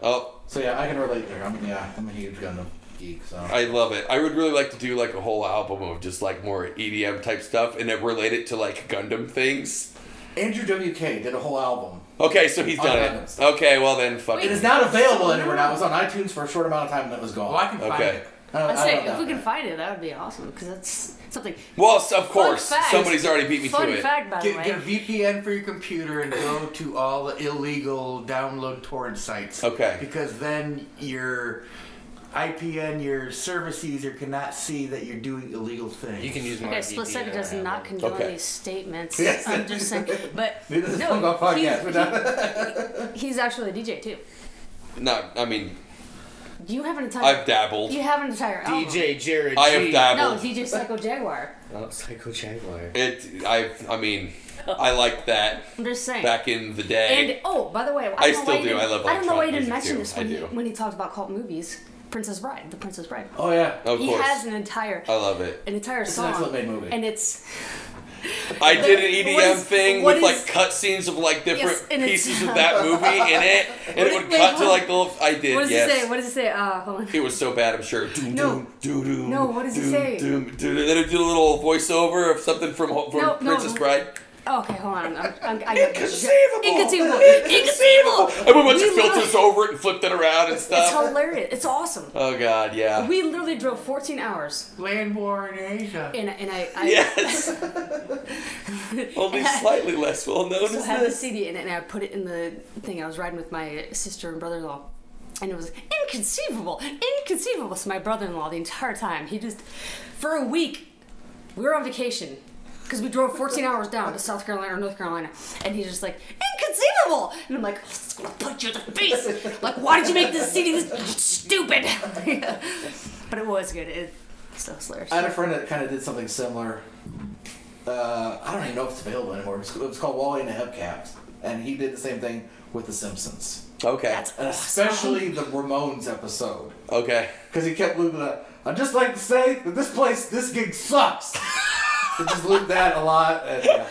Oh, So yeah, I can relate there. I'm yeah, I'm a huge Gundam geek. So I love it. I would really like to do like a whole album of just like more EDM type stuff, and then relate it to like Gundam things. Andrew WK did a whole album. Okay, so he's On done Gundams. it. Okay, well then, fuck It it. is not available anywhere now. It was on iTunes for a short amount of time, and it was gone. Well, I can find Okay. it. I don't- I'd I say don't if we know. can find it, that would be awesome because that's something. Well, s- of course, fact- somebody's already beat me Fun to it. fact, by the Get, way. get a VPN for your computer and go to all the illegal download torrent sites. Okay. Because then your IPN, your service user cannot see that you're doing illegal things. You can use my Okay, Split VPN, Second does not condone Okay. these statements. Yes. I'm just saying, but this is no, fun podcast. he's- We're done. he's actually a DJ too. No, I mean, You have an entire. I've dabbled. You have an entire album. DJ Jared I have G. No, dabbled. DJ Psycho Jaguar. Oh, Psycho Jaguar. It, I, I mean, I liked that I'm just saying. back in the day. And oh, by the way, I, don't I know still why he do. didn't- I love it. I don't know why he electronic didn't music, mention too. this I when he, do. when he talked about cult movies. Princess Bride, The Princess Bride. Oh yeah. of he course, has an entire I love it. an entire It's an excellent made movie. and it's I did an EDM What is- thing with is- like cutscenes of like different Yes, pieces of that movie in it, and it would Wait, cut to like the. Little, I did. what does yes. it say? What does it say? Uh, hold on. It was so bad, I'm sure. Doom, No. doom, doom, doom, No, what does it say? Doom, doom. Then it did a little voiceover of something from from No, no. Princess Bride. Oh, okay, hold on. I'm, I'm, I Inconceivable! Inconceivable! Inconceivable! I put a bunch We of filters literally- over it and flipped it around and stuff. It's hilarious. It's awesome. Oh god, yeah. We literally drove 14 hours, Land war in Asia. and and I, I Yes. Only And I- slightly less well known so I as had the this. CD, and, and I put it in the thing. I was riding with my sister and brother-in-law, and it was inconceivable, inconceivable. So my brother-in-law, the entire time, he just for a week, we were on vacation. Because we drove 14 hours down to South Carolina or North Carolina, and he's just like, inconceivable! And I'm like, I'm just gonna punch you in the face! like, why did you make this city this stupid? but it was good. It, so hilarious. I had a friend that kind of did something similar. Uh, I don't even know if it's available anymore. It was, it was called Wally and the Hubcaps, and he did the same thing with The Simpsons, Okay. That's and especially the Ramones episode, Okay. because he kept looping that. I'd just like to say that this place, this gig sucks. he just loop that a lot. And, yeah.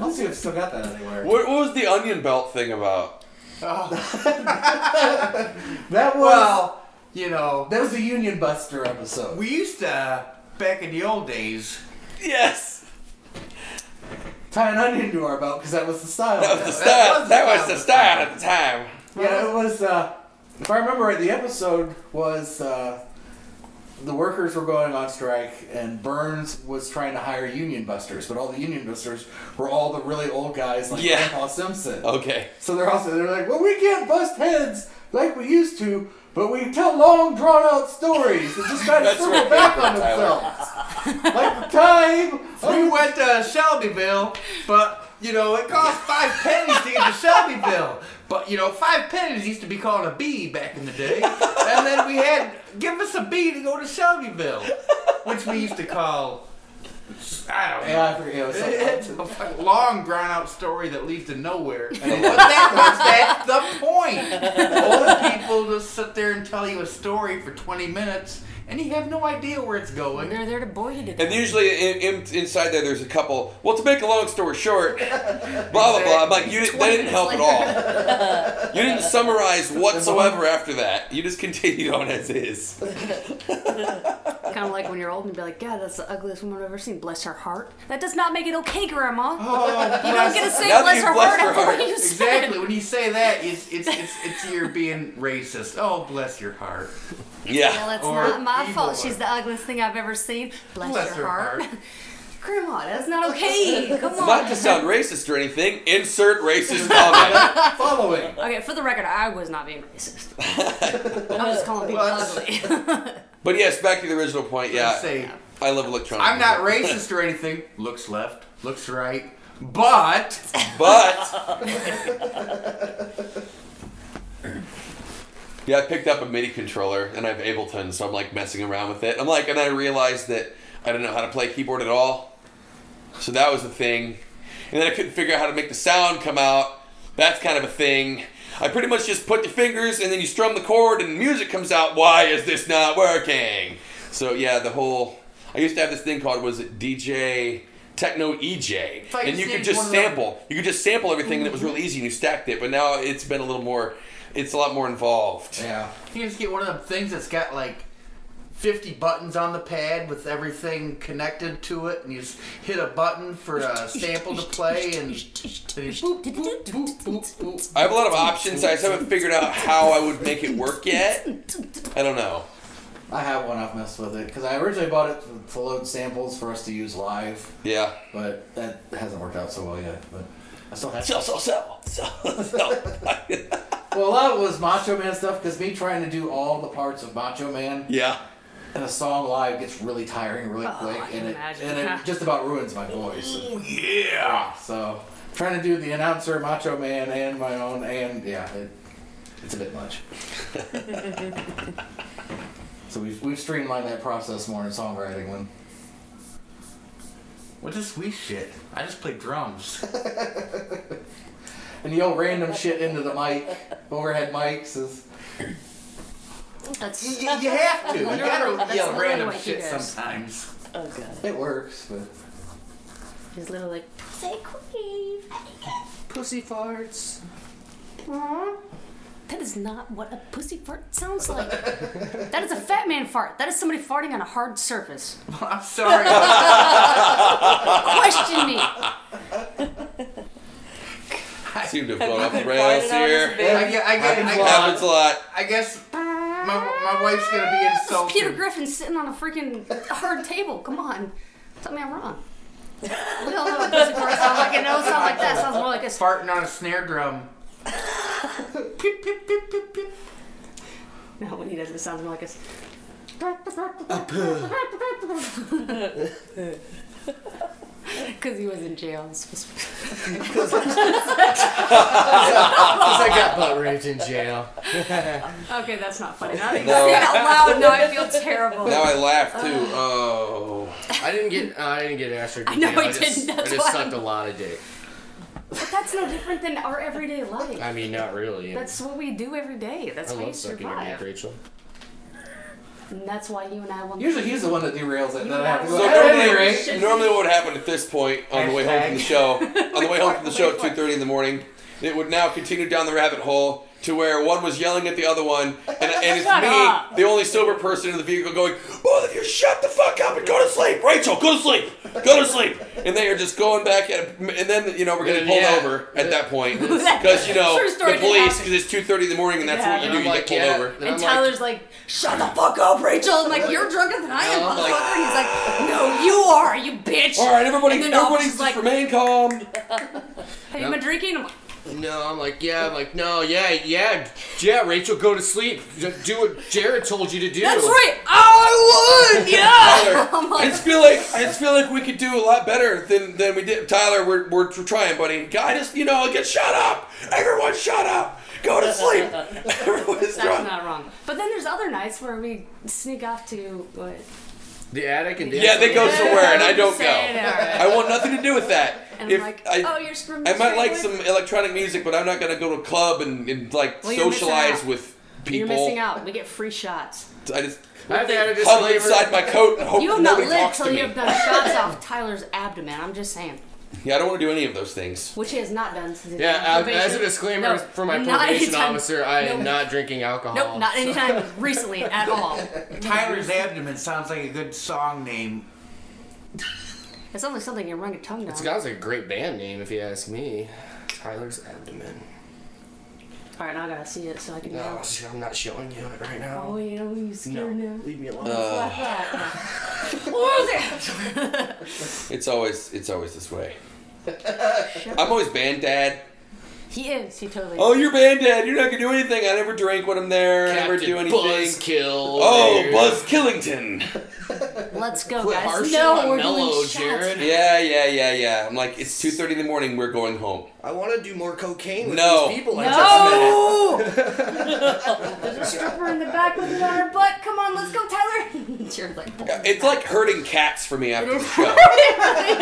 I'll see if I've still got that anywhere. What, what was the onion belt thing about? Oh. That was Well, you know, that was the Union Buster episode. we used to, back in the old days, Yes. Tie an onion to our belt because that was the style. That was the That style. was That was the style at the time. Yeah, it was. Uh, if I remember right, the episode was uh, the workers were going on strike, and Burns was trying to hire union busters, but all the union busters were all the really old guys like Yeah. Grandpa Simpson. Okay. So they're also they're like, well, we can't bust heads like we used to, but we tell long, drawn out stories that just kind of circle right, back on themselves. like the time We went to Shelbyville, but you know it cost five pennies to get to Shelbyville. But you know, five pennies used to be called a B back in the day, and then we had give us a B to go to Shelbyville, which we used to call. I don't know. Yeah, I forget. It It's a fucking long, drawn out story that leads to nowhere. But that, was, that's the point. Old people just sit there and tell you a story for 20 minutes, and you have no idea where it's going. They're there to bore you to death. And usually in, in, inside there, there's a couple. Well, to make a long story short, blah blah blah. I'm like, you didn't, that didn't help at all. You didn't summarize whatsoever after that. You just continued on as is. kind of like when you're old and be like, God, that's the ugliest woman I've ever seen. Bless her heart. That does not make it okay, Grandma. Oh, you don't get to say Now bless her blessed heart her after heart. what you Exactly. said. When you say that, it's it's it's, it's you're being racist. Oh, bless your heart. Yeah. Well, it's Or not my fault. one. She's the ugliest thing I've ever seen. Bless, Bless your her heart. heart. Grandma, that's not okay. Come on. Not to sound racist or anything. Insert racist comment. Following. Okay, for the record, I was not being racist. I was just calling people Well, ugly. But yes, back to the original point. Yeah, Say, I love electronic. I'm not racist or anything. Looks left, looks right, but But yeah, I picked up a MIDI controller and I have Ableton, so I'm like messing around with it. I'm like, and I realized that I didn't know how to play keyboard at all, so that was the thing. And then I couldn't figure out how to make the sound come out. That's kind of a thing. I pretty much just put your fingers and then you strum the chord and music comes out. Why is this not working? So yeah, the whole. I used to have this thing called was it DJ Techno eJay, like and you could just one of sample. You could just sample everything, and it was really easy, and you stacked it. But now it's been a little more. It's a lot more involved. Yeah. you can just get one of them things that's got like 50 buttons on the pad with everything connected to it, and you just hit a button for a sample to play, and. I have a lot of options. I just haven't figured out how I would make it work yet. I don't know. I have one. I've messed with it because I originally bought it to, to load samples for us to use live, Yeah. but that hasn't worked out so well yet. But I still have. Sell, sell, sell, sell, sell. Well, a lot of it was Macho Man stuff because me trying to do all the parts of Macho Man yeah. And a song live gets really tiring really oh, quick, I and it and it just about ruins my voice. Oh yeah. So trying to do the announcer, Macho Man, and my own, and yeah, it, it's a bit much. so we've we've streamlined that process more in songwriting when. What's this sweet shit? I just play drums. And yell random shit into the mic, overhead mics is. That's You, you have to. You gotta yell random what he shit does. sometimes. Oh god. It works, but He's little like, say queen. Pussy farts. That is not what a pussy fart sounds like. that is a fat man fart. That is somebody farting on a hard surface. I'm sorry. Question me. Seem to have gone off the rails Farted on his here. bed. I, get, I, get, Happens I, a Happens a lot. I guess my, my wife's gonna be It's insulted. Peter Griffin sitting on a freaking hard table. Come on. Tell me I'm wrong. We all know what pussy fart sounds like. It don't sound like that. It sounds more like a farting on a snare drum. Peep, peep, peep, peep, peep. No, when he does it, it sounds more like a. Because he was in jail. Because I got butt raped in jail. Okay, that's not funny. Now that you No. out loud, now I feel terrible. Now I laugh too. Oh. I didn't get. Uh, I didn't get asked or I know jail. I just, didn't, I that's just why. sucked a lot of dick. But that's no different than our everyday life. I mean, not really. That's what we do every day. That's I how you love sucking your dick. Rachel. And that's why you and I will. usually he's the one that derails it. and Then I have to So go. At any normally, normally what would happen at this point on the way home from the show, on the way home from the show at two thirty in the morning, it would now continue down the rabbit hole to where one was yelling at the other one, and, and it's me, up. the only sober person in the vehicle, going, "Both of you, shut the fuck up and go to sleep." Rachel, go to sleep. Go to sleep. And they are just going back, at, and then you know we're getting pulled Yeah. over at that point because you know True the police because it's two thirty in the morning and that's Yeah. what you And do. I'm You like, get pulled yeah. over. And And Tyler's like, "Shut the fuck up, Rachel." I'm like, "You're drunker than I am, I'm like- motherfucker." He's like, "No, you are, you bitch." All right, everybody, And then everybody, like, remain calm. "Have you been drinking?" Like, No, I'm like, yeah, I'm like, no, yeah, yeah, yeah, Rachel, go to sleep. Just do what Jared told you to do. "That's right, I would." Yeah. Tyler, oh I'm I like, just feel like I just feel like we could do a lot better than, than we did. Tyler, we're, we're trying, buddy. Guy, just you know, get shut up. Everyone, shut up. Go to sleep. Everyone's That's drunk. not wrong. But then there's other nights where we sneak off to what? The attic and Yeah, they go Yeah, somewhere and I don't go. saying, all right. I want nothing to do with that. And if I'm like, I, "Oh, you're screwing I might like some electronic music, but I'm not gonna go to a club and, and like Well, socialize with people. You're missing out. We get free shots. I just I have to add a huddle inside my coat and hope You have not nobody lived talks till to you me. have done shots off Tyler's abdomen. I'm just saying, Yeah, I don't want to do any of those things. which he has not done since. he's Yeah, been uh, as a disclaimer No, for my probation officer, I am not drinking alcohol. Nope, not anytime recently at all. Tyler's Abdomen sounds like a good song name. It sounds like something you run your tongue down. It's got like a great band name, if you ask me. Tyler's Abdomen. All right, now I gotta see it so I can No, know. I'm not showing you it right now. Oh, you know, you no, scared now. leave me alone. Uh, What was it? it's always it's always this way. I'm always band dad. He is. He totally. Oh, you're band dad. You're not gonna do anything. I never drink when I'm there. I never do anything. Buzzkill. Oh, there. Buzz Killington. Let's go, Quit guys. No, we're Mellow, doing shots. Jared. Yeah, yeah, yeah, yeah. I'm like, it's 2:30 in the morning. We're going home. I want to do more cocaine with No. these people I just met. No! There's a stripper in the back with it on her butt. Come on, let's go, Tyler. Jared's like, oh It's like herding cats for me after the show.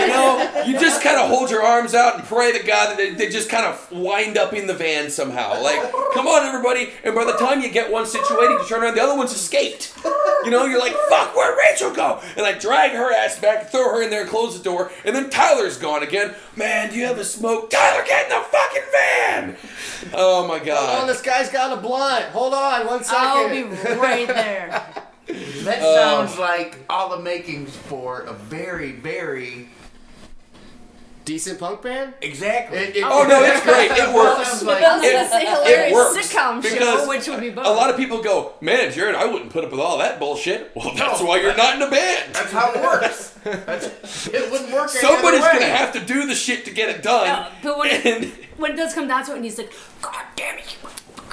You know, you just kind of hold your arms out and pray to God that they, they just kind of wind up in the van somehow. Like, come on, everybody. And by the time you get one situated, you turn around, the other one's escaped. You know, you're like, fuck, where'd Rachel go? And I drag her ass back, throw her in there, close the door, and then Tyler's gone again. Man, do you have a smoke? Tyler, get in the fucking van! Oh my Hold on, God. this guy's got a blunt. Hold on, one I'll be right there. That Oh. sounds like all the makings for a very, very Decent punk band? exactly. It- it- Oh no, it's great. It works. Like I was It- gonna it works sitcom because show, which would be both. A lot of people go, man, Jared, I wouldn't put up with all that bullshit. Well, that's why you're not in a band. that's how it works. That's, it wouldn't work. Somebody's gonna have to do the shit to get it done. Uh, but when it, And- when it does come down to it, and he's like, "God damn it,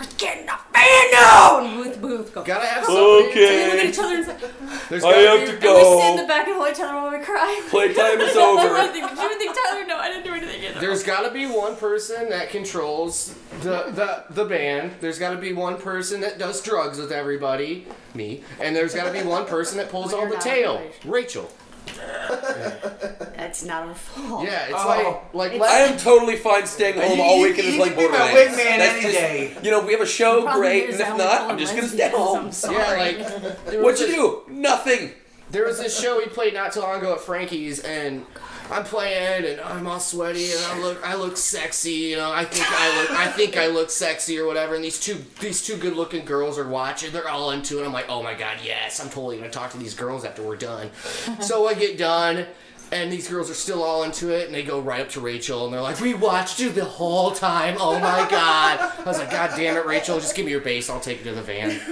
you motherfuckers, get in the fan now!" And Ruth Booth go. Gotta have somebody. And we look at okay, each other and it's like, There's I gotta have be- to and we sit in the go. back and hold each other while we cry. Playtime is I over. think, do you think Tyler? No, I didn't do anything. Either. There's got to be one person that controls the, the the band. There's got to be one person that does drugs with everybody, me, and there's got to be one person that pulls Well, all the tail. Rachel. That's not our fault. Yeah, it's Oh. like like It's- I let am totally fine staying home You- all you- weekend and you playing can be my Borderlands. wingman That's any just, day. you know, we have a show, Problem great, is, and I if only not, pull I'm just gonna lesbians, stay home. I'm sorry. yeah, like there What'd you this- do? Nothing. There was this show we played not too long ago at Frankie's, and I'm playing, and I'm all sweaty, and I look, I look sexy, you know. I think I look, I think I look sexy or whatever. And these two, these two good-looking girls are watching. They're all into it. I'm like, oh my god, yes! I'm totally gonna talk to these girls after we're done. so I get done. And these girls are still all into it, and they go right up to Rachel, and they're like, "We watched you the whole time. Oh my god!" I was like, "God damn it, Rachel! Just give me your bass. I'll take it to the van."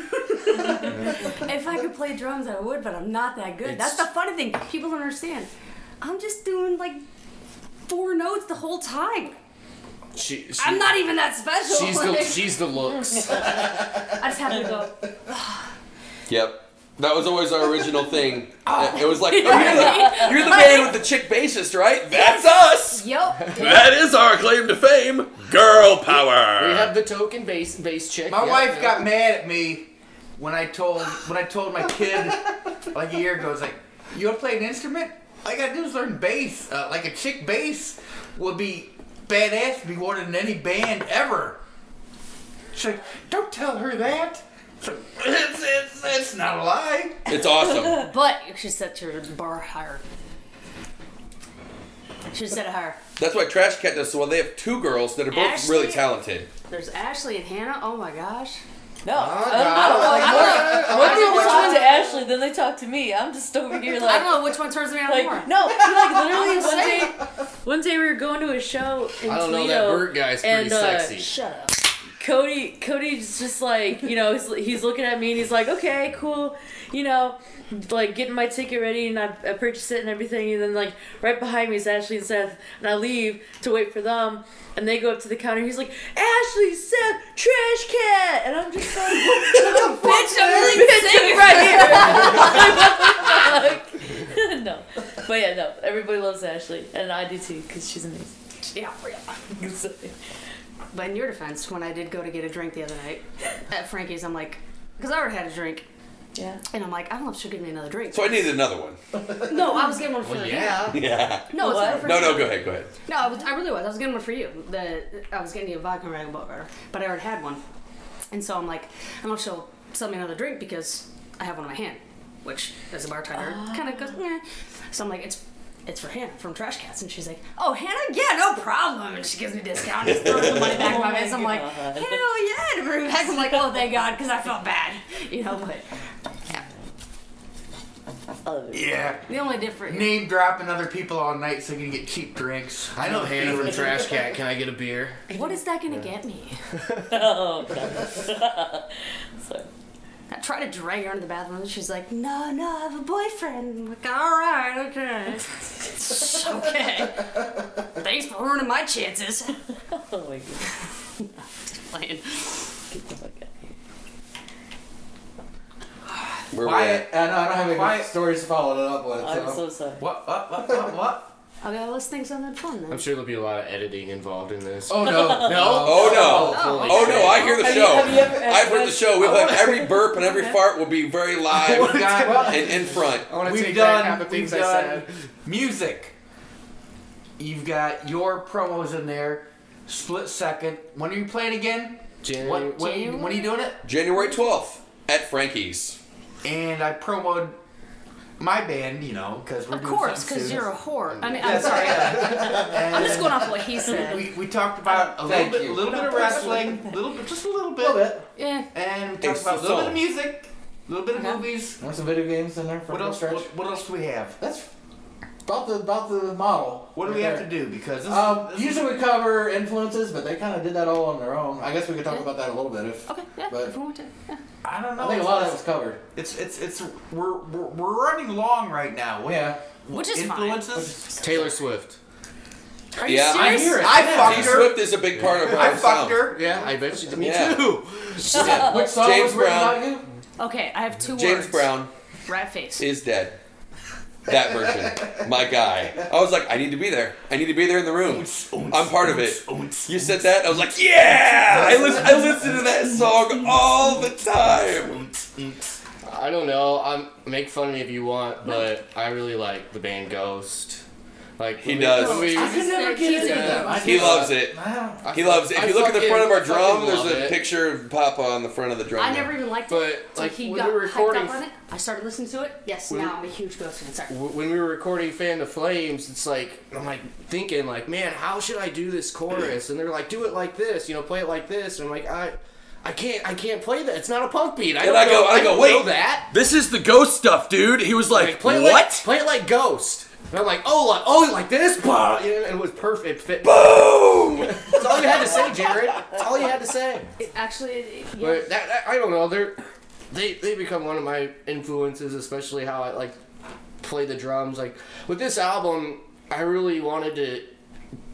If I could play drums, I would, but I'm not that good. That's the funny thing. People don't understand. I'm just doing like four notes the whole time. She, she I'm not even that special. She's the she's the looks. I just have to go. Yep. That was always our original thing. Oh. It was like, oh, you're, the, you're the band with the chick bassist, right? That's us. Yup. That is our claim to fame. Girl power. We have the token bass bass chick. My Yep, wife yep. got mad at me when I told when I told my kid like a year ago. It's like, you want to play an instrument? All you gotta do is learn bass. Uh, like a chick bass would be badass, be more than any band ever. She's like, don't tell her that. So, it's, it's, it's not a lie. It's awesome. But you should set your bar higher. Should set it higher. That's why Trash Cat does so well. They have two girls that are both Ashley- really talented. There's Ashley and Hannah. Oh my gosh. No, I I don't know. it. Like, I don't know. one I day don't know we're which talking to Ashley, then they talk to me. I'm just over here like. I don't know which one turns me on Like more. no, like literally I'm one day, one day we were going to a show in I don't know. That Bert guy's pretty and, uh, sexy. Shut up. Cody, Cody's just like, you know, he's, he's looking at me and he's like, okay, cool, you know, like getting my ticket ready and I, I purchased it and everything. And then, like, right behind me is Ashley and Seth. And I leave to wait for them. And they go up to the counter. He's like, Ashley, Seth, trash cat. And I'm just like, what the Bitch, I'm really bitch, right here. no. But yeah, no. Everybody loves Ashley. And I do too, because she's amazing. Yeah, yeah. So- But in your defense, when I did go to get a drink the other night at Frankie's, I'm like, because I already had a drink, yeah. and I'm like, I don't know if she'll give me another drink. So I needed another one. no, I was getting one for Well, you. yeah. Yeah. No, it's not for No, you. no, go ahead, go ahead. No, I, was, I really was. I was getting one for you. The I was getting you a vodka rag butter, but I already had one, and so I'm like, I don't know if she'll sell me another drink because I have one in my hand, which as a bartender kind of goes. Eh. So I'm like, it's. It's for Hannah from Trash Cats, and she's like, "Oh, Hannah, yeah, no problem." And she gives me a discount, and throws the money back in my Oh my face. I'm like, God. "Hell yeah!" To bring it back, I'm like, "Oh, thank God," because I felt bad, you know. But yeah, I love it. Yeah. the only difference. Name dropping other people all night so you can get cheap drinks. I know Hannah from Trash Cat. Can I get a beer? What is that gonna get me? Oh, God. Sorry. I try to drag her into the bathroom, and she's like, "No, no, I have a boyfriend." I'm like, "All right, okay, okay. Thanks for ruining my chances." Oh my God. Just Playing. Get the fuck out. Where we Quiet. at? I, know, I don't have any Quiet. stories to follow it up with. I'm So. so sorry. What? What? What? What? What? Okay, let's think something fun then. I'm sure there'll be a lot of editing involved in this. Oh no! No? Oh no! Oh, Oh no! Oh, oh, I hear the Have you- show. have you ever- I've heard the show. We'll have every burp and every fart will be very live We've got- and in front. I want to We've take back done, half the we've things I said. music. You've got your promos in there. Split second. When are you playing again? Jan- What, what, January? when are you doing it? January twelfth at Frankie's. And I promoted my band, you know, because we're Of doing course, because you're a whore. I mean, I'm sorry. yeah. I'm just going off what he said. We, we talked about a little bit, you. little bit of wrestling, a little bit, just a little bit, A little bit. Yeah. and we Hey, talked about a little bit of music, a little bit of Okay. movies. Want some video games in there for What else? What, what else do we have? That's about the about the model. What do we have to do? Because this, Um, this usually we cover influences, but they kind of did that all on their own. I guess we could talk about that a little bit if. Okay, yeah, But- if we want to. Yeah. I don't know. I think a lot of that was covered. It's it's it's we're we're, we're running long right now. What, Yeah. Which is fine. influences? Taylor Swift. Are you Yeah, I serious? hear it. I Yeah. fucked T her. Swift is a big part of I fucked sound. her. Yeah, I bet you. Me Yeah. too. Yeah. Which song James was written Brown. about you? Okay, I have two James words. Brown Rat face. is dead. That version, my guy. I was like, I need to be there. I need to be there in the room. I'm part of it. You said that, I was like, yeah. I listen. I listen to that song all the time. I don't know. I'm make fun of me if you want, but I really like the band Ghost. Like He does. we- I could never get into them. He loves it. I He loves it. If I you look at the front of our drum, there's a it. picture of Papa on the front of the drum. I never even liked it. But So like he when got we were recording, hyped up on it. I started listening to it. Yes, When- now I'm a huge Ghost fan. Sorry. when we were recording "Fan the Flames," it's like I'm like thinking like, man, how should I do this chorus? And they're like, do it like this, you know, play it like this. And I'm like, I. I can't. I can't play that. It's not a punk beat. I And don't I go- know, I go, don't wait. know that. This is the ghost stuff, dude. He was like, Like, play it what? Like, play it like Ghost. And I'm like, oh, like, oh, like this. Bah! And it was perfect. Fit. Boom! That's all you had to say, Jared. That's all you had to say. It, actually, it, yeah. But that, that- I don't know. They're they they become one of my influences, especially how I like play the drums. Like with this album, I really wanted to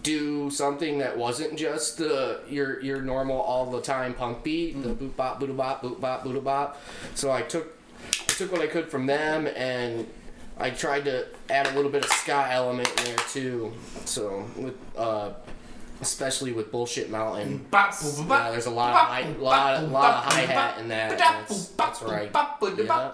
do something that wasn't just the your your normal all the time punk beat, the mm-hmm. boop bop boop bop boop bop boop bop. So I took I took what I could from them and I tried to add a little bit of ska element in there too. So with uh especially with bullshit mountain. Yeah, there's a lot of high, lot, lot of hi hat in that. That's, that's right. Yeah,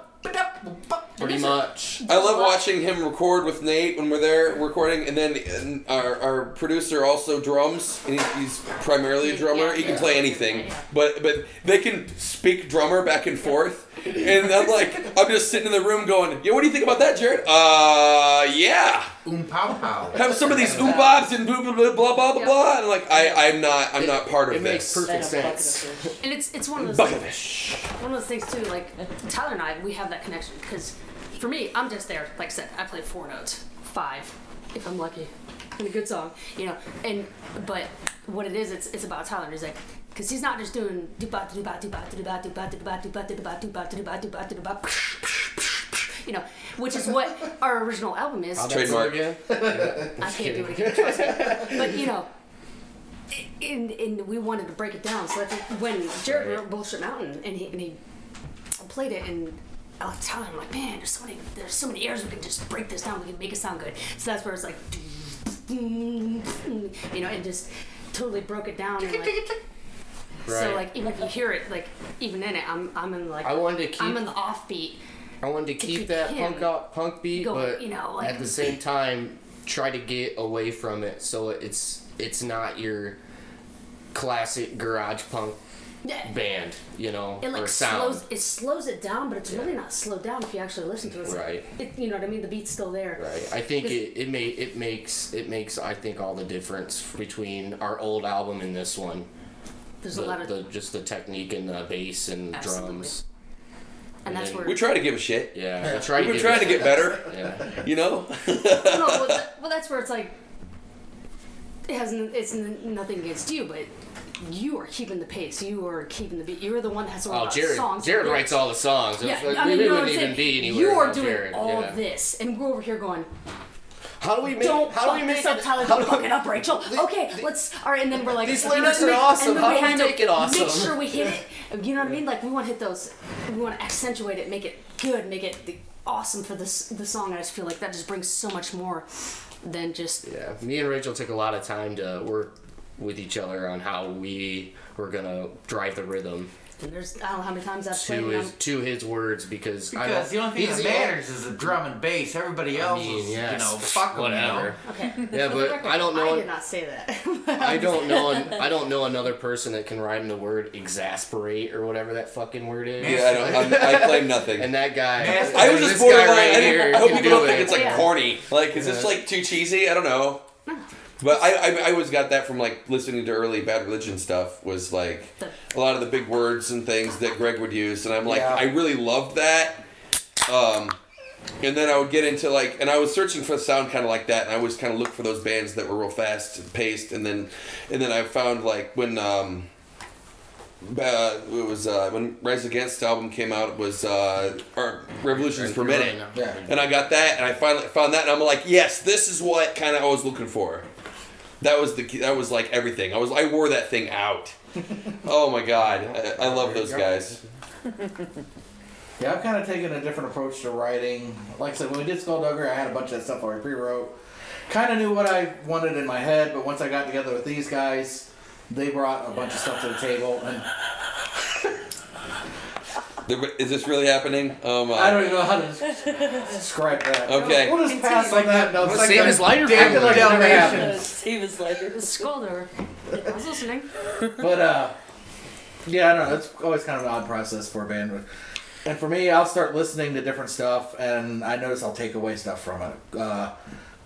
pretty much. I love watching him record with Nate when we're there recording, and then and our, our producer also drums, and he, he's primarily a drummer. He can play anything, but but they can speak drummer back and forth. And I'm like, I'm just sitting in the room going, "Yo, what do you think about that, Jared?" Uh, yeah. oom pow pow. have some of these oobobs and blah blah blah blah blah blah. Yeah. blah. And like I, I'm not, I'm not part of It makes this. perfect Then a sense. And it's it's one of those Bucket things, fish. one of those things too. Like Tyler and I, we have that connection because for me, I'm just there. Like I said, I play four notes, five, if I'm lucky, in a good song, you know. And but what it is, it's it's about Tyler. He's like. Because he's not just doing do ba do ba do ba do ba do ba do ba do ba do ba do ba do ba do ba do ba you know, which is what our original album is. Trademark. Again? I can't do it again, trust me. But you know, and, and we wanted to break it down. So I think when Jared wrote Bullshit Mountain and he, and he played it and I was telling him like, man, there's so many there's so many airs we can just break this down. We can make it sound good. So that's where it's like, you know, and just totally broke it down. And like, So like even if you hear it, like even in it, I'm I'm in like I wanted to keep- I'm in the offbeat. I wanted to keep keep that punk out, punk beat, going, but you know, like- at the same time, try to get away from it so it's it's not your classic garage punk Yeah. band, you know, It like or sound. slows it slows it down, but it's really not slowed down if you actually listen to it. It's like- Right. It, you know what I mean? The beat's still there. Right. I think it, it may it makes it makes I think all the difference between our old album and this one. There's the, a lot of the just the technique and the bass and Absolutely. drums. and that's where We try to give a shit. Yeah, we try We've to trying to get better. Yeah. You know. no, well, that, well, that's where it's like it has n- it's n- nothing against you, but you are keeping the pace. You are keeping the beat. You're the one that has to Oh, about Jared! songs. Jared Yeah. writes all the songs. Yeah, like, I we mean, you know wouldn't even saying? be anywhere. You are doing Jared. all yeah. this, and we're over here going. How do we make? Don't how do we fuck make this up, it? Tyler. Don't fuck it up, Rachel. Okay, let's. All right, and then we're like, These lyrics are awesome. How do we make it awesome? Make sure we hit it. You know what I mean? Like we want to hit those. We want to accentuate it, make it good, make it the, awesome for this the song. I just feel like that just brings so much more than just. Yeah, me and Rachel took a lot of time to work with each other on how we were gonna drive the rhythm And there's I don't know how many times I've played. to and his I'm- to his words because, I Because don't, the only thing he's that matters is the drum and bass. Everybody else mean, is, yes, you know, fuck 'em, whatever. You know? Okay. Yeah, For the but I don't know- I did not say that. I don't know. an- I don't know another person that can rhyme the word exasperate or whatever that fucking word is. Yeah, I don't. I'm, I claim nothing. And that guy. Master- I was this just borderline. guy right I, didn't- I hope can people do don't think it. it's like Yeah. corny. Like, is this like too cheesy? I don't know. But I, I, I always got that from like listening to early Bad Religion stuff. Was like a lot of the big words and things that Greg would use, and I'm like, Yeah. I really loved that. Um, and then I would get into like, and I was searching for a sound kind of like that, and I always kind of looked for those bands that were real fast paced, and then, and then I found like when um, uh, it was uh, when Rise Against album came out, it was uh, or Revolutions per Minute, Yeah. and I got that, and I finally found that, and I'm like, yes, this is what kind of I was looking for. That was the key- that was like everything. I was I wore that thing out. oh my god, I, I love those guys. Yeah, I've kind of taken a different approach to writing. Like I said, when we did Skulldugger, I had a bunch of that stuff already pre-wrote. Kind of knew what I wanted in my head, but once I got together with these guys, they brought a bunch of stuff to the table, and Is this really happening? Oh my! I don't even know how to describe that. Okay. we'll just pass on that. No, It's it's like Same a as lighter damn fluid. like it never Dalmatian. happened. Steve is like, Scolder. I was listening. But uh, yeah, I don't know. It's always kind of an odd process for a band. And for me, I'll start listening to different stuff, and I notice I'll take away stuff from it. Uh,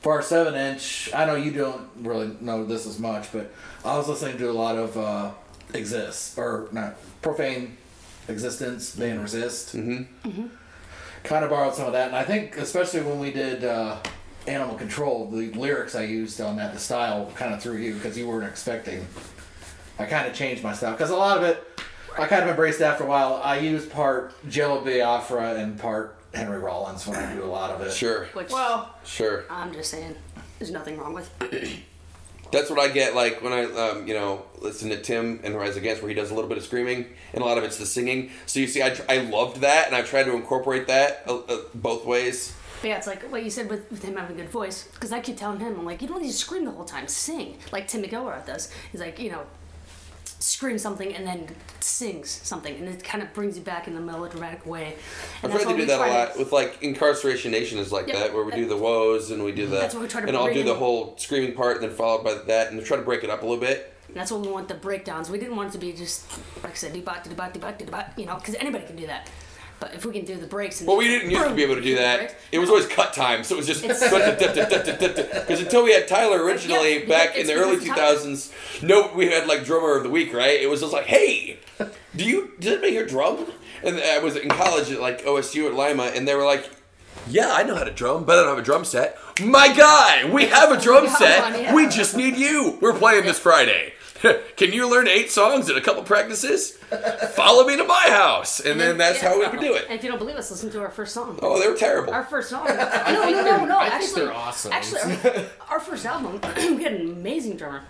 for our seven inch, I know you don't really know this as much, but I was listening to a lot of uh, Exist or not Profane Existence, band Resist. Mm-hmm. Kind of borrowed some of that, and I think especially when we did. Uh, Animal Control, the lyrics I used on that, the style kind of threw you because you weren't expecting I kind of changed my style because a lot of it I kind of embraced after a while. I use part Jello Biafra and part Henry Rollins when I do a lot of it. Sure, Which Well, sure. I'm just saying, there's nothing wrong with. That's what I get like when I, um, you know, listen to Tim and Rise Against, where he does a little bit of screaming, and a lot of it's the singing. So you see, I, I loved that, and I've tried to incorporate that uh, uh, both ways. But yeah, it's like what you said with, with him having a good voice. Because I keep telling him, I'm like, you don't need to scream the whole time. Sing like Tim McIlrath does. He's like, you know, scream something and then sings something, and it kind of brings you back in the melodramatic way. I've tried to do that a try to- lot with like Incarceration Nation is like Yeah. that, where we do the woes and we do the, That's what we try to and I'll do the whole screaming part and then followed by that, and try to break it up a little bit. And that's what we want the breakdowns. We didn't want it to be just like I said, you know, because anybody can do that. But if we can do the breaks, and Well, we didn't used to be able to do that. It was always cut time, so it was just because until we had Tyler originally Yeah, back in the early two thousands, two of Tyler. thousands, no, we had like drummer of the week, right? It was just like, hey, do you does anybody here drum? And I was in college at like OSU at Lima, and they were like, yeah, I know how to drum, but I don't have a drum set. My guy, we have a drum set. We just need you. We're playing this Friday. Can you learn eight songs in a couple practices? Follow me to my house, and then that's yeah. how we would do it. And if you don't believe us, listen to our first song. Oh, they were terrible. Our first song. No, no, think no, they're- no. I think actually, they're awesome. Actually, our, our first album, we had an amazing drummer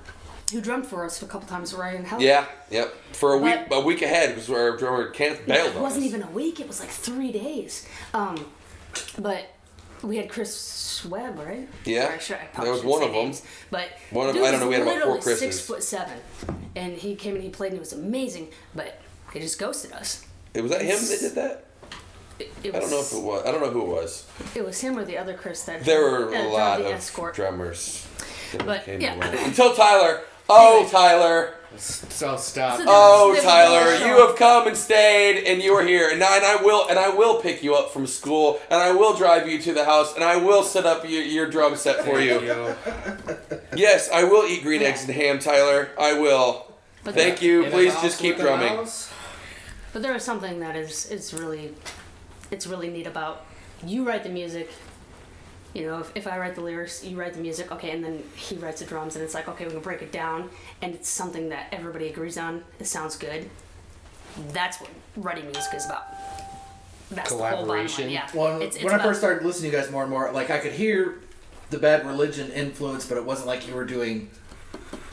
who drummed for us a couple times right in hell. Yeah, yep. For a week, a week ahead was where our drummer Kenneth bailed It wasn't us. even a week. It was like three days. Um, but we had Chris Webb, right? Yeah, I should- I there was one of them. names, But One of- I don't know, we had about four literally Six foot seven, and he came and he played and it was amazing. But he just ghosted us. It was that him that did that? It, it I was, don't know if it was. I don't know who it was. it was him or the other Chris that There were that a lot of escort. drummers. that But, came yeah. along. Until Tyler. Oh. Tyler. So stop. So Oh, Tyler, you have come and stayed, and you are here, and I, and I will, and I will pick you up from school, and I will drive you to the house, and I will set up your, your drum set for you. Yes, I will eat green eggs and ham, Tyler. I will. But Thank there, you. Please just keep drumming. mouse? But there is something that is is really, it's really neat about you write the music. You know, if, if I write the lyrics, you write the music, okay, and then he writes the drums, and it's like, okay, we can break it down, and it's something that everybody agrees on. It sounds good. That's what writing music is about. That's the whole bottom Collaboration. line. Yeah. Well, it's, it's when I first started listening to you guys more and more, like I could hear the bad religion influence, but it wasn't like you were doing.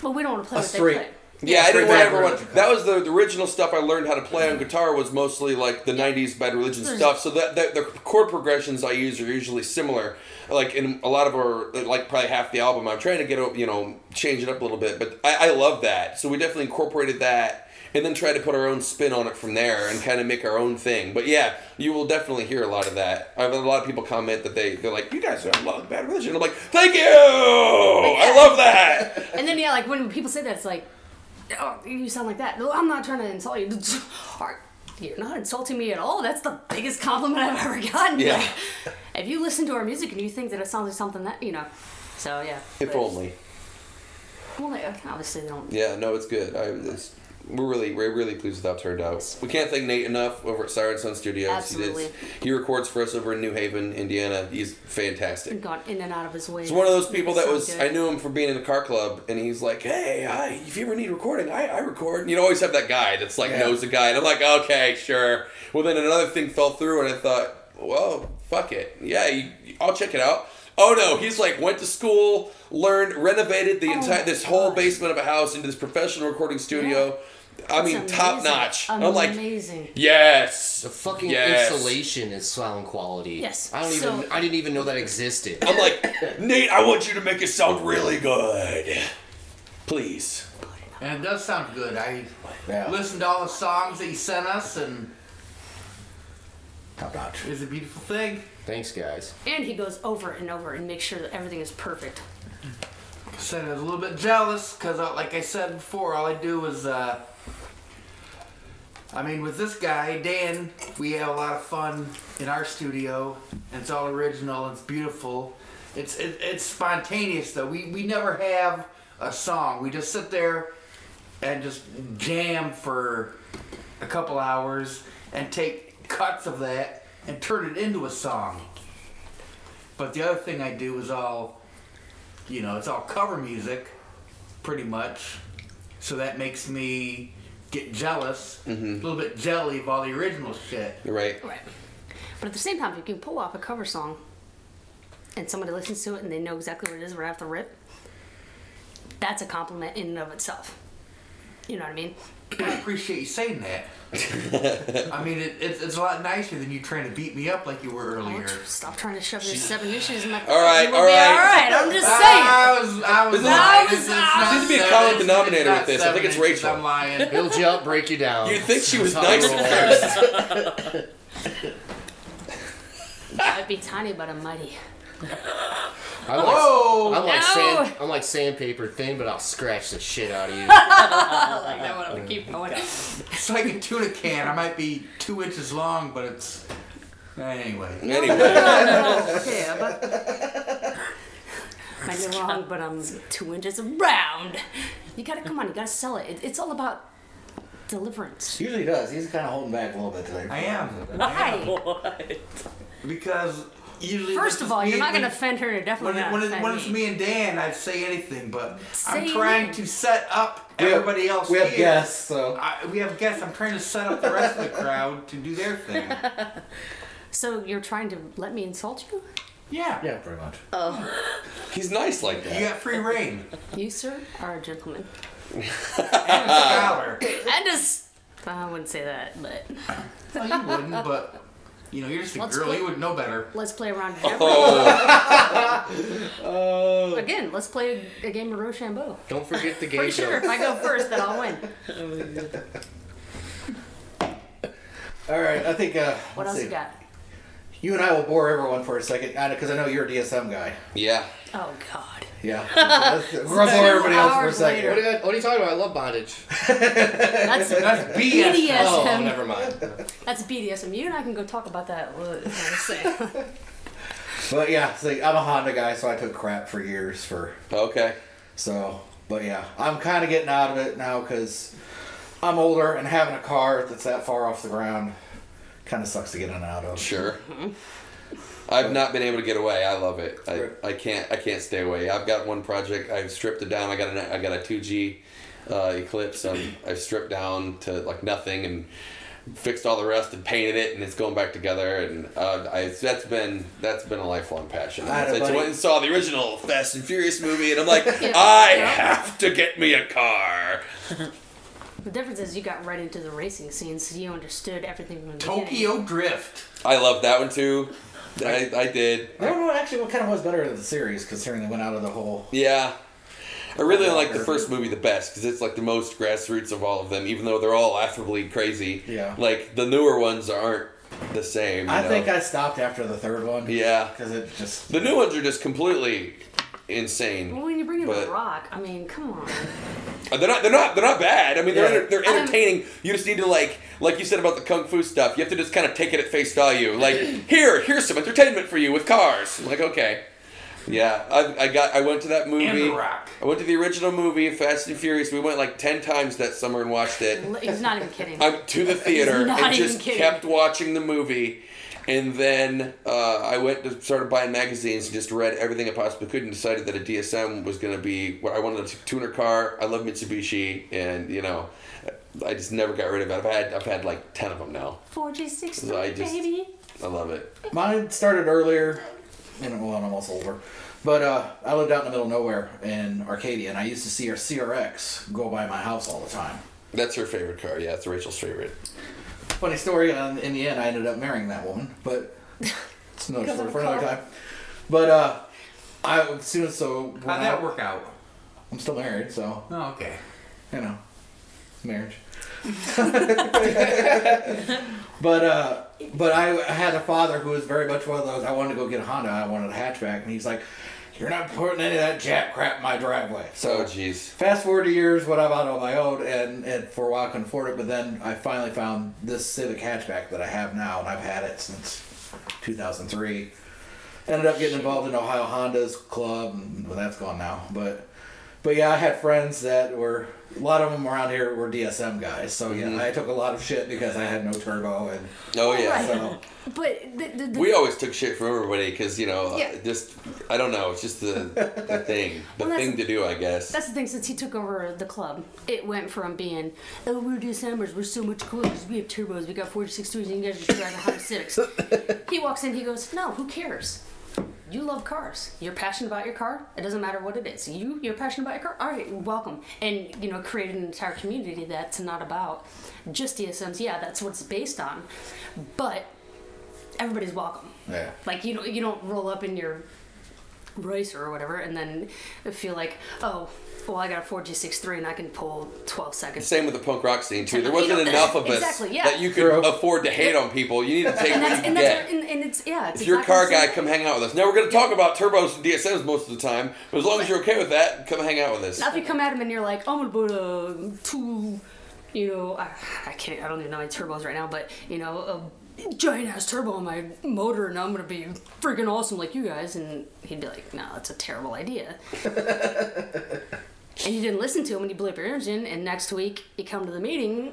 Well, we don't want to play a what straight- they play. Yeah, I didn't want bad everyone. religion. That was the, the original stuff I learned how to play on guitar was mostly like the '90s bad religion There's- stuff. So that, that the chord progressions I use are usually similar. Like in a lot of our, like probably half the album, I'm trying to get a- you know change it up a little bit. But I, I love that. So we definitely incorporated that, and then tried to put our own spin on it from there and kind of make our own thing. But yeah, you will definitely hear a lot of that. I've had a lot of people comment that they they're like, "You guys are love bad religion." I'm like, "Thank you, I love that." And then yeah, like when people say that, it's like, oh, you sound like that. No, I'm not trying to insult you. You're not insulting me at all. That's the biggest compliment I've ever gotten. Yeah. Like, if you listen to our music and you think that it sounds like something that you know, so yeah. If But- only. Well, they, obviously they don't. Yeah, no, it's good. I, it's, we're really we're really pleased with how it turned out. We can't thank Nate enough over at Siren Sun Studios. Absolutely. He, did, he records for us over in New Haven, Indiana. He's fantastic. Gone in and out of his way. He's one of those people that Sounds was good. I knew him from being in a car club, and he's like, "Hey, I, if you ever need recording, I, I record." And you always have that guy that's like Yeah. knows the guy, and I'm like, "Okay, sure." Well, then another thing fell through, and I thought, "Well, fuck it, yeah, you, I'll check it out." Oh no, he's like went to school, learned, renovated the Oh entire my this whole basement of a house into this professional recording studio. I mean, It's top amazing. notch. I'm like, amazing. yes, The fucking yes. installation is sound quality. Yes, I don't so- even. I didn't even know that existed. I'm like, Nate, I want you to make it sound really good, please. And it does sound good. I Yeah. listened to all the songs that you sent us, and Top notch. it's a beautiful thing. Thanks, guys. And he goes over and over and makes sure that everything is perfect. Said I was a little bit jealous because, like I said before, all I do is, uh, I mean, with this guy Dan, we have a lot of fun in our studio, and it's all original. It's beautiful. It's it, it's spontaneous though. We we never have a song. We just sit there and just jam for a couple hours and take cuts of that and turn it into a song. But the other thing I do is all you know, it's all cover music, pretty much. So that makes me get jealous, mm-hmm. a little bit jelly of all the original shit. Right. Right. But at the same time, if you can pull off a cover song and somebody listens to it and they know exactly what it is right off the rip, that's a compliment in and of itself. You know what I mean? I appreciate you saying that. I mean, it, it's, it's a lot nicer than you trying to beat me up like you were Oh, earlier. stop trying to shove your seven inches in my. All right, You will all be right. All right. I'm just saying. I was, I was This is- lying. I was- It's- it's not Seems to be a seven common inches, denominator it's with this. not I think it's seven inches, Rachel. I'm lying. Build you up, break you down. You'd think she was That's how nice I at roll. first. I'd be tiny, but I'm mighty. I like, Whoa! I like like No. sand. I'm like sandpaper thin, but I'll scratch the shit out of you. I like that one. I'm gonna keep oh going. It's like a tuna can. I might be two inches long, but it's anyway. Anyway, yeah, but might be wrong, but I'm two inches around. You gotta come on. You gotta sell it. it it's all about deliverance. Usually does. He's kind of holding back a little bit today. I am. I am. Why? Because usually. First of all, you're not gonna offend her. You're definitely When, not when, it, when it's me. me and Dan, I'd say anything, but I'm trying it. to set up We have- everybody else We have guests, so I, we have guests. I'm trying to set up the rest of the crowd to do their thing. So you're trying to let me insult you? Yeah. yeah, pretty much. Oh. He's nice like that. You got free reign. You, sir, are a gentleman. And a scholar. And just. I wouldn't say that, but well, you wouldn't, but you know, you're just a Let's girl. play- You would know better. let's play around. Oh, Again, let's play a game of Rochambeau. Don't forget the game Pretty sure if I go first, then I'll win. All right, I think. Uh, What else see. you got? You and I will bore everyone for a second, because I know you're a DSM guy. yeah. Oh God. Yeah. Let's- We're gonna everybody else for a second. What are, you, what are you talking about? I love bondage. That's That's BS. BDSM. Oh, never mind. That's BDSM. You and I can go talk about that. What was I say? But yeah, see, I'm a Honda guy, so I took crap for years for Okay. so. But yeah, I'm kind of getting out of it now because I'm older and having a car that's that far off the ground kind of sucks to get in and out of. Sure. Mm-hmm. I've not been able to get away. I love it. I, I can't I can't stay away. I've got one project. I've stripped it down. I got an I got a two G uh, Eclipse. Um, I've stripped down to like nothing and fixed all the rest and painted it and it's going back together and uh, I that's been that's been a lifelong passion. I had a I just buddy- went and saw the original Fast and Furious movie and I'm like I have to get me a car. The difference is you got right into the racing scene, so you understood everything from the beginning. Tokyo Drift. I love that one too. I, I did. I don't know actually what kind of was better than the series, considering they went out of the whole. Yeah. I really like the first movie the best because it's like the most grassroots of all of them, even though they're all laughably crazy. Yeah. Like the newer ones aren't the same. you I know? think I stopped after the third one. Yeah. Because it just. The new ones are just completely insane. Well, when you bring in But- Rock, I mean, come on. Uh, They're not. They're not. They're not bad. I mean, they're Yeah. they're entertaining. You just need to like, like you said about the kung fu stuff. You have to just kind of take it at face value. Like, here, here's some entertainment for you with cars. I'm like, okay, yeah. I, I got. I went to that movie. And Rock. I went to the original movie, Fast and Furious. We went like ten times that summer and watched it. He's not even kidding. I'm to the theater Not and even just kidding. kept watching the movie. And then uh, I went to started buying magazines and just read everything I possibly could and decided that a DSM was going to be what I wanted a tuner car. I love Mitsubishi, and you know, I just never got rid of it. I've had I've had like ten of them now. 4G60, I baby. I love it. Mine started earlier, and well, I'm almost older. But uh, I lived out in the middle of nowhere in Arcadia, and I used to see our CRX go by my house all the time. That's her favorite car. Yeah, it's Rachel's favorite. Funny story, and in the end, I ended up marrying that woman, but it's another story for the another time. But uh, I as soon as so when How'd I- that work out? I'm still married, so Oh, okay. you know, marriage. but uh, but I had a father who was very much one of those. I wanted to go get a Honda. I wanted a hatchback, and he's like, "You're not putting any of that jack crap in my driveway." So Oh, fast forward to years when I bought on my own, and, and for a while I couldn't afford it. But then I finally found this Civic hatchback that I have now, and I've had it since 2003. Ended up getting involved in Ohio Honda's club, and well, that's gone now. But but yeah, I had friends that were a lot of them around here were DSM guys. So yeah, mm-hmm. I took a lot of shit because I had no turbo, and Oh yeah. so But the, the, the, We always took shit from everybody because you know, Yeah. Uh, just I don't know. It's just the the thing, the Well, thing to do, I guess. That's the thing. Since he took over the club, it went from being, "Oh, we're DSMers. We're so much cooler because we have turbos. We got 46 twos, and you guys just drive a Honda Civics." he walks in. He goes, "No, who cares? You love cars. You're passionate about your car. It doesn't matter what it is. You, you're passionate about your car. All right, welcome." And you know, created an entire community that's not about just DSMs. Yeah, that's what it's based on, but everybody's welcome. yeah. Like you don't you don't roll up in your racer or whatever and then feel like oh well, I got a 4G63 and I can pull 12 seconds. Same with the punk rock scene too. There wasn't enough of us exactly, yeah. that you could True. afford to hate on people. You need to take and what that's, you and, can that's and, and it's yeah. It's If you're a car guy, come hang out with us. Now we're going to talk about turbos and DSMs most of the time, but as long as you're okay with that, come hang out with us. Now if you come at him and you're like, I'm gonna put a two, you know, I, I can't, I don't even know my turbos right now, but you know, a giant ass turbo on my motor, and I'm gonna be freaking awesome like you guys, and he'd be like, No, that's a terrible idea. and you didn't listen to him, and you blew up your engine, and next week you come to the meeting.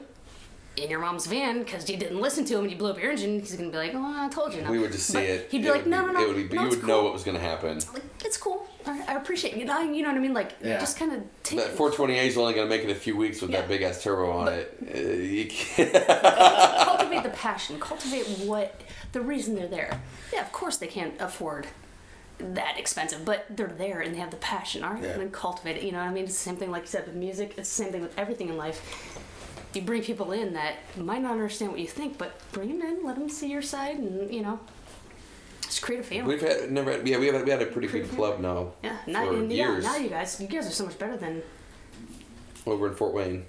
In your mom's van because you didn't listen to him and you blew up your engine. He's gonna be like, "Oh, I told you." No. We would just see But it. He'd be It like, "No, no, no." It would be, no, you would cool. know what was to happen. Like, it's cool. I, appreciate you. know, you know what I mean? Like, Yeah. just kind of take That 420A is only going to make it a few weeks with Yeah. that big ass turbo on it. Uh, you can't. cultivate the passion. Cultivate what the reason they're there. Yeah, of course they can't afford that expensive, but they're there and they have the passion. All right, Yeah. and then cultivate it. You know what I mean? It's the same thing like you said with music. It's the same thing with everything in life. You bring people in that might not understand what you think, but bring them in, let them see your side, and you know, just create a family. We've had never. Had, yeah, we have. We had a pretty big club now. yeah, now, for and yeah, years. now you guys, you guys are so much better than over in Fort Wayne.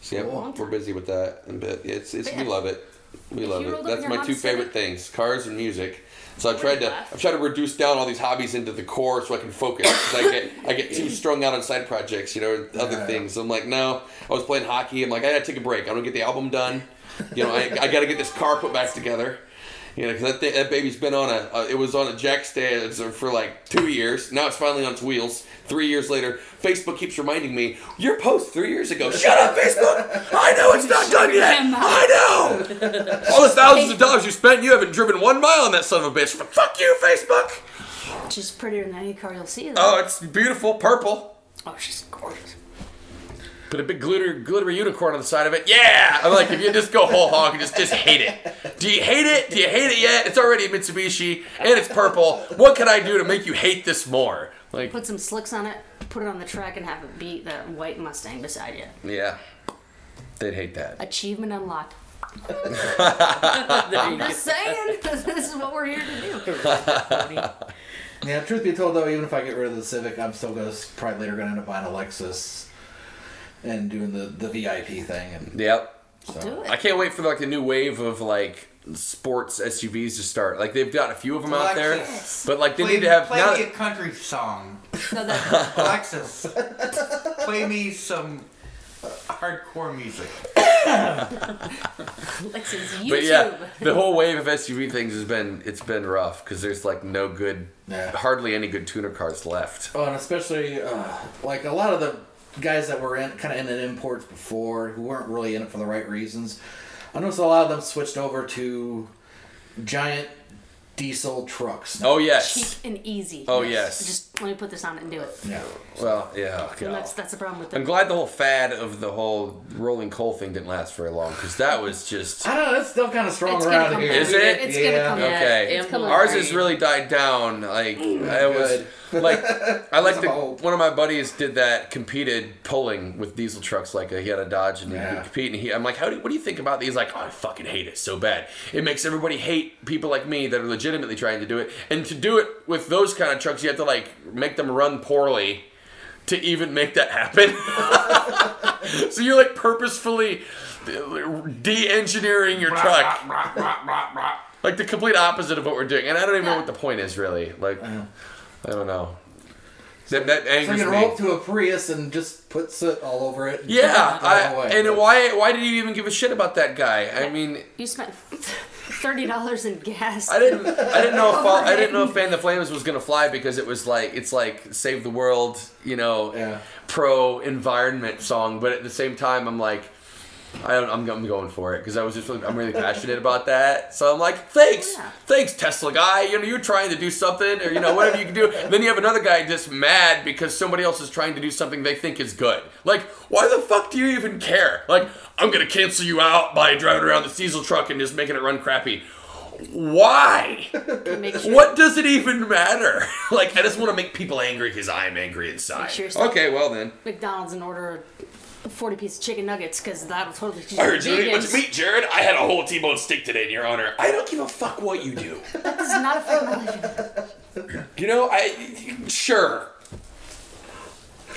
So yeah, Cool. we're busy with that, and but it's it's But we yeah. love it. We If love it. That's my two favorite Civic- things: cars and music. So I tried to laugh. I've tried to reduce down all these hobbies into the core so I can focus. 'cause I get I get too strung out on side projects, you know, other Yeah. things. I'm like, no. I was playing hockey. I'm like, I gotta take a break. I'm gonna get the album done. You know, I, I gotta get this car put back together. You know, because that, thing- that baby's been on a, uh, it was on a jack stand for like two years. Now it's finally on its wheels. Three years later, Facebook keeps reminding me, your post three years ago. Shut up, Facebook! I know it's not done yet! I know! All the thousands of dollars you spent, you haven't driven one mile on that son of a bitch. But Fuck you, Facebook! She's prettier than any car you'll see. Though. Oh, it's beautiful, purple. oh, she's gorgeous. Put a big glitter glittery unicorn on the side of it. Yeah! I'm like, if you just go whole hog and just, just hate it. Do you hate it? Do you hate it yet? It's already a Mitsubishi and it's purple. What can I do to make you hate this more? Like, Put some slicks on it, put it on the track, and have it beat that white Mustang beside you. yeah. They'd hate that. Achievement unlocked. I'm just saying, this is what we're here to do. Yeah, truth be told though, even if I get rid of the Civic, I'm still gonna probably later gonna end up buying a Lexus and doing the, the VIP thing. And Yep. Do it. I can't wait for like the new wave of like sports SUVs to start. Like they've got a few of them out there, Lexus. but like they play, need to have play now me a country song. No, that, Alexis, play me some uh, hardcore music. Lexus YouTube. But yeah, the whole wave of SUV things has been it's been rough because there's like no good, Yeah. hardly any good tuner cars left. oh, and especially uh, like a lot of the guys that were in kind of in the imports before who weren't really in it for the right reasons. I noticed a lot of them switched over to giant diesel trucks. Oh yes. cheap and easy. Oh, yes. Just let me put this on it and do it. Yeah. Well, yeah. And that's that's the problem with I'm glad the whole fad of the whole rolling coal thing didn't last very long because that was just. I don't know. It's still kind of strong It's around come here. back. Is it? It's Yeah. gonna come. Okay. Ours has really died down. Like mm. I was Good. Like I like the one of my buddies did that competed pulling with diesel trucks. Like uh, he had a Dodge and he Yeah. would compete. And he, I'm like, how do what do you think about these? Like, oh, I fucking hate it so bad. It makes everybody hate people like me that are legitimately trying to do it. And to do it with those kind of trucks, you have to like make them run poorly to even make that happen. so you're like purposefully de-engineering your truck. Like the complete opposite of what we're doing, and I don't even know what the point is really. Like. I don't know. That, that So you angers can me. roll to a Prius and just put soot all over it. and Yeah, drive I, away. and why? Why did you even give a shit about that guy? I mean, You spent thirty dollars in gas. I didn't. I didn't know if Fall- I didn't know if Fan the Flames was gonna fly because it was like it's like save the world, you know, Yeah. pro environment song. But at the same time, I'm like. I don't, I'm, I'm going for it because I was just really, I'm really passionate about that. So I'm like, thanks, Yeah. thanks Tesla guy. You know, you're trying to do something or you know whatever you can do. And then you have another guy just mad because somebody else is trying to do something they think is good. Like, why the fuck do you even care? Like, I'm gonna cancel you out by driving around this diesel truck and just making it run crappy. Why? Sure, What does it even matter? like, I just want to make people angry because I'm angry inside. Sure okay, well then. McDonald's and order a forty piece of chicken nuggets because that'll totally I heard you much meat, Jared. I had a whole T-bone steak today in your honor. I don't give a fuck what you do. That does not affect my life. You know, I sure.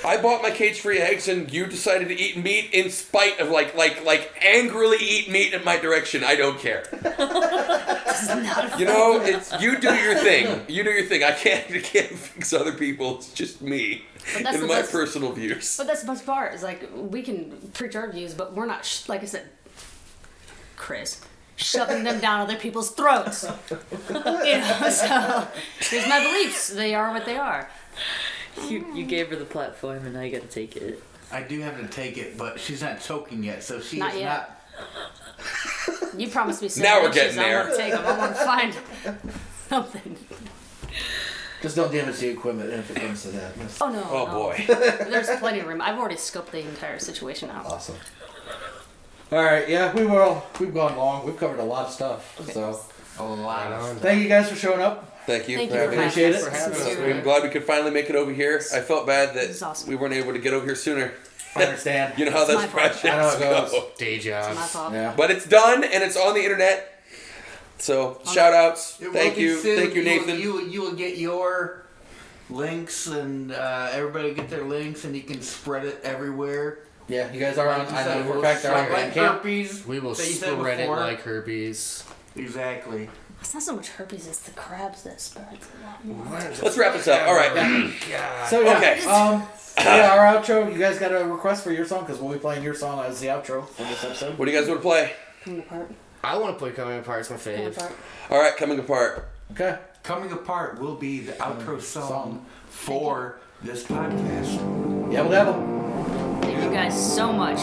I bought my cage-free eggs, and you decided to eat meat in spite of like, like, like angrily eat meat in my direction. I don't care. You know, it's you do your thing. You do your thing. I can't, I can't fix other people. It's just me But that's and my best- personal views. But that's the best part. Is like we can preach our views, but we're not. Sh- like I said, Chris, shoving them down other people's throats. you know, so here's my beliefs. They are what they are. You, you mm. gave her the platform, and now you got to take it. I do have to take it, but she's not choking yet, so she Not is yet. not. You promised me. Now we're seven inches. getting I'm there. gonna take 'em. I'm gonna find something. Just don't damage the equipment if it comes to that. That's Oh no. Oh no. boy. There's plenty of room. I've already scoped the entire situation out. awesome. All right, yeah, we will. We've gone long. We've covered a lot of stuff. So A lot of thank you guys for showing up. Thank you. Thank for you for having us. Appreciate having it. us. I'm glad we could finally make it over here. I felt bad that awesome. we weren't able to get over here sooner. I understand. You know how It's those my fault. projects I know it goes. Day job. My. Yeah. But it's done and it's on the internet. So shout outs. Thank you. soon. Thank you, Nathan. You, you will get your links, and uh, everybody will get their links, and you can spread it everywhere. Yeah, you guys are on. I know for a we'll fact they're on spread like herpes. We will that you said spread it like herpes. Exactly. It's not so much herpes; it's the crabs that spread it a lot more. Let's wrap this up. All right. So yeah, Okay. um, yeah, our outro. You guys got a request for your song because we'll be playing your song as the outro for this episode. What do you guys want to play? Coming apart. I want to play Coming Apart. It's my Coming fave. apart. All right, coming apart. Okay. Coming apart will be the outro song, song. for this podcast. Yeah, we'll have 'em. Thank you guys so much.